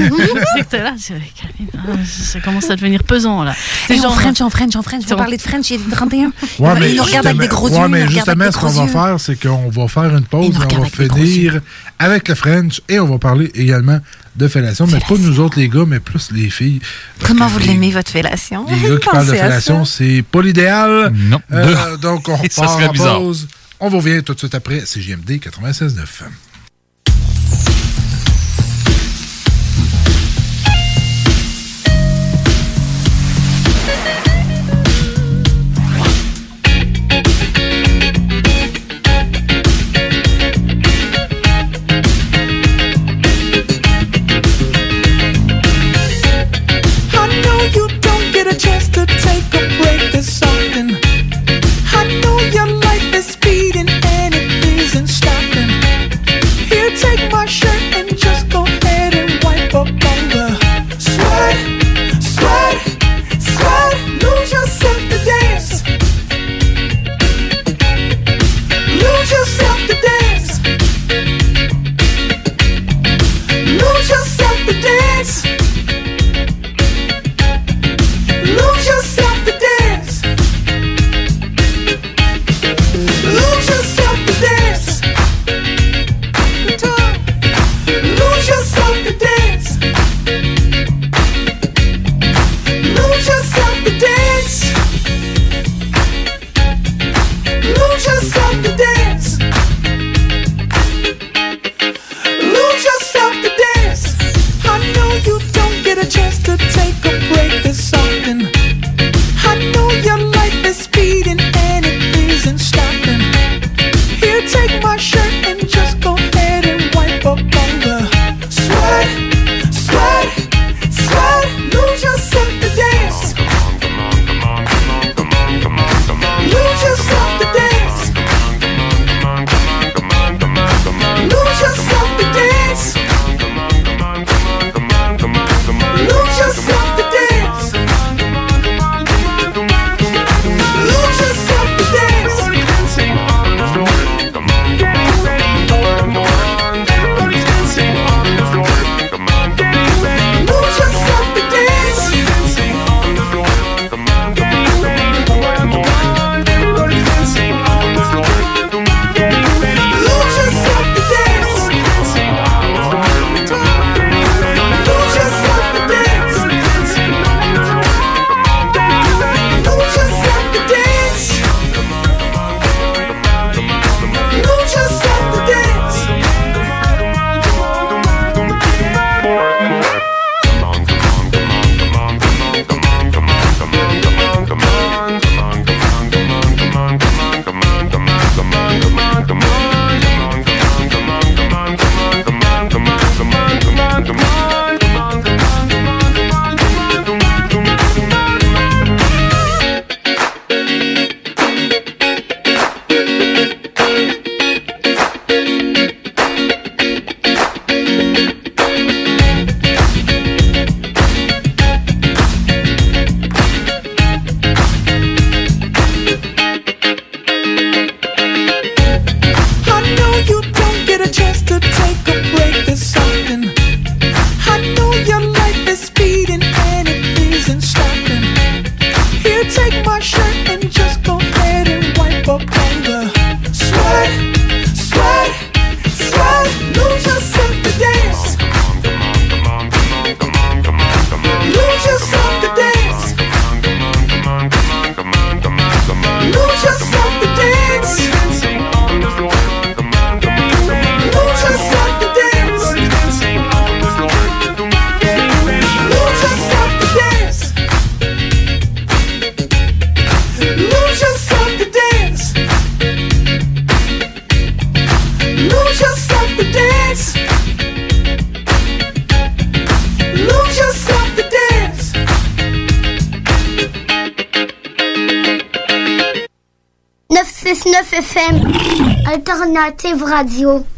là, hein, ça commence à devenir pesant là. C'est genre en French, en French, en French. On parler de French, il est 31. Ouais, mais il nous regarde avec des gros yeux. Ouais, mais justement, ce qu'on va faire, c'est qu'on va faire une pause et on va finir avec le French et on va parler également de fellation, mais pas nous autres les gars, mais plus les filles. Comment vous l'aimez, votre fellation? Les gars qui parlent de fellation, c'est pas l'idéal. Non. Euh, donc, on part en pause. On vous revient tout de suite après CGMD 96.9. Alternative Radio.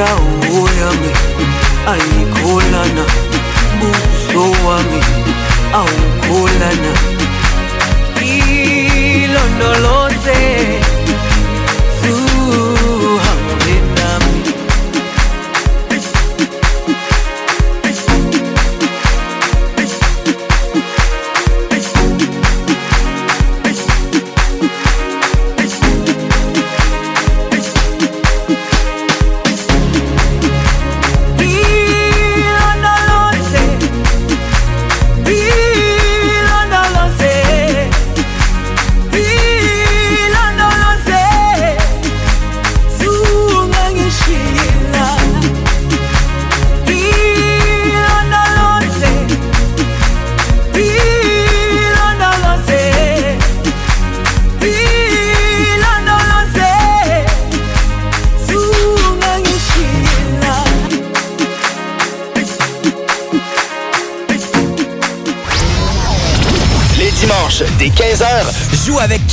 Dawo yami ayikholana buso wami awukholana ilondoloze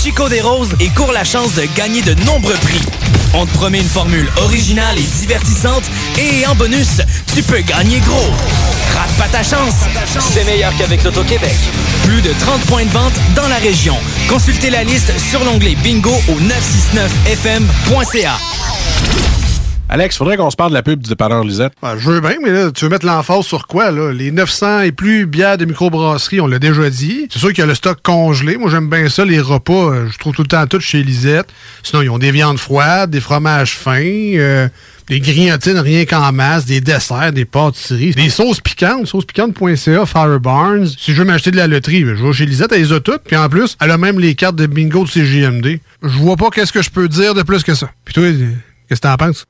Chico des Roses et cours la chance de gagner de nombreux prix. On te promet une formule originale et divertissante et en bonus, tu peux gagner gros. Rate pas ta chance. C'est meilleur qu'avec l'Auto-Québec. Plus de 30 points de vente dans la région. Consultez la liste sur l'onglet bingo au 969fm.ca. Alex, faudrait qu'on se parle de la pub du dépanneur Lisette. Ben, je veux bien, mais là, tu veux mettre l'emphase sur quoi, là? Les 900 et plus bières de microbrasserie, on l'a déjà dit. C'est sûr qu'il y a le stock congelé. Moi, j'aime bien ça, les repas. euh, je trouve tout le temps tout chez Lisette. Sinon, ils ont des viandes froides, des fromages fins, euh, des grillotines rien qu'en masse, des desserts, des pâtisseries, des sauces piquantes, saucespiquante.ca, Fire Barnes. Si je veux m'acheter de la loterie, je vais chez Lisette, elle les a toutes. Puis en plus, elle a même les cartes de bingo de CGMD. Je vois pas qu'est-ce que je peux dire de plus que ça. Puis toi, qu'est-ce que t'en penses?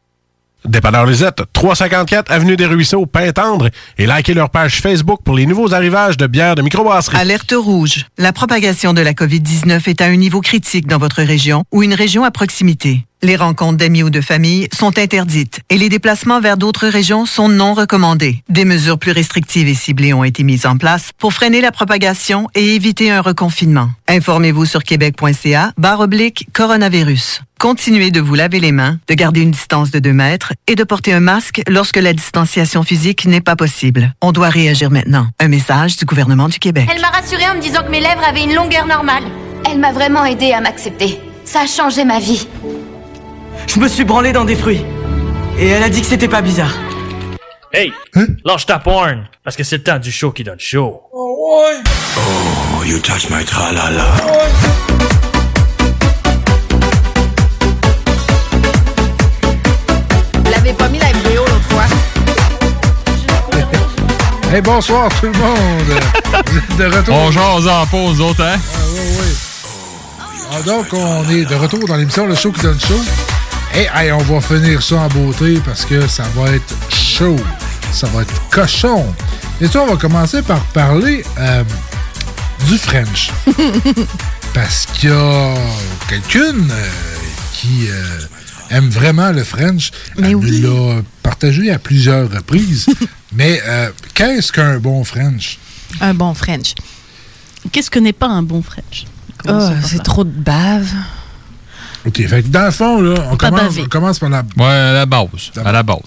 Dépanneur Lisette, 354 Avenue des Ruisseaux, Pintendre, et likez leur page Facebook pour les nouveaux arrivages de bières de microbrasserie. Alerte rouge. La propagation de la COVID-19 est à un niveau critique dans votre région ou une région à proximité. Les rencontres d'amis ou de famille sont interdites et les déplacements vers d'autres régions sont non recommandés. Des mesures plus restrictives et ciblées ont été mises en place pour freiner la propagation et éviter un reconfinement. Informez-vous sur québec.ca barre oblique coronavirus. Continuez de vous laver les mains, de garder une distance de 2 mètres et de porter un masque lorsque la distanciation physique n'est pas possible. On doit réagir maintenant. Un message du gouvernement du Québec. Elle m'a rassurée en me disant que mes lèvres avaient une longueur normale. Elle m'a vraiment aidée à m'accepter. Ça a changé ma vie. Je me suis branlé dans des fruits. Et elle a dit que c'était pas bizarre. Hey, lâche ta porn, parce que c'est le temps du show qui donne chaud. Oh, you touch my tra-la-la. Vous Hey, bonsoir tout le monde. De retour. On jase en pause, autres, hein? Ah, donc, on est de retour dans l'émission Le Show qui donne chaud. Et hey, on va finir ça en beauté parce que ça va être chaud. Ça va être cochon. Et toi, on va commencer par parler euh, du French. parce qu'il y a quelqu'une euh, qui euh, aime vraiment le French. Mais Elle oui. nous l'a partagé à plusieurs reprises. Mais euh, qu'est-ce qu'un bon French? Un bon French. Qu'est-ce que n'est pas un bon French? Ah, c'est trop de bave. OK, fait que dans le fond, là, on, commence, on commence par la... Ouais, à la base. À la base.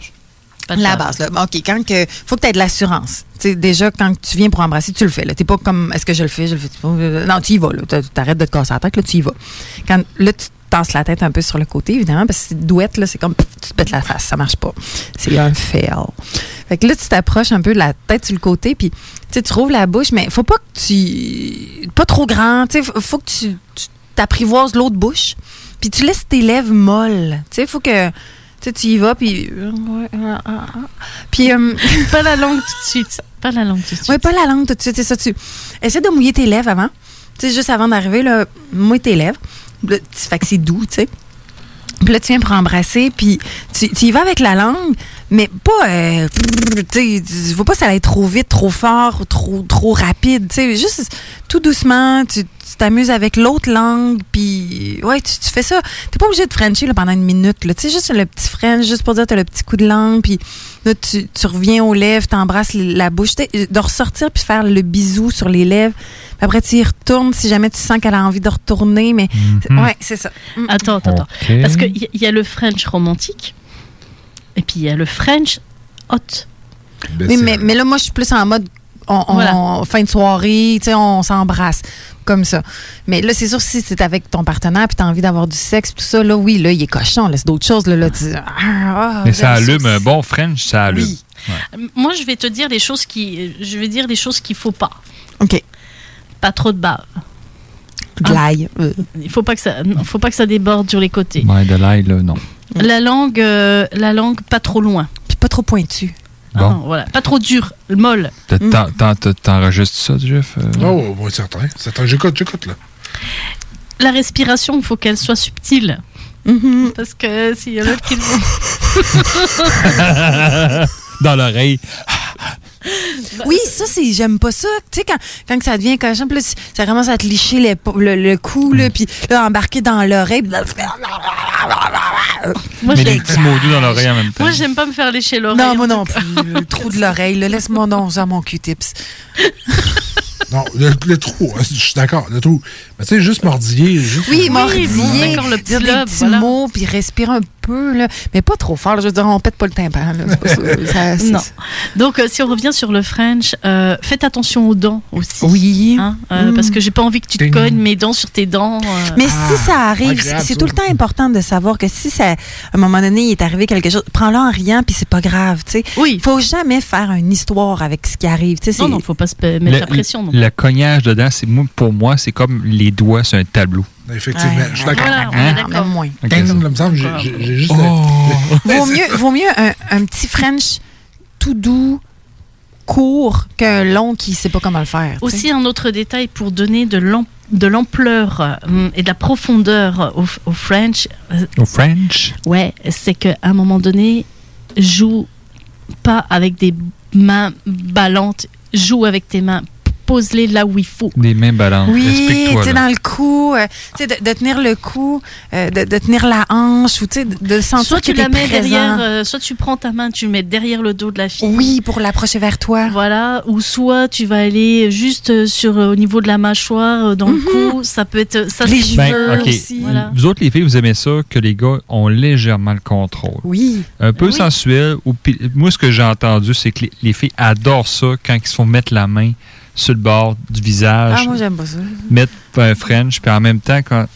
La base, là. OK, quand que. Faut que tu aies de l'assurance. Tu sais, déjà, quand tu viens pour embrasser, tu le fais. Tu n'es pas comme est-ce que je le fais, je le fais pas? Non, tu y vas, là. Tu arrêtes de te casser la tête, là, tu y vas. Quand, là, tu te tasses la tête un peu sur le côté, évidemment, parce que c'est douette, là, c'est comme tu te pètes la face, ça marche pas. C'est un fail. Fait que là, tu t'approches un peu de la tête sur le côté, puis tu rouvres la bouche, mais faut pas que tu. Pas trop grand, tu sais, faut- faut que tu tu t'apprivoises l'autre bouche, puis tu laisses tes lèvres molles. Tu sais, faut que. Tu y vas, puis. Puis. euh, pas la langue tout de suite. Pas la langue tout de suite. Oui, pas la langue tout de suite, c'est ça. Tu essaies de mouiller tes lèvres avant. Tu sais, juste avant d'arriver, là, mouille tes lèvres. Tu- fait que c'est doux, tu sais. Puis là, tu viens pour embrasser, puis tu, tu y vas avec la langue, mais pas. Euh, tu sais, faut pas que ça aille trop vite, trop fort, trop, trop rapide. Tu sais, juste tout doucement, tu t'amuses avec l'autre langue, puis ouais, tu, fais ça. T'es pas obligé de frencher pendant une minute. Tu sais, juste le petit French, juste pour dire t'as le petit coup de langue, puis là, tu, tu reviens aux lèvres, t'embrasses la bouche. De ressortir puis faire le bisou sur les lèvres. Puis après, tu y retournes si jamais tu sens qu'elle a envie de retourner, mais Mhm. ouais, c'est ça. Mm. Attends, attends, attends. Parce qu'il y, y a le French romantique, et puis il y a le French hot. Oui, mais, mais là, moi, je suis plus en mode on, on- Voilà. fin de soirée, tu sais, on s'embrasse comme ça. Mais là, c'est sûr, si c'est avec ton partenaire puis tu as envie d'avoir du sexe, tout ça, là, oui, là, il est cochon, là, c'est d'autres choses. Là, là, tu dis, ah, ah, Mais ça allume, un bon French, ça allume. Ouais. Moi, je vais te dire les choses qui, je vais dire les choses qu'il faut pas. Ok. Pas trop de bave. De l'ail. euh. Il faut pas que ça, non, faut pas que ça déborde sur les côtés. Ouais, de l'ail, non. La langue, euh, la langue pas trop loin. Puis pas trop pointu. Bon. voilà, pas trop dur, molle. T'en- T'enregistres ça, Jeff? euh? Oh, oui, certain. certain. J'écoute, j'écoute, là. La respiration, il faut qu'elle soit subtile. Mm-hmm. Parce que s'il y en a qui le Dans l'oreille. Oui, ça, c'est. J'aime pas ça. Tu sais, quand, quand ça devient cochon, puis là, ça commence à te licher les- le, le cou, là, puis là, embarquer dans l'oreille. Moi, j'aime- des petits mots dans l'oreille en même temps. Moi, j'aime pas me faire lécher l'oreille. Non, moi non plus. Le trou de l'oreille, là, laisse-moi donc ça, mon Q-tips. Non, le, le trou, hein, je suis d'accord, le trou. Mais tu sais, juste mordiller. Juste Oui, mordiller, bon, d'accord, le petit dire des lobe, petits voilà. mots, puis respirer un peu, là, mais pas trop fort. là. Je veux dire, on pète pas le tympan. Là. C'est pas ça. Ça- c'est- Non. Donc, euh, si on revient sur le French, euh, faites attention aux dents aussi. Oui. Hein, euh, Mm. Parce que j'ai pas envie que tu te cognes mes dents sur tes dents. euh. Mais si ça arrive, c'est tout le temps important de savoir que si ça, à un moment donné, il est arrivé quelque chose, prends-le en riant, puis c'est pas grave, tu sais. Oui. Faut jamais faire une histoire avec ce qui arrive, tu sais. Non, non, faut pas se mettre la pression. non. Le cognage dedans, c'est moi, pour moi, c'est comme les doigts sur un tableau. Effectivement, je suis d'accord. Hein? d'accord. Moins. J'ai- juste. Oh. Vaut mieux, vaut mieux un, un petit French tout doux, court, qu'un long qui sait pas comment le faire. Aussi, un autre détail pour donner de l'am- de l'ampleur euh, et de la profondeur au, au French. euh, Au French? Ouais, c'est qu'à un moment donné, joue pas avec des mains ballantes, joue avec tes mains. Pose-les là où il faut. Des mains ballantes. Oui, tu sais, dans le cou, euh, tu sais, de, de tenir le cou, euh, de, de tenir la hanche, ou tu sais, de, de sentir Soit tu que la t'es mets présent. derrière, euh, soit tu prends ta main, tu le mets derrière le dos de la fille. Oui, pour l'approcher vers toi. Voilà, ou soit tu vas aller juste euh, sur euh, au niveau de la mâchoire, euh, dans le cou. Ça peut être ça. Les c'est- Ben, ok. Voilà. Vous autres, les filles, vous aimez ça que les gars ont légèrement le contrôle. Oui. Un peu Oui. sensuel. Ou, moi, ce que j'ai entendu, c'est que les, les filles adorent ça quand ils se font mettre la main sur le bord du visage. Ah, moi, j'aime pas ça. mettre un French, puis en même temps, quand.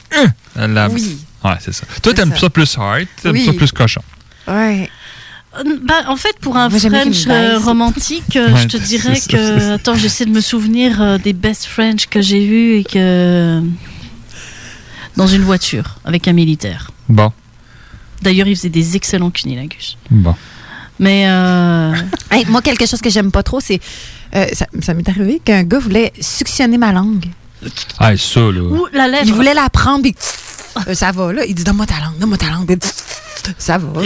Elle la- Oui. Ouais, c'est ça. Toi, t'aimes ça. ça. plus hard, t'aimes Oui. ça plus cochon. Ouais. Euh, bah, en fait, pour un Moi, French euh, romantique, euh, Ouais, je te dirais ça, que. Attends, j'essaie de me souvenir euh, des best French que j'ai vus et que. Dans une voiture, avec un militaire. Bon. D'ailleurs, il faisait des excellents cunilingus. Bon. Mais. euh, Hey, moi, quelque chose que j'aime pas trop, c'est. Euh, ça ça m'est arrivé qu'un gars voulait suctionner ma langue. Ah, ça, là. Ou la lèvre. Il voulait la prendre, puis euh, ça va, là. Il dit Donne-moi ta langue, donne-moi ta langue. Ça va.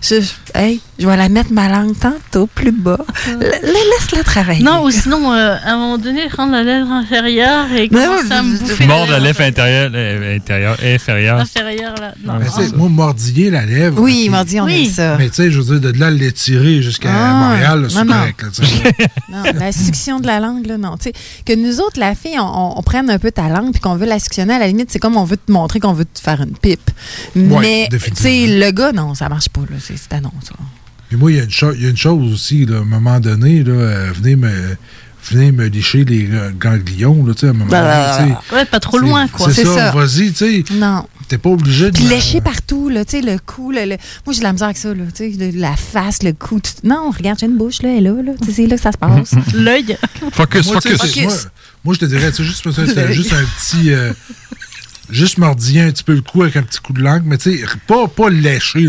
Je, hey, je vais la mettre ma langue tantôt plus bas. La- la- Laisse-la travailler. Non, ou sinon, euh, à un moment donné, prendre la lèvre inférieure et commencer à me bouffer Mordre la lèvre intérieure, euh, intérieure inférieure. inférieure. Là. Non. Moi, mordiller la lèvre. Oui, mardi, on Oui. aime ça. Mais tu sais, je veux dire, de là, l'étirer jusqu'à Ah, Montréal, c'est correct. là. Non, la succion de la langue, là, non. Tu sais, que nous autres, la fille, on, on- on prenne un peu ta langue puis qu'on veut la suctionner, à la limite, c'est comme on veut te montrer qu'on veut te faire une pipe. Ouais, Mais, tu sais, le gars, non, ça marche pas, là. C'est c'est non, ça. Puis moi, il y, a une cho- il y a une chose aussi, là, à un moment donné, là, euh, venez me. Venez me lécher les euh, ganglions, là, tu sais, à un moment donné, tu sais. Ouais, pas trop loin, quoi. C'est ça, vas-y, tu sais. Non. T'es pas obligé de. Puis lécher partout, là, tu sais, le cou, le, le- moi j'ai de la misère avec ça, là, tu sais, la face, le cou. tout- Non, regarde, j'ai une bouche, là, elle est là, là, tu sais, c'est là que ça se passe. L'œil. Focus, moi, focus. c'est- Moi, moi, je te dirais, tu sais, juste, juste un petit. euh, juste mordiller un petit peu le cou avec un petit coup de langue, mais tu sais, pas, pas lécher.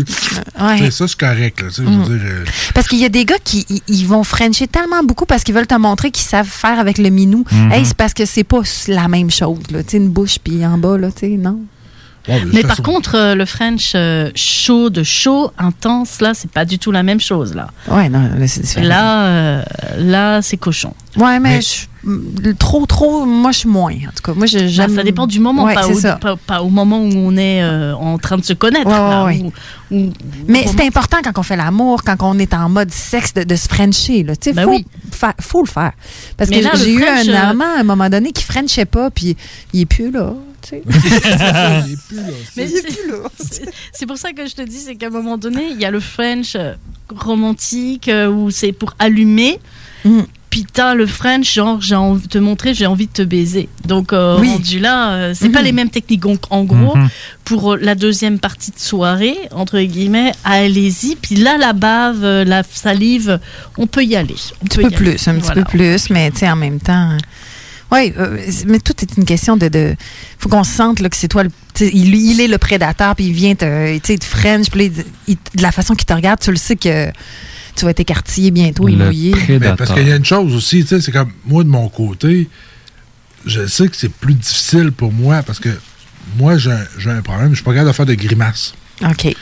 Ouais. Ça, c'est correct, là, tu sais, je Mm. veux dire. euh, Parce qu'il y a des gars qui ils- ils vont frencher tellement beaucoup parce qu'ils veulent te montrer qu'ils savent faire avec le minou. Mhm. Hey, c'est parce que c'est pas la même chose, là, tu sais, une bouche puis en bas, là, tu sais, non. Mais par contre, euh, le French euh, chaud de chaud, intense, là, c'est pas du tout la même chose, là. Ouais, non, là, c'est différent. Là, euh, là c'est cochon. Ouais, mais, je- m- trop, trop, moi, je suis moins, en tout cas. Moi, je- Bah, j'aime... ça dépend du moment, Ouais, pas, c'est au, ça. pas, pas au moment où on est euh, en train de se connaître. Ouais, là, ouais, où- où- Mais c'est important quand on fait l'amour, quand on est en mode sexe, de, de se frencher. Là. Tu sais, Ben faut, oui. fa- faut le faire. Parce Mais que là, j'ai eu French, un amant à un moment donné qui frenchait pas, puis il est plus là. Tu sais. Mais c'est- c'est- C'est pour ça que je te dis, c'est qu'à un moment donné, il y a le French euh, romantique euh, où c'est pour allumer. Mm. Puis t'as le French, genre j'ai envie de te montrer, j'ai envie de te baiser. Donc euh, Oui. rendu là, euh, c'est Mhm. pas les mêmes techniques. Donc en gros, Mhm. pour euh, la deuxième partie de soirée, entre guillemets, allez-y. Puis là, la bave, la salive, on peut y aller. On Un petit peut peu y aller. plus, un petit Voilà. peu plus, mais tu sais, en même temps. Oui, mais tout est une question de. de faut qu'on se sente là, que c'est toi, le, il, il est le prédateur, puis il vient te, tu sais, te French, puis de la façon qu'il te regarde, tu le sais que tu vas être écartillé bientôt et Le mouillé. Parce qu'il y a une chose aussi, tu sais, c'est comme moi de mon côté, je sais que c'est plus difficile pour moi parce que moi, j'ai un, j'ai un problème, je suis pas capable de faire de grimaces. OK.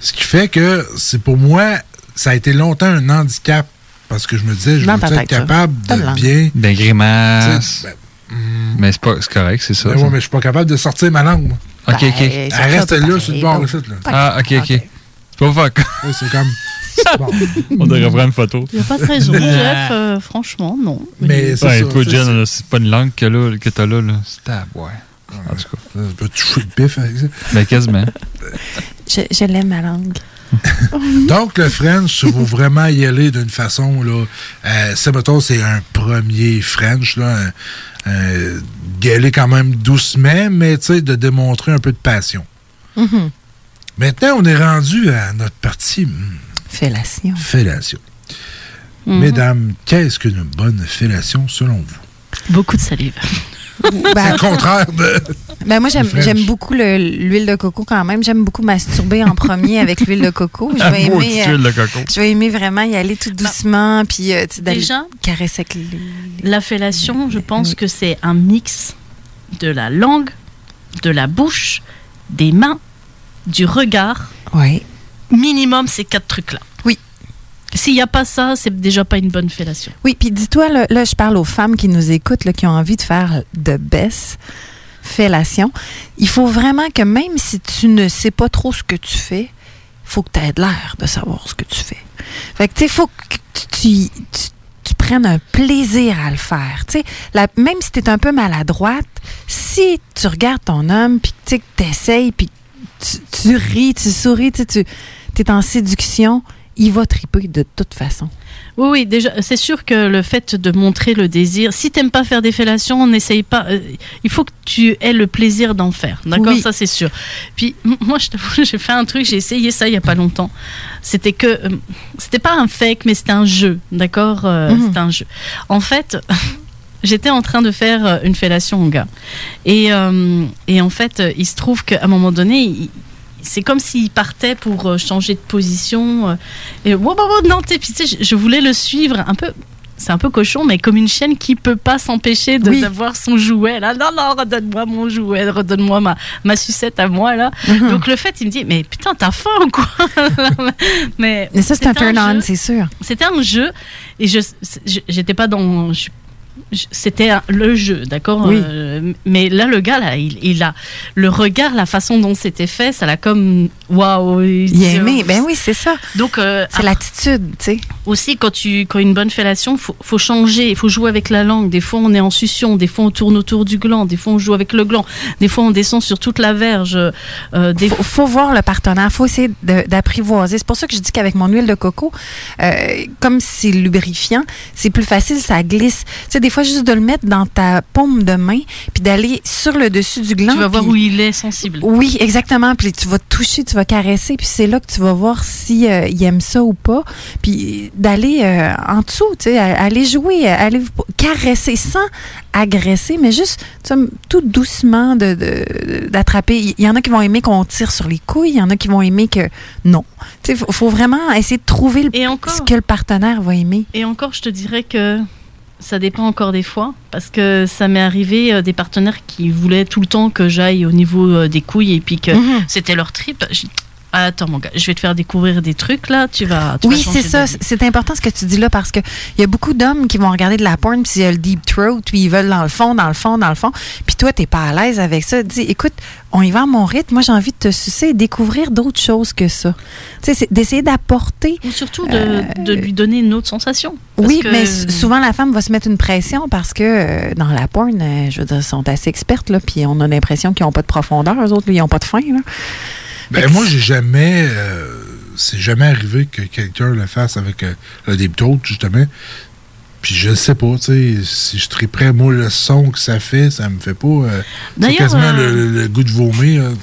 Ce qui fait que c'est pour moi, ça a été longtemps un handicap parce que je me disais, je veux être capable de bien. Ben, grimace. Tu sais, ben, Mais c'est pas c'est correct, c'est ça. ben ouais, mais je suis pas capable de sortir ma langue. moi. Ok, ok. Ben, Elle reste là sur le bord là. Ah, ok, ok. C'est pas fuck. C'est comme. bon. On devrait prendre une photo. Il n'y a pas de raison, Jeff. euh, franchement, non. Mais c'est Ouais, tu c'est pas une langue que, là, que t'as là. là. C'est ta ouais. En tout cas. Ça peut toucher le pif avec ça. Ben, quasiment. Je, je l'aime, ma langue. Donc, le French, il faut vraiment y aller d'une façon, là. Euh, c'est, un premier French, là. un- un- d'y aller quand même doucement, mais, tu sais, de démontrer un peu de passion. Mhm. Maintenant, on est rendu à notre partie hmm, Fellation. fellation. Mhm. Mesdames, qu'est-ce qu'une bonne fellation selon vous? Beaucoup de salive. Ben, le contraire de. Ben moi, j'aime, beaucoup le- l'huile de coco quand même. J'aime beaucoup masturber en premier avec l'huile de coco. Je vais, aimer, de coco. je vais aimer vraiment y aller tout doucement. Puis, euh, Déjà, caresser avec les... La fellation, je pense que c'est un mix de la langue, de la bouche, des mains, du regard, Oui. minimum ces quatre trucs-là. S'il n'y a pas ça, c'est déjà pas une bonne fellation. Oui, puis dis-toi, là, je parle aux femmes qui nous écoutent, qui ont envie de faire de baisse, fellation. Il faut vraiment que même si tu ne sais pas trop ce que tu fais, faut que tu aies l'air de savoir ce que tu fais. Fait que, tu sais, faut que tu, tu, prennes un plaisir à le faire. Tu sais, même si tu es un peu maladroite, si tu regardes ton homme, puis tu essayes, puis tu, tu ris, tu souris, tu es en séduction, il va triper de toute façon. Oui, oui, déjà, c'est sûr que le fait de montrer le désir, si t'aimes pas faire des fellations, on n'essaye pas. euh, il faut que tu aies le plaisir d'en faire, d'accord? Oui. Ça, c'est sûr. Puis, moi, je t'avoue, j'ai fait un truc, j'ai essayé ça il y a pas longtemps. C'était que. euh, c'était pas un fake, mais c'était un jeu, d'accord Euh, Mhm. C'était un jeu. En fait. J'étais en train de faire euh, une fellation au gars. Et, euh, et en fait, il se trouve qu'à un moment donné, il- c'est comme s'il partait pour euh, changer de position. euh, et wow, wow, wow, non, t'es- puis tu sais, je, voulais le suivre un peu. C'est un peu cochon, mais comme une chienne qui peut pas s'empêcher de- Oui. d'avoir son jouet. Là, non, non, redonne-moi mon jouet, redonne-moi ma, ma sucette à moi là. Mhm. Donc le fait, il me dit, mais putain, t'as faim ou quoi Mais Mais ça, c'est un turn-on, c'est sûr. C'était un jeu et je j'étais pas dans je- c'était le jeu, d'accord Oui. Euh, Mais là, le gars, là, il, il a le regard, la façon dont c'était fait, ça l'a comme waouh. Il a aimé. Ben oui, c'est ça. Donc, euh, C'est l'attitude, tu sais. aussi, quand tu quand une bonne fellation, faut, faut changer, il faut jouer avec la langue. Des fois, on est en succion, des fois, on tourne autour du gland, des fois, on joue avec le gland, des fois, on descend sur toute la verge. euh, des faut, faut voir le partenaire, faut essayer d'apprivoiser. C'est pour ça que je dis qu'avec mon huile de coco, euh, comme c'est lubrifiant, c'est plus facile, ça glisse. Tu sais, des fois, juste de le mettre dans ta paume de main, puis d'aller sur le dessus du gland. tu vas voir où il est sensible. Oui, exactement. Puis tu vas toucher, tu vas caresser, puis c'est là que tu vas voir si euh, il aime ça ou pas. Puis d'aller euh, en dessous, tu sais, aller jouer, aller caresser sans agresser, mais juste tu sais, tout doucement de- de- d'attraper. Il y en a qui vont aimer qu'on tire sur les couilles, il y en a qui vont aimer que non. Tu sais, faut, faut vraiment essayer de trouver le- Et encore- ce que le partenaire va aimer. Et encore, je te dirais que ça dépend encore des fois, parce que ça m'est arrivé euh, des partenaires qui voulaient tout le temps que j'aille au niveau euh, des couilles et puis que Mhm. c'était leur trip. Attends mon gars, je vais te faire découvrir des trucs là, tu vas. tu Oui, c'est ça. C'est important ce que tu dis là parce que il y a beaucoup d'hommes qui vont regarder de la porn puis il y a le deep throat puis ils veulent dans le fond, dans le fond, dans le fond. Puis toi, t'es pas à l'aise avec ça. Dis, écoute, on y va à mon rythme. Moi, j'ai envie de te sucer et découvrir d'autres choses que ça. Tu sais, d'essayer d'apporter. Ou surtout de, de lui donner une autre sensation. Euh, Oui, que- mais souvent la femme va se mettre une pression parce que euh, dans la porn, euh, je veux dire, sont assez expertes là, puis on a l'impression qu'ils n'ont pas de profondeur, eux autres, là, ils n'ont pas de fin là. Ben, moi, j'ai jamais. euh, c'est jamais arrivé que quelqu'un le fasse avec euh, le throat, justement. Puis je sais pas, tu sais, si je triperais, moi, le son que ça fait, ça me fait pas. euh, c'est quasiment euh, le, le goût de vomir. euh,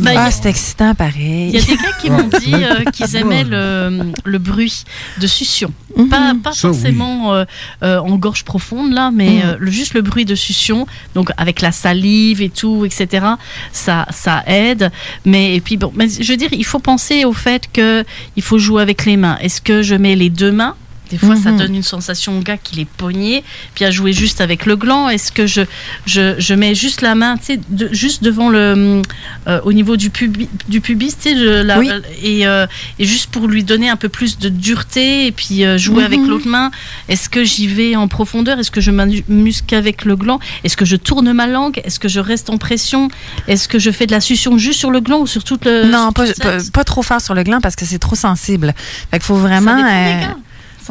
mais, euh, a- ah, c'est excitant pareil. Il y a des gars qui m'ont dit euh, qu'ils aimaient le, le bruit de succion. Mhm. Pas, pas Ça, oui. forcément euh, euh, en gorge profonde, là, mais Mhm. euh, le, juste le bruit de succion, donc avec la salive et tout, etc., ça, ça aide. Mais, et puis, bon, mais je veux dire, il faut penser au fait que il faut jouer avec les mains. Est-ce que je mets les deux mains? Des fois, ça Mhm. donne une sensation au gars qu'il est pogné, puis à jouer juste avec le gland. Est-ce que je, je, je mets juste la main, tu sais, de- juste devant le, euh, au niveau du, pubi, du pubis, tu sais, Oui. et, euh, et juste pour lui donner un peu plus de dureté, et puis euh, jouer Mhm. avec l'autre main. Est-ce que j'y vais en profondeur? Est-ce que je m'amusque avec le gland? Est-ce que je tourne ma langue? Est-ce que je reste en pression? Est-ce que je fais de la succion juste sur le gland ou sur toute le Non, pas, trop fort sur le gland parce que c'est trop sensible. Fait qu'il faut vraiment. Ça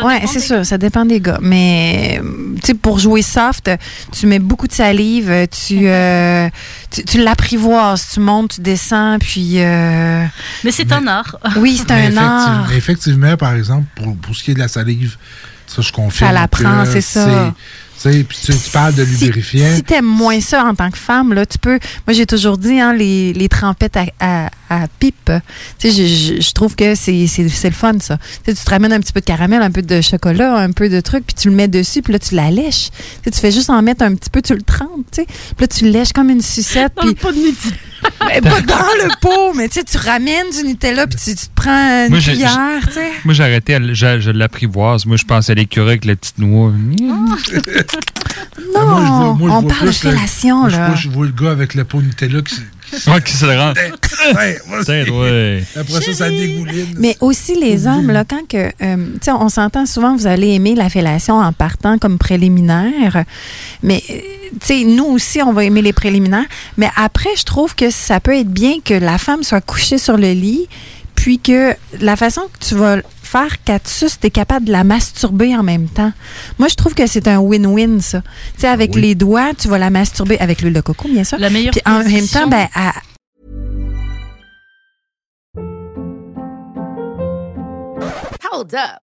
ouais, dépend c'est sûr, ça dépend des gars. Mais tu sais, pour jouer soft, tu mets beaucoup de salive, tu euh, tu, tu l'apprivoises, tu montes, tu descends, puis. euh, Mais c'est un art. Oui, c'est un art. effectivement, par exemple, pour, pour ce qui est de la salive, ça, je confirme. Ça l'apprend, que c'est ça. Tu sais, puis tu, tu parles de Si- lubrifiant. Si t'aimes moins ça en tant que femme, là, tu peux. Moi, j'ai toujours dit, hein, les, les trempettes à, à, à pipe. Tu sais, je, je- je trouve que c'est c'est- c'est le fun, ça. Tu sais, tu te ramènes un petit peu de caramel, un peu de chocolat, un peu de truc, puis tu le mets dessus, puis là, tu la lèches. Tu sais, tu fais juste en mettre un petit peu, tu le trempes, tu sais. Puis là, tu le lèches comme une sucette. Dans le puis pot de. Mais pas dans le pot, mais tu sais, tu ramènes du Nutella, puis tu, tu te prends une Moi, cuillère, tu sais. Moi, j'ai arrêté, à- je, je l'apprivoise. Moi, je pense à l'écureuil avec la petite noix. Non, Moi, je vois- moi, je on parle de fellation, moi, je là. vois- Je vois le gars avec le pot Nutella qui, Ouais, qui se le rend. Tiens, ouais. Après ça, ça dégouline. Mais aussi les hommes, là, quand que, euh, tu sais, on s'entend souvent, vous allez aimer la fellation en partant comme préliminaire, mais euh, tu sais, nous aussi, on va aimer les préliminaires. Mais après, je trouve que ça peut être bien que la femme soit couchée sur le lit, puis que la façon que tu vas faire qu'elle te suce, t'es capable de la masturber en même temps. Moi, je trouve que c'est un win-win, ça. Tu sais, avec les doigts, tu vas la masturber avec l'huile de coco, bien sûr. La meilleure Puis en même temps, ben, à- Hold up.